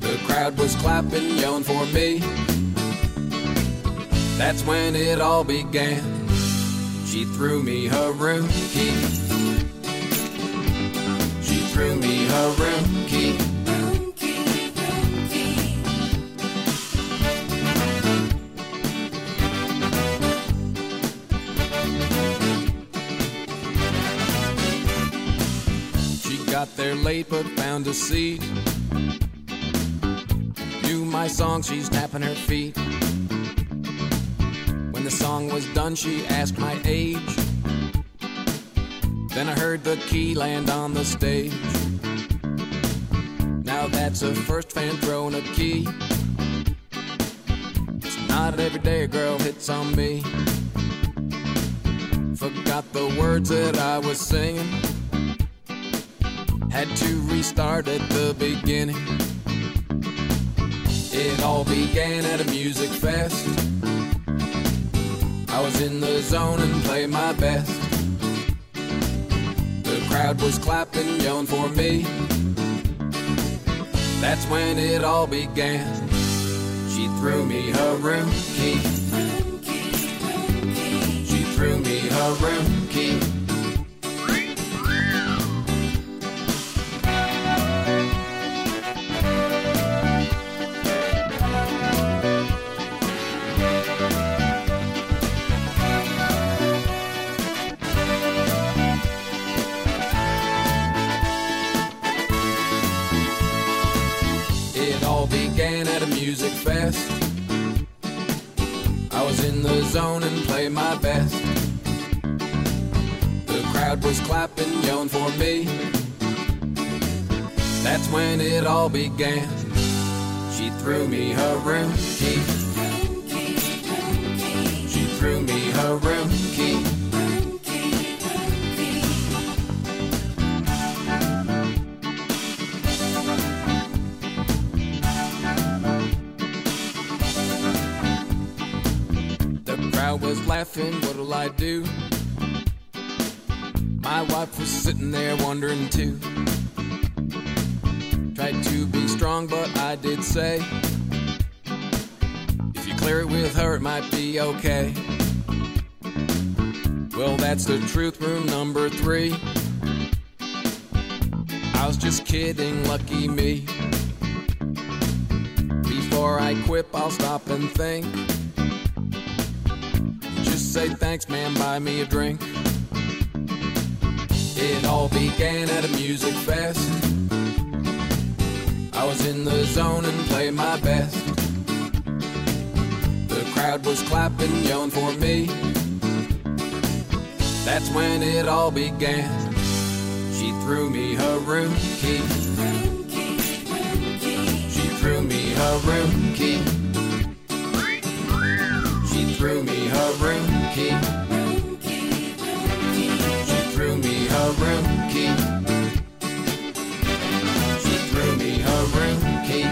The crowd was clapping, yelling for me. That's when it all began. She threw me her room key. She threw me her room key. She got there late but found a seat. Knew my song, she's tapping her feet. The song was done, she asked my age. Then I heard the key land on the stage. Now that's a first fan throwing a key. It's not every day a girl hits on me. Forgot the words that I was singing. Had to restart at the beginning. It all began at a music fest. I was in the zone and played my best. The crowd was clapping, yelling for me. That's when it all began. She threw me her room key. She threw me her room key. Fest. I was in the zone and played my best. The crowd was clapping, yelling for me. That's when it all began. She threw me her room key. She threw me her room key. Laughing, what'll I do? My wife was sitting there wondering too. Tried to be strong, but I did say, if you clear it with her, it might be okay. Well, that's the truth, room number three. I was just kidding, lucky me. Before I quip, I'll stop and think. Say thanks, man, buy me a drink. It all began at a music fest. I was in the zone and played my best. The crowd was clapping, yelling for me. That's when it all began. She threw me her room key. She threw me her room key. She threw me her room key. She threw me a room key. She threw me a room key.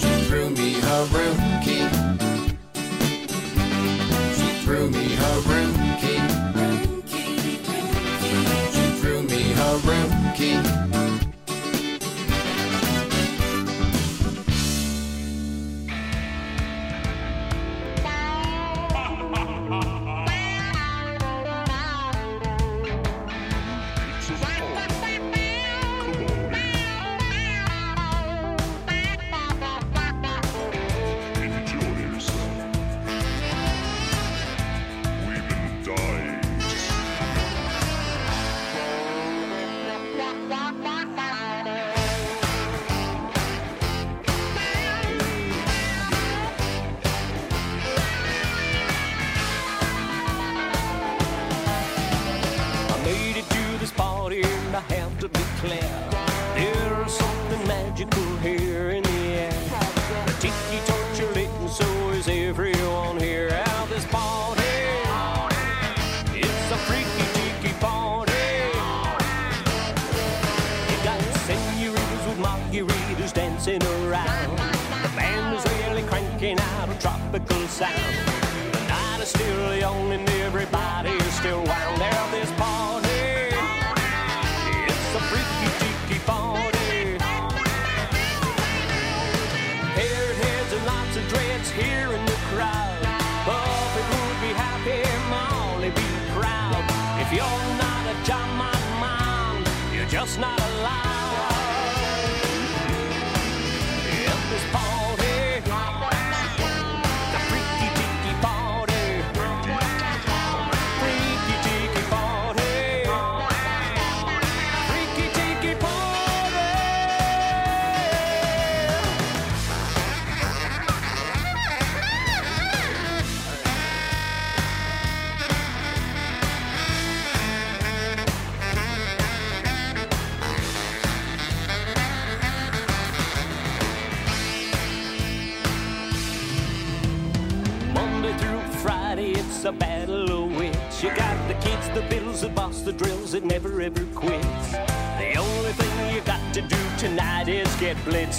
She threw me a room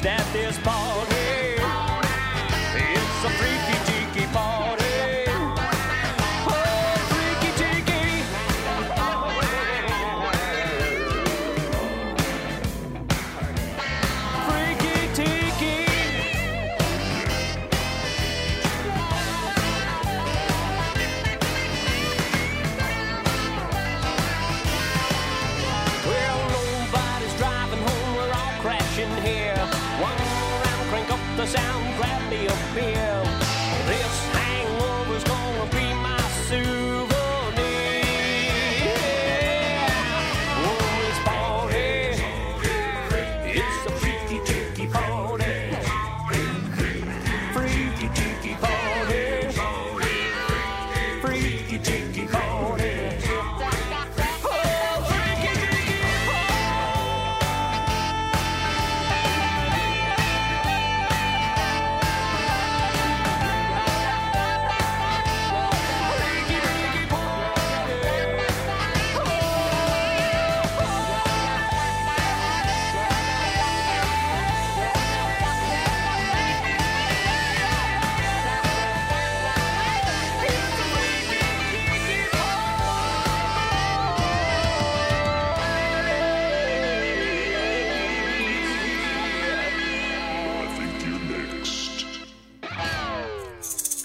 at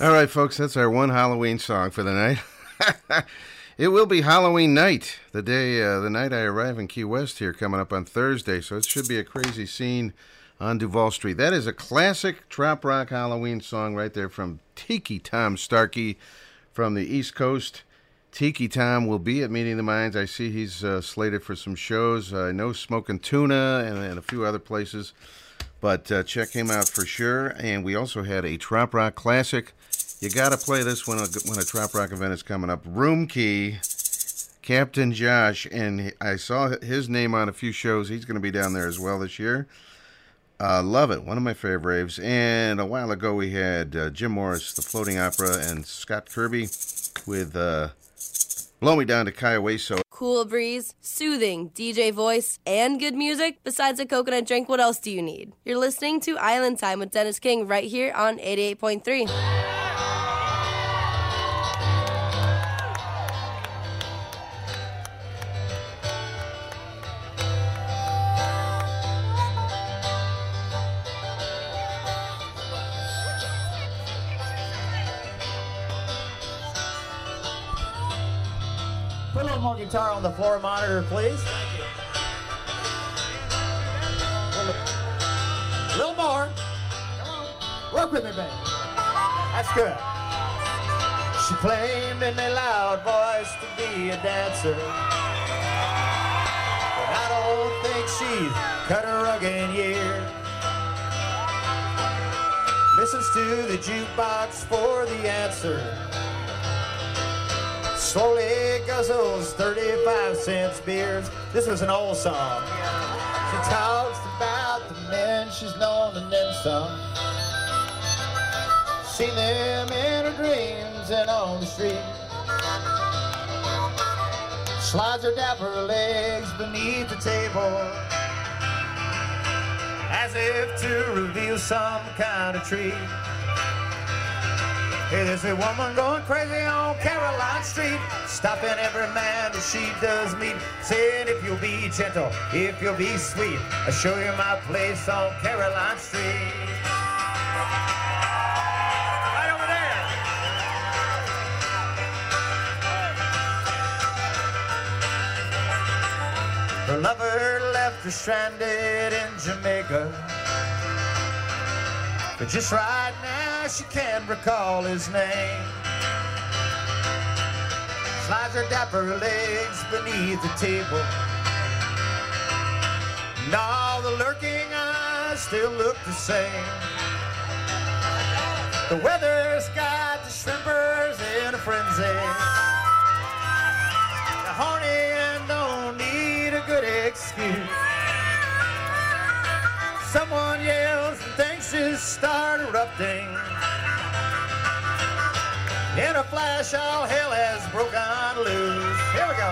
All right, folks, that's our one Halloween song for the night. [laughs] it will be Halloween night, the day, uh, the night I arrive in Key West here, coming up on Thursday. So it should be a crazy scene on Duval Street. That is a classic trop rock Halloween song right there from Tiki Tom Starkey from the East Coast. Tiki Tom will be at Meeting the Minds. I see he's uh, slated for some shows. I know Smoking Tuna and, and a few other places. But uh, check him out for sure. And we also had a trop Rock Classic. You got to play this when a, when a Trop Rock event is coming up. Room Key, Captain Josh. And I saw his name on a few shows. He's going to be down there as well this year. Uh, love it. One of my favorite raves. And a while ago, we had uh, Jim Morris, the Floating Opera, and Scott Kirby with uh, Blow Me Down to Cayo Hueso. Cool breeze, soothing DJ voice, and good music. Besides a coconut drink, what else do you need? You're listening to Island Time with Dennis King right here on 88.3. guitar on the floor monitor, please. A little more. Work with me, baby. That's good. She claimed in a loud voice to be a dancer. But I don't think she's cut rug in years. Listens to the jukebox for the answer. Slowly guzzles 35 cents beers. This was an old song. She talks about the men she's known and then some. Seen them in her dreams and on the street. Slides her dapper legs beneath the table as if to reveal some kind of treat. Hey, there's a woman going crazy on Caroline Street, stopping every man that she does meet, saying if you'll be gentle, if you'll be sweet, I'll show you my place on Caroline Street. Her lover left her stranded in Jamaica. But just right now she can't recall his name. Slides her dapper legs beneath the table. And all the lurking eyes still look the same. The weather's got the shrimpers in a frenzy. They're horny and don't need a good excuse. Someone yells and things just start erupting. In a flash, all hell has broken loose. Here we go.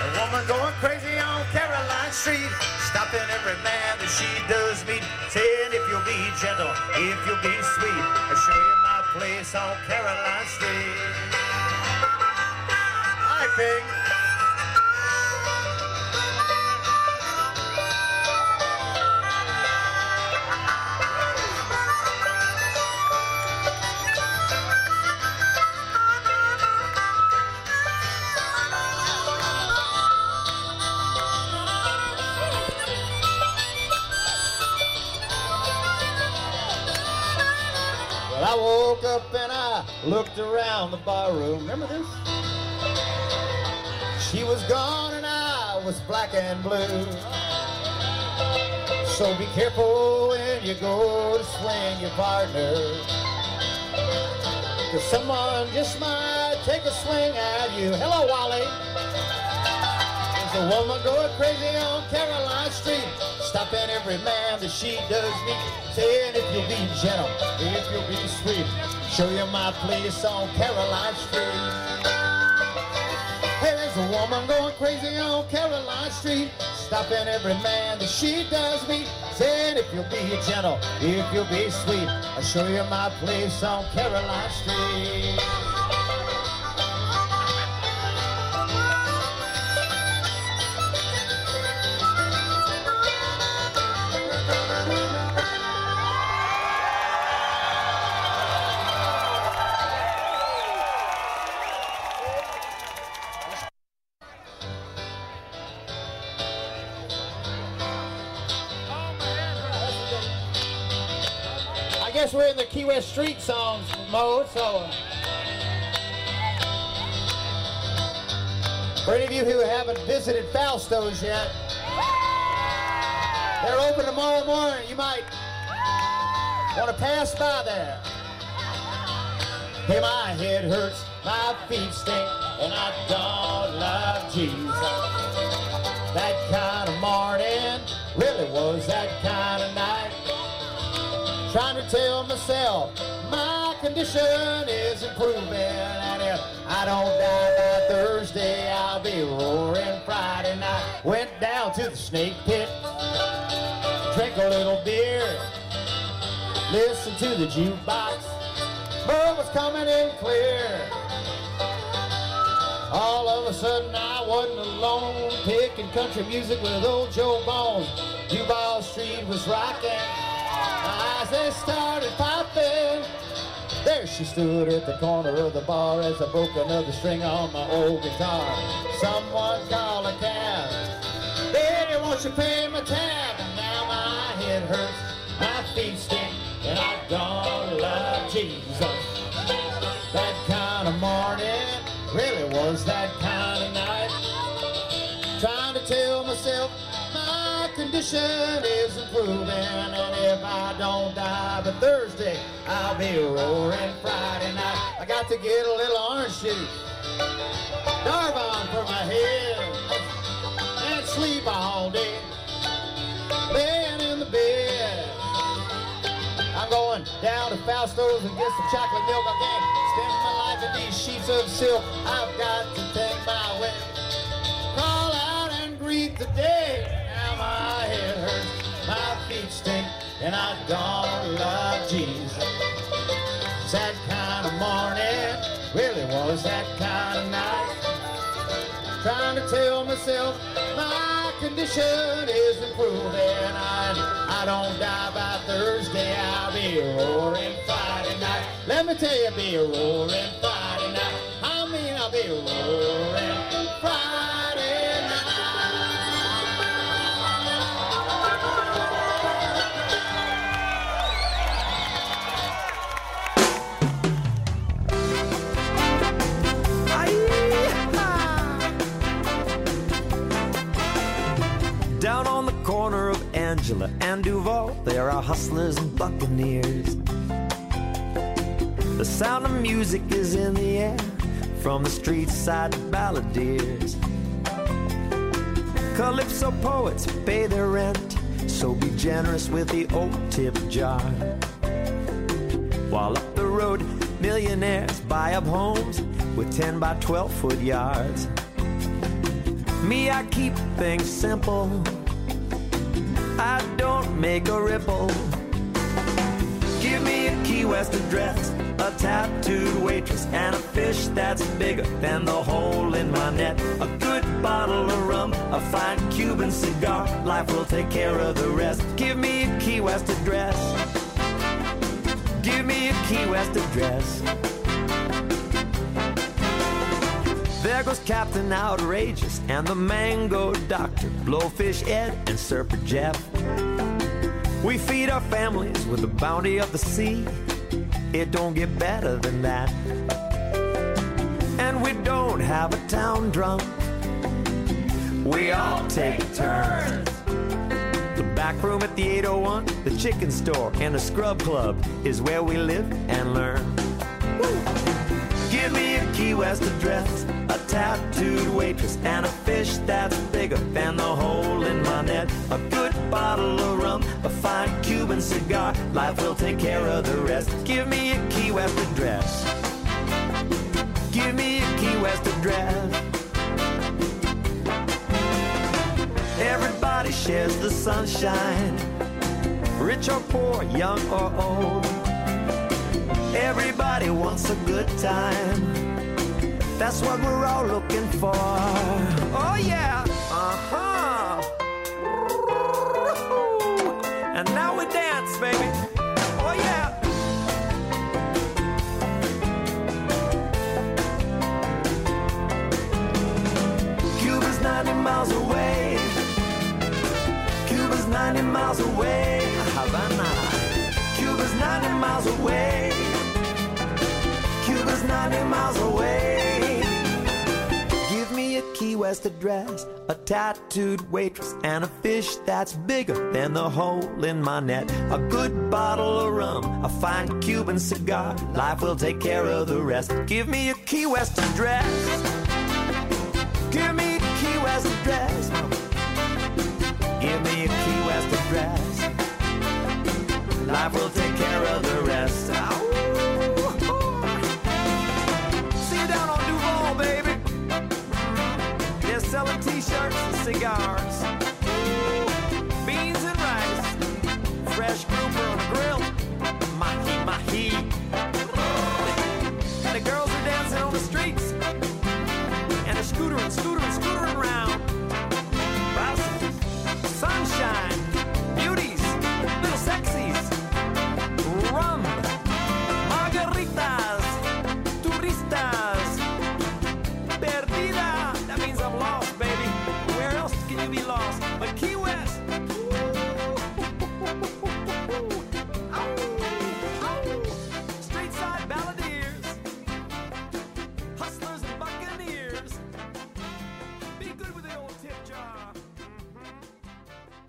A woman going crazy on Caroline Street, stopping every man that she does meet, saying if you'll be gentle, if you'll be sweet, I'll show you my place on Caroline Street. Hi, King. Well, I woke up and I looked around the barroom. Remember this? She was gone and I was black and blue. So be careful when you go to swing your partner. Cause someone just might take a swing at you. Hello, Wally. There's a woman going crazy on Caroline Street, stopping every man that she does meet, saying if you'll be gentle, if you'll be sweet, show you my place on Caroline Street. Hey, there's a woman going crazy on Caroline Street, stopping every man that she does meet, saying if you'll be gentle, if you'll be sweet, I'll show you my place on Caroline Street. Key West Street songs mode, so. For any of you who haven't visited Fausto's yet, they're open tomorrow morning. You might want to pass by there. Hey, my head hurts, my feet stink, and I don't love Jesus. That kind of morning really was that kind of night trying to tell myself my condition is improving. And if I don't die by Thursday, I'll be roaring Friday night. Went down to the snake pit, drank a little beer, listened to the jukebox. But was coming in clear. All of a sudden, I wasn't alone, picking country music with old Joe Bones. Duval Street was rocking. As they started popping, there she stood at the corner of the bar as I broke another string on my old guitar. Someone call a cab. Baby, won't you pay my tab? And now my head hurts, my feet stink, and I don't love Jesus. That kind of morning really was that kind of night. Trying to tell myself my condition is improving And if I don't die by Thursday I'll be roaring Friday night. I got to get a little orange juice, Darvon for my head And sleep all day. Laying in the bed I'm going down to Fausto's and get some chocolate milk. I can't spend my life in these sheets of silk. I've got to take my way. Call out and greet the day my head hurts, my feet stink, and I don't love Jesus. It's that kind of morning, really was that kind of night. Trying to tell myself my condition is improving. I, I don't die by Thursday, I'll be roaring Friday night. Let me tell you, be roaring Friday night. I mean, I'll be roaring Angela and Duval, there are our hustlers and buccaneers. The sound of music is in the air from the street side balladeers. Calypso poets pay their rent, so be generous with the old tip jar. While up the road, millionaires buy up homes with 10 by 12 foot yards. Me, I keep things simple. I don't make a ripple. Give me a Key West address, a tattooed waitress, and a fish that's bigger than the hole in my net. A good bottle of rum, a fine Cuban cigar. Life will take care of the rest. Give me a Key West address. Give me a Key West address. There goes Captain Outrageous and the Mango Doctor, Blowfish Ed and Surfer Jeff. We feed our families with the bounty of the sea. It don't get better than that. And we don't have a town drunk. We all take turns. The back room at the 801, the chicken store, and the scrub club is where we live and learn. Give me a Key West address, a tattooed waitress, and a fish that's bigger than the hole in my net. A good bottle of rum, a fine Cuban cigar. Life will take care of the rest. Give me a Key West address. Give me a Key West address. Everybody shares the sunshine, rich or poor, young or old. Everybody wants a good time. That's what we're all looking for. Oh yeah. Uh-huh. And now we dance, baby. Oh yeah. Cuba's 90 miles away. Cuba's 90 miles away. Havana. Cuba's 90 miles away. Cuba's 90 miles away. Key West address, a tattooed waitress, and a fish that's bigger than the hole in my net. A good bottle of rum, a fine Cuban cigar. Life will take care of the rest. Give me a Key West address. Give me a Key West address. Give me a Key West address. Life will take care of the rest. Ow. Selling t-shirts and cigars. Beans and rice. Fresh grouper on the grill. Mahi mahi. And the girls are dancing on the streets. And they're scootering, scootering, scootering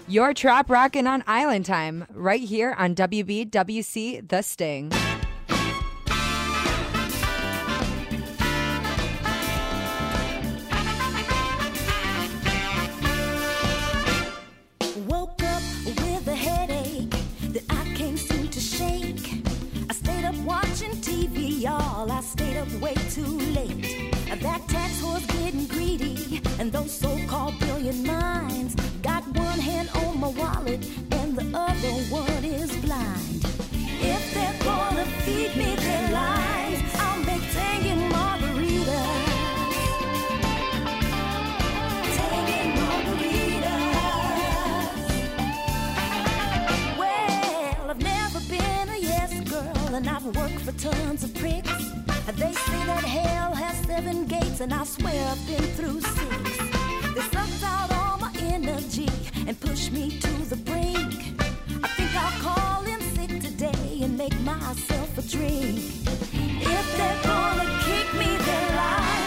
Your Trop Rockin' on Island Time, right here on WBWC The Sting. Woke up with a headache that I stayed up way too late. That tax was getting greedy, and those so-called billion minds tons of pricks. They say that hell has seven gates, and I swear I've been through six. They sucked out all my energy and pushed me to the brink. I think I'll call in sick today and make myself a drink. If they're gonna kick me their lies,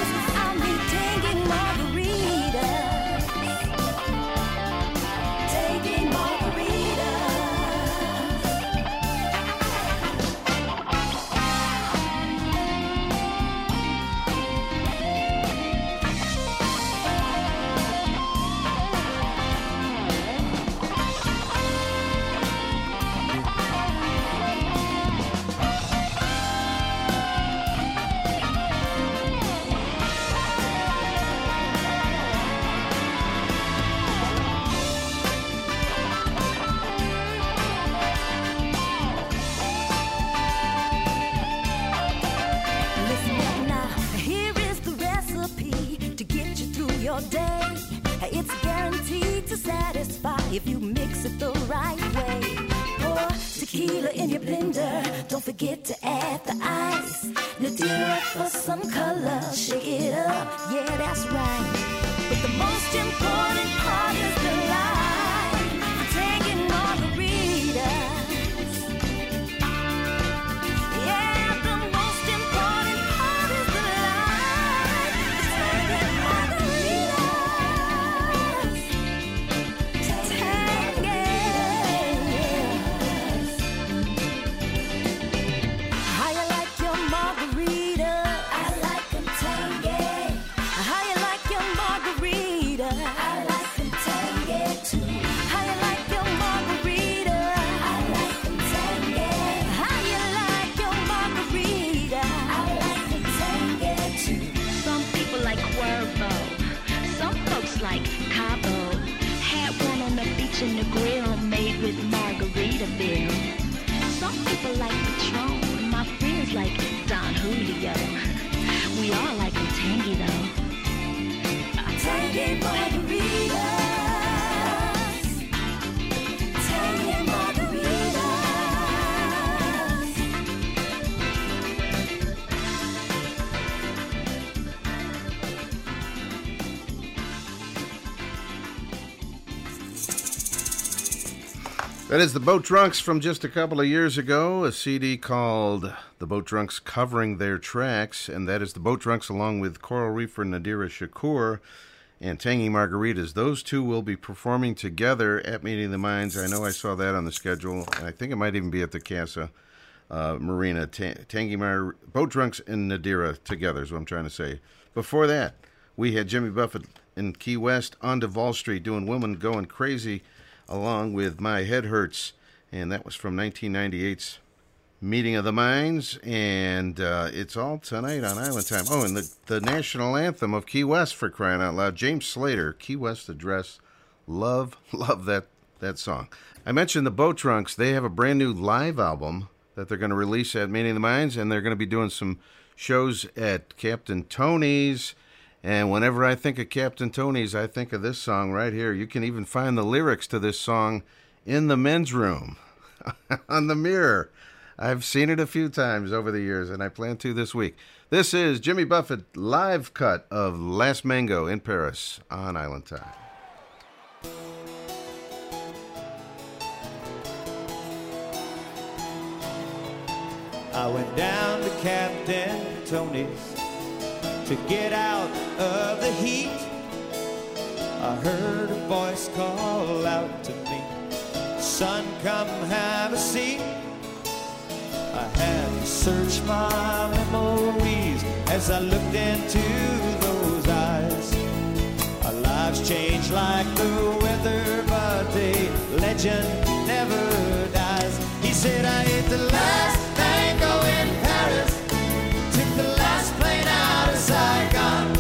it the right way. Pour tequila in your blender, don't forget to add the ice. Nadira for some color, shake it up, yeah that's right. But the most important part is the That is the Boat Drunks from just a couple of years ago, a CD called The Boat Drunks Covering Their Tracks, and that is the Boat Drunks along with Coral Reefer Nadirah Shakur and Tangy Margaritas. Those two will be performing together at Meeting of the Minds. I know I saw that on the schedule, and I think it might even be at the Casa uh, Marina. Ta- Tangy Mar- Boat Drunks and Nadirah together is what I'm trying to say. Before that, we had Jimmy Buffett in Key West on Duval Street doing Women Going Crazy along with My Head Hurts, and that was from 1998's Meeting of the Minds, and uh, it's all tonight on Island Time. Oh, and the, the national anthem of Key West for crying out loud, James Slater, Key West Address. Love, [laughs] love that, that song. I mentioned the Boat Drunks. They have a brand new live album that they're going to release at Meeting of the Minds, and they're going to be doing some shows at Captain Tony's. And whenever I think of Captain Tony's, I think of this song right here. You can even find the lyrics to this song in the men's room [laughs] on the mirror. I've seen it a few times over the years, and I plan to this week. This is Jimmy Buffett live cut of Last Mango in Paris on Island Time. I went down to Captain Tony's to get out of the heat. I heard a voice call out to me, Son, come have a seat. I had to search my memories as I looked into those eyes. Our lives change like the weather, but the legend never dies. He said, I ate the last tango in Paris, took the last plane out of Saigon.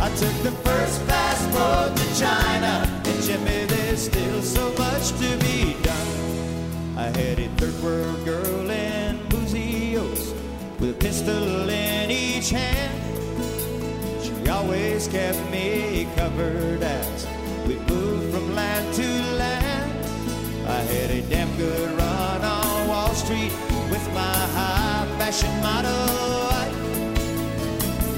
I took the first passport to China, and Jimmy, there's still so much to be done. I had a third world girl pistol in each hand. She always kept me covered as we moved from land to land. I had a damn good run on Wall Street with my high fashion model wife.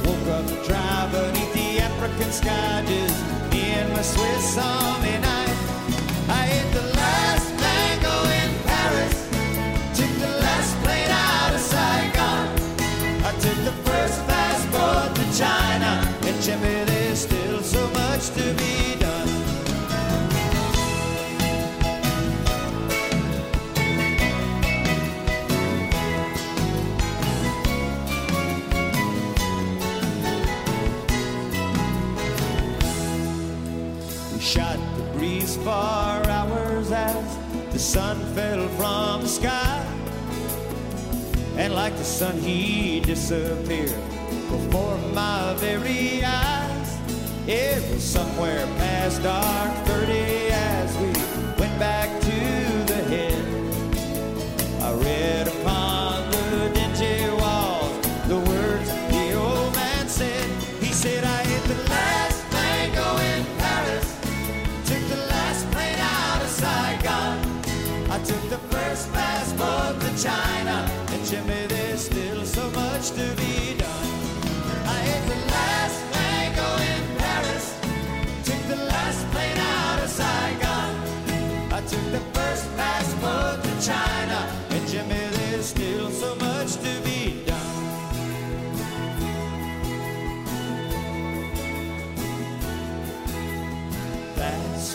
Woke up dry beneath the African sky, just and my Swiss Army knife. Fell from the sky. And like the sun, he disappeared before my very eyes. It was somewhere past dark 30 as we went back to the head. I read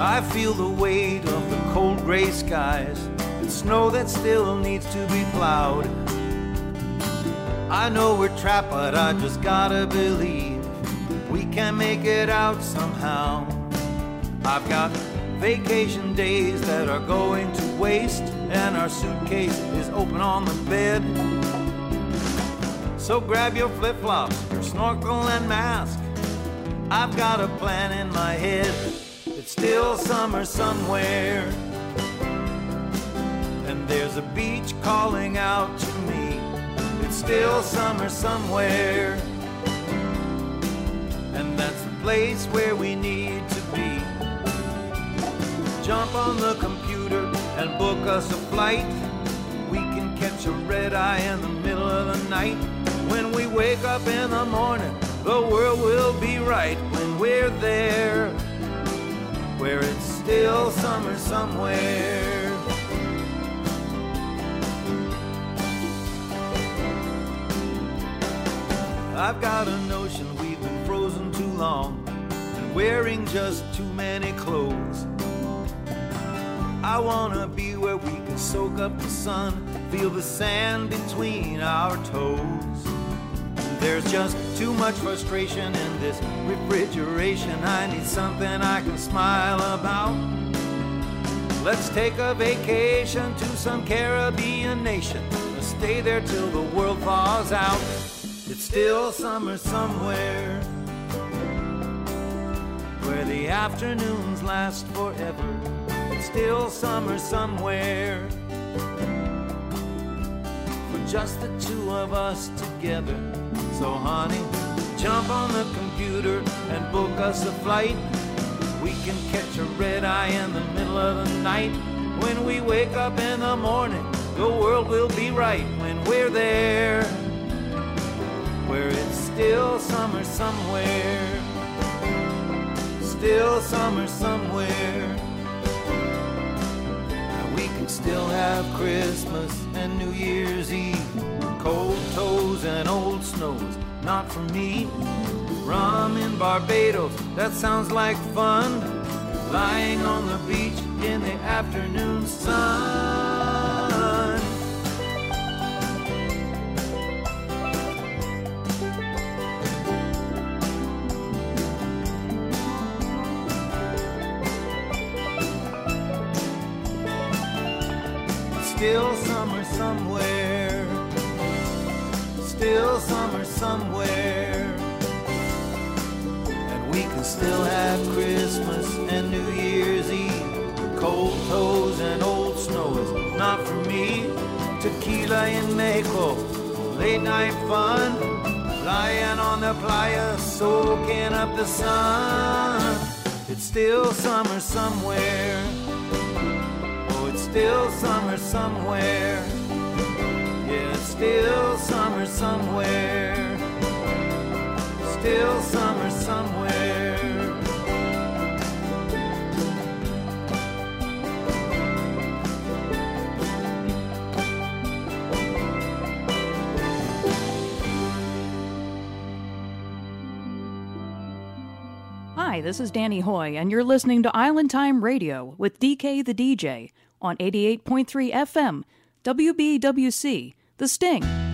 I feel the weight of the cold gray skies and snow that still needs to be plowed. I know we're trapped, but I just gotta believe we can make it out somehow. I've got vacation days that are going to waste, and our suitcase is open on the bed. So grab your flip flops, your snorkel, and mask. I've got a plan in my head. Still summer somewhere. And there's a beach calling out to me. It's still summer somewhere. And that's the place where we need to be. Jump on the computer and book us a flight. We can catch a red eye in the middle of the night. When we wake up in the morning, the world will be right when we're there where it's still summer somewhere. I've got a notion we've been frozen too long and wearing just too many clothes. I wanna be where we can soak up the sun, feel the sand between our toes. There's just too much frustration in this refrigeration. I need something I can smile about. Let's take a vacation to some Caribbean nation. and Stay there till the world thaws out. It's still summer somewhere where the afternoons last forever. It's still summer somewhere for just the two of us together. So, honey, jump on the computer and book us a flight. We can catch a red eye in the middle of the night. When we wake up in the morning, the world will be right when we're there. Where it's still summer somewhere. Still summer somewhere. Still have Christmas and New Year's Eve. Cold toes and old snows not for me. Rum in Barbados, that sounds like fun. Lying on the beach in the afternoon sun. Somewhere. Still summer somewhere. And we can still have Christmas and New Year's Eve. Cold toes and old snow is not for me. Tequila in Mexico, late night fun. Lying on the playa, soaking up the sun. It's still summer somewhere. Oh, it's still summer somewhere. Still summer somewhere. Still summer somewhere. Hi, this is Danny Hoy, and you're listening to Island Time Radio with DK the DJ on 88.3 FM, WBWC, The Sting.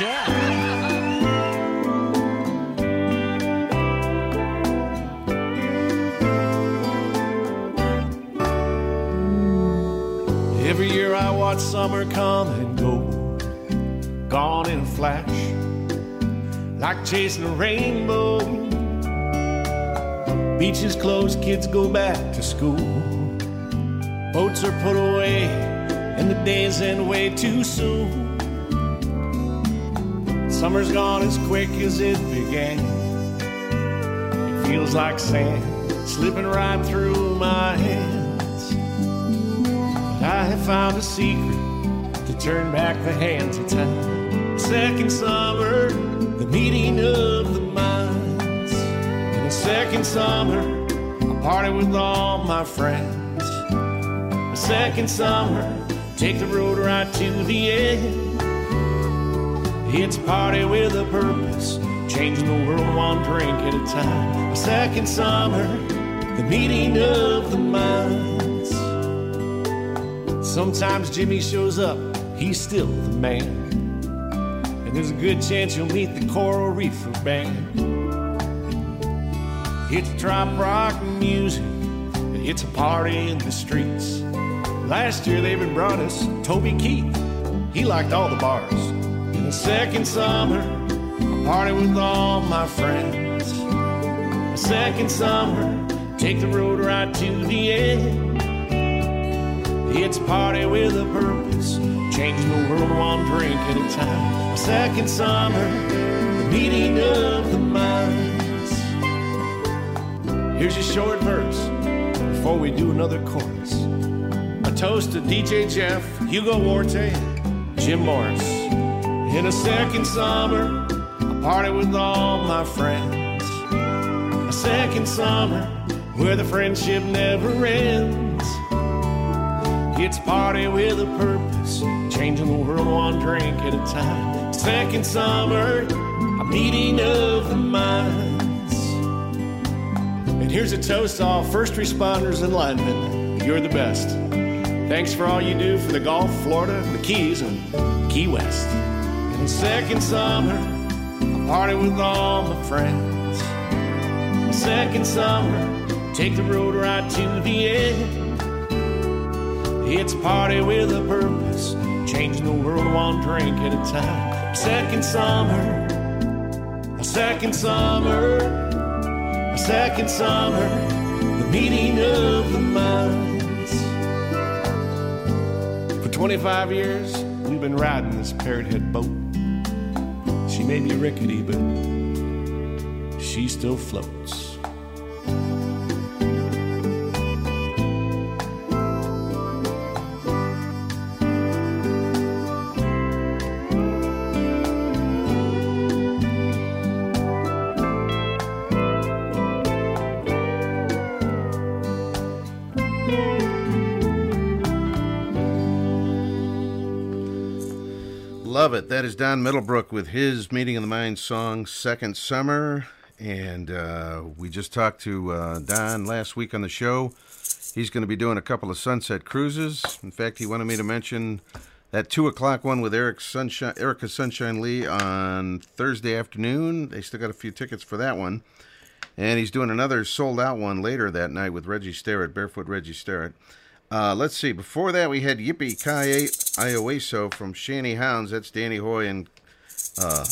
Yeah. Every year I watch summer come and go, gone in a flash, like chasing a rainbow. Beaches close, kids go back to school. Boats are put away, and the days end way too soon. Summer's gone as quick as it began. It feels like sand slipping right through my hands. But I have found a secret to turn back the hands of time. Second summer, the meeting of the minds. In the second summer, I party with all my friends. The second summer, take the road right to the end. It's party with a purpose, changing the world one drink at a time. A second summer, the meeting of the minds. Sometimes Jimmy shows up, he's still the man. And there's a good chance you'll meet the Coral Reefer Band. It's trop rock music, it's a party in the streets. Last year they even brought us Toby Keith, he liked all the bars. Second summer, I party with all my friends. A second summer, take the road right to the end. It's party with a purpose, changing the world one drink at a time. A second summer, the meeting of the minds. Here's a short verse before we do another chorus. A toast to DJ Jeff, Hugo Warte, Jim Morris. In a second summer, I party with all my friends. A second summer where the friendship never ends. It's party with a purpose, changing the world one drink at a time. Second summer, a meeting of the minds. And here's a toast to all first responders and linemen. You're the best. Thanks for all you do for the Gulf, Florida, the Keys, and Key West. The second summer, I party with all my friends. The second summer, take the road right to the end. It's a party with a purpose, changing the world one drink at a time. Second summer, a second summer, a second summer, the meeting of the minds. For 25 years, we've been riding this parrot head boat. She may be rickety, but she still floats. Love it. That is Don Middlebrook with his Meeting of the Mind song, Second Summer. And uh, we just talked to uh, Don last week on the show. He's going to be doing a couple of sunset cruises. In fact, he wanted me to mention that 2 o'clock one with Eric Sunshine, Erica Sunshine Lee on Thursday afternoon. They still got a few tickets for that one. And he's doing another sold out one later that night with Reggie Starrett, Barefoot Reggie Starrett. Uh, let's see. Before that, we had Yippee Ki Iowaso from Shanty Hounds. That's Danny Hoy and uh,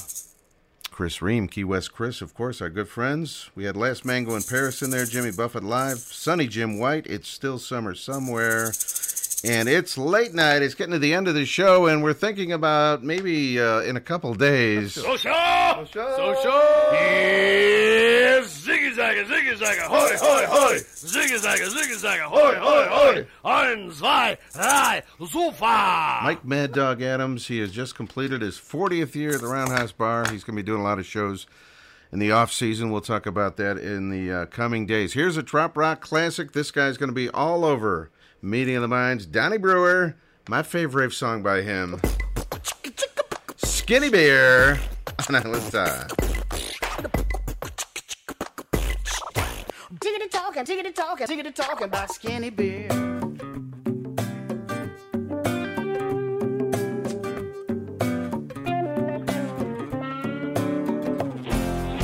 Chris Ream, Key West Chris, of course, our good friends. We had Last Mango in Paris in there, Jimmy Buffett live, Sunny Jim White. It's still summer somewhere. And it's late night. It's getting to the end of the show, and we're thinking about maybe uh, in a couple days. Social! Social! Yes! Ziggy zagga, ziggy zagga, hoi, hoi, hoi! Ziggy zagga, ziggy zagga, hoi, hoi, hoi! Ein, zwei, drei, super! Mike Mad Dog Adams, he has just completed his 40th year at the Roundhouse Bar. He's going to be doing a lot of shows in the off season. We'll talk about that in the uh, coming days. Here's a Trop Rock classic. This guy's going to be all over Meeting of the Minds, Donny Brewer, my favorite song by him, Skinny Bear on Alista. Tiggity talking, tiggity talking, tiggity talking about Skinny Bear.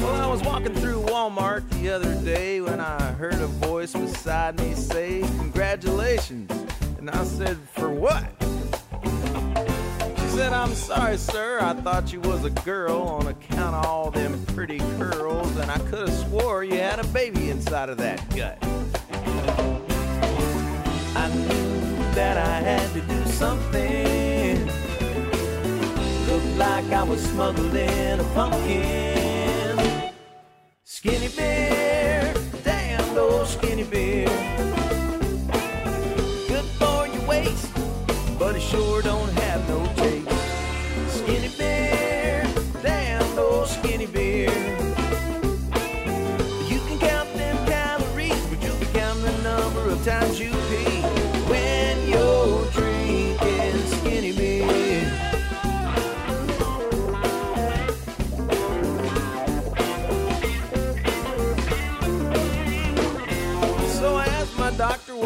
Well, I was walking through Walmart the other day when I heard a voice beside me say, Congratulations. And I said, For what? She said, I'm sorry, sir. I thought you was a girl on account of all them pretty curls, and I could have swore you had a baby inside of that gut. I knew that I had to do something. Looked like I was smuggling a pumpkin. Skinny bear, skinny bear. Good for your waist, but it sure don't have no taste. Skinny bear, damn old skinny bear.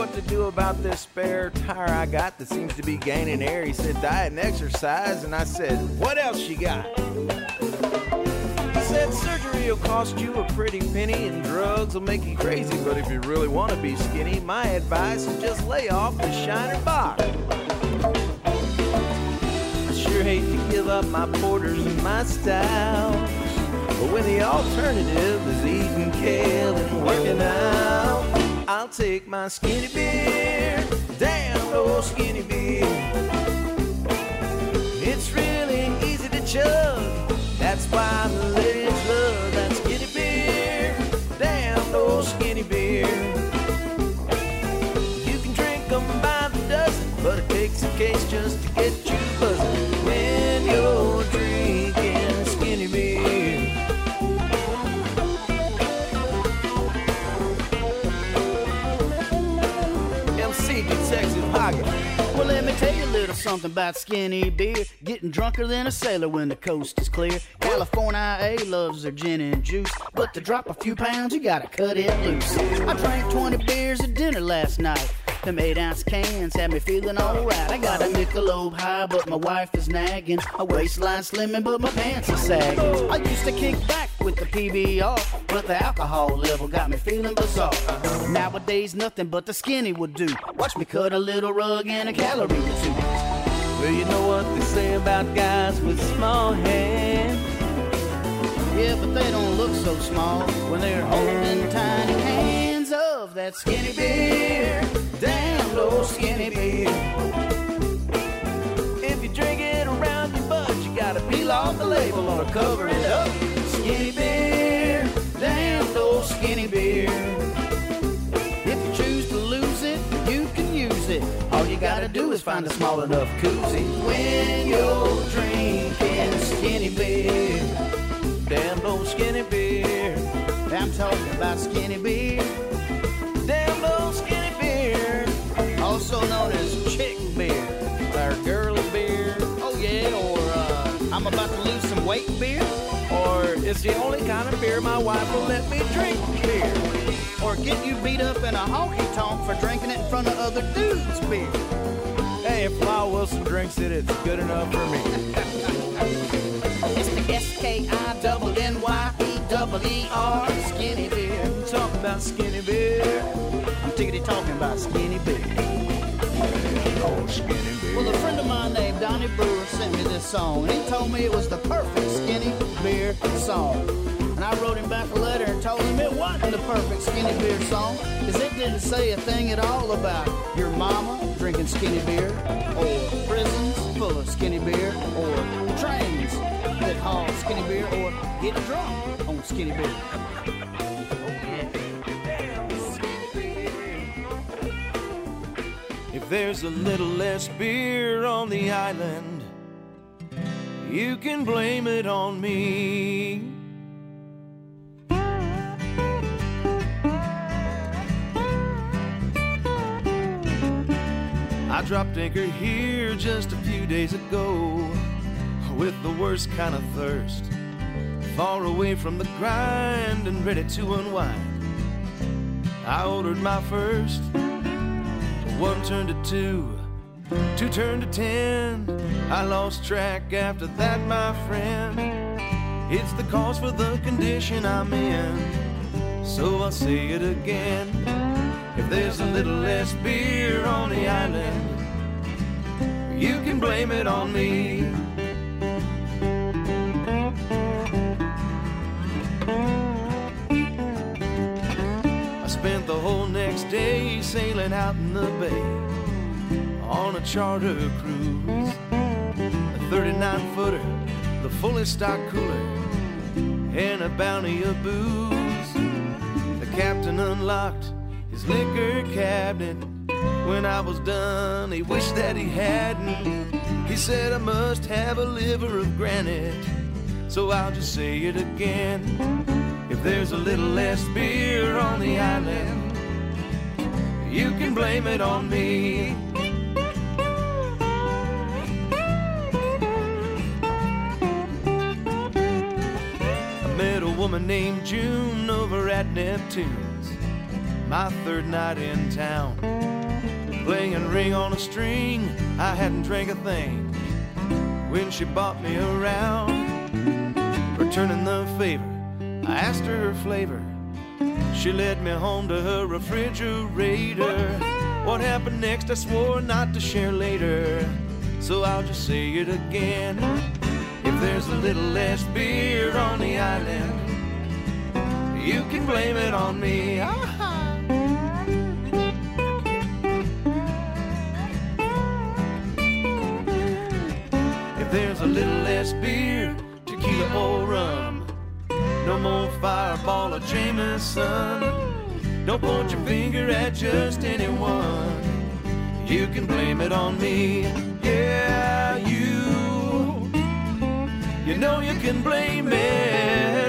What to do about this spare tire I got that seems to be gaining air. He said diet and exercise, and I said, what else you got? He said surgery will cost you a pretty penny and drugs will make you crazy, but if you really want to be skinny, my advice is just lay off the Shiner Bocks. I sure hate to give up my porters and my stouts, but when the alternative is eating kale and working out, take my skinny beer, damn old skinny beer. It's really easy to chug. That's why the Detective Hoggett. Well, let me tell you a little something about skinny beer. Getting drunker than a sailor when the coast is clear. California IA loves their gin and juice. But to drop a few pounds, you gotta cut it loose. I drank 20 beers at dinner last night. Them eight ounce cans had me feeling alright. I got a Michelob high, but my wife is nagging. My waistline slimming, but my pants are sagging. I used to kick back with the PBR, but the alcohol level got me feeling bizarre. Nowadays, nothing but the skinny would do. Watch me cut a little rug and a calorie or two. Well, you know what they say about guys with small hands. Yeah, but they don't look so small when they're holding tiny hands of that skinny beer. Damn low skinny beer. If you drink it around your butt, you gotta peel off the label or cover it up. Skinny beer, damn low skinny beer. If you choose to lose it, you can use it. All you gotta do is find a small enough koozie. When you're drinking skinny beer, Damn low skinny beer. I'm talking about skinny beer. Also known as chick beer. Or girly beer. Oh yeah, or uh, I'm about to lose some weight beer. Or it's the only kind of beer my wife will let me drink beer. Or get you beat up in a honky tonk for drinking it in front of other dudes' beer. Hey, if Fly Wilson drinks it, it's good enough for me. It's the S-K-I-double-N-Y-E-double-E-R skinny beer. Talk about skinny beer. I'm tickety talking about skinny beer. Skinny beer. Well, a friend of mine named Donnie Brewer sent me this song, and he told me it was the perfect skinny beer song. And I wrote him back a letter and told him it wasn't the perfect skinny beer song, because it didn't say a thing at all about your mama drinking skinny beer, or prisons full of skinny beer, or trains that haul skinny beer, or getting drunk on skinny beer. There's a little less beer on the island, you can blame it on me. I dropped anchor here just a few days ago with the worst kind of thirst. Far away from the grind and ready to unwind. I ordered my first. One turned to two, two turned to ten. I lost track after that, my friend. It's the cause for the condition I'm in. So I'll say it again. If there's a little less beer on the island, you can blame it on me. Spent the whole next day sailing out in the bay on a charter cruise. A 39 footer, the fully stocked cooler, and a bounty of booze. The captain unlocked his liquor cabinet. When I was done, he wished that he hadn't. He said I must have a liver of granite. So I'll just say it again. If there's a little less beer on the island, you can blame it on me. I met a woman named June over at Neptune's, my third night in town. Playing ring on a string, I hadn't drank a thing when she bought me around. Returning the favor, I asked her her flavor. She led me home to her refrigerator. What happened next, I swore not to share later. So I'll just say it again. If there's a little less beer on the island, you can blame it on me. If there's a little less beer, tequila or rum, no more fireball or Jameson. Don't point your finger at just anyone. You can blame it on me. Yeah, you. You know you can blame it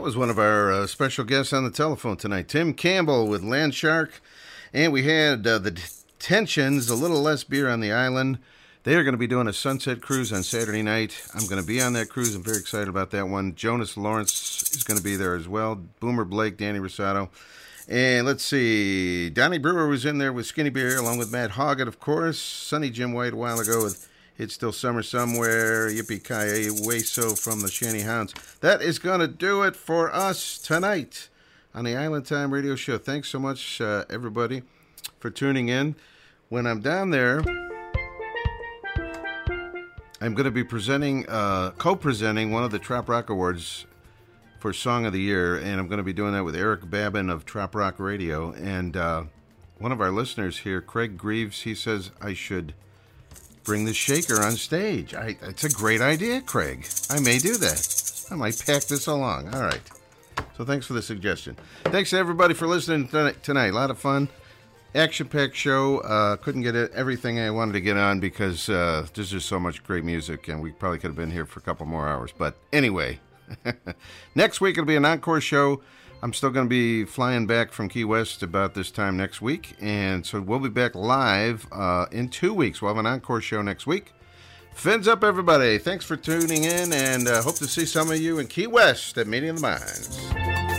That was one of our uh, special guests on the telephone tonight, Tim Campbell with Landshark. And we had uh, the Tensions, a little less beer on the island. They are going to be doing a sunset cruise on Saturday night. I'm going to be on that cruise. I'm very excited about that one. Jonas Lawrence is going to be there as well. Boomer Blake, Danny Rosato. And let's see, Donnie Brewer was in there with Skinny Beer, along with Matt Hoggett, of course. Sonny Jim White a while ago with It's Still Summer Somewhere. Yippee Ki Way So from the Shanty Hounds. That is to do it for us tonight on the Island Time Radio Show. Thanks so much, uh, everybody, for tuning in. When I'm down there, I'm going to be presenting, uh, co-presenting one of the Trop Rock Awards for Song of the Year, and I'm going to be doing that with Eric Babin of Trop Rock Radio. And uh, one of our listeners here, Craig Greaves, he says I should bring the shaker on stage. I, it's a great idea, Craig. I may do that. I might pack this along. All right. So thanks for the suggestion. Thanks to everybody for listening tonight. A lot of fun. Action packed show. Uh, couldn't get everything I wanted to get on because uh, there's just so much great music, and we probably could have been here for a couple more hours. But anyway, [laughs] next week it'll be an encore show. I'm still going to be flying back from Key West about this time next week, and so we'll be back live uh, in two weeks. We'll have an encore show next week. Fins up, everybody. Thanks for tuning in, and uh, hope to see some of you in Key West at Meeting of the Minds.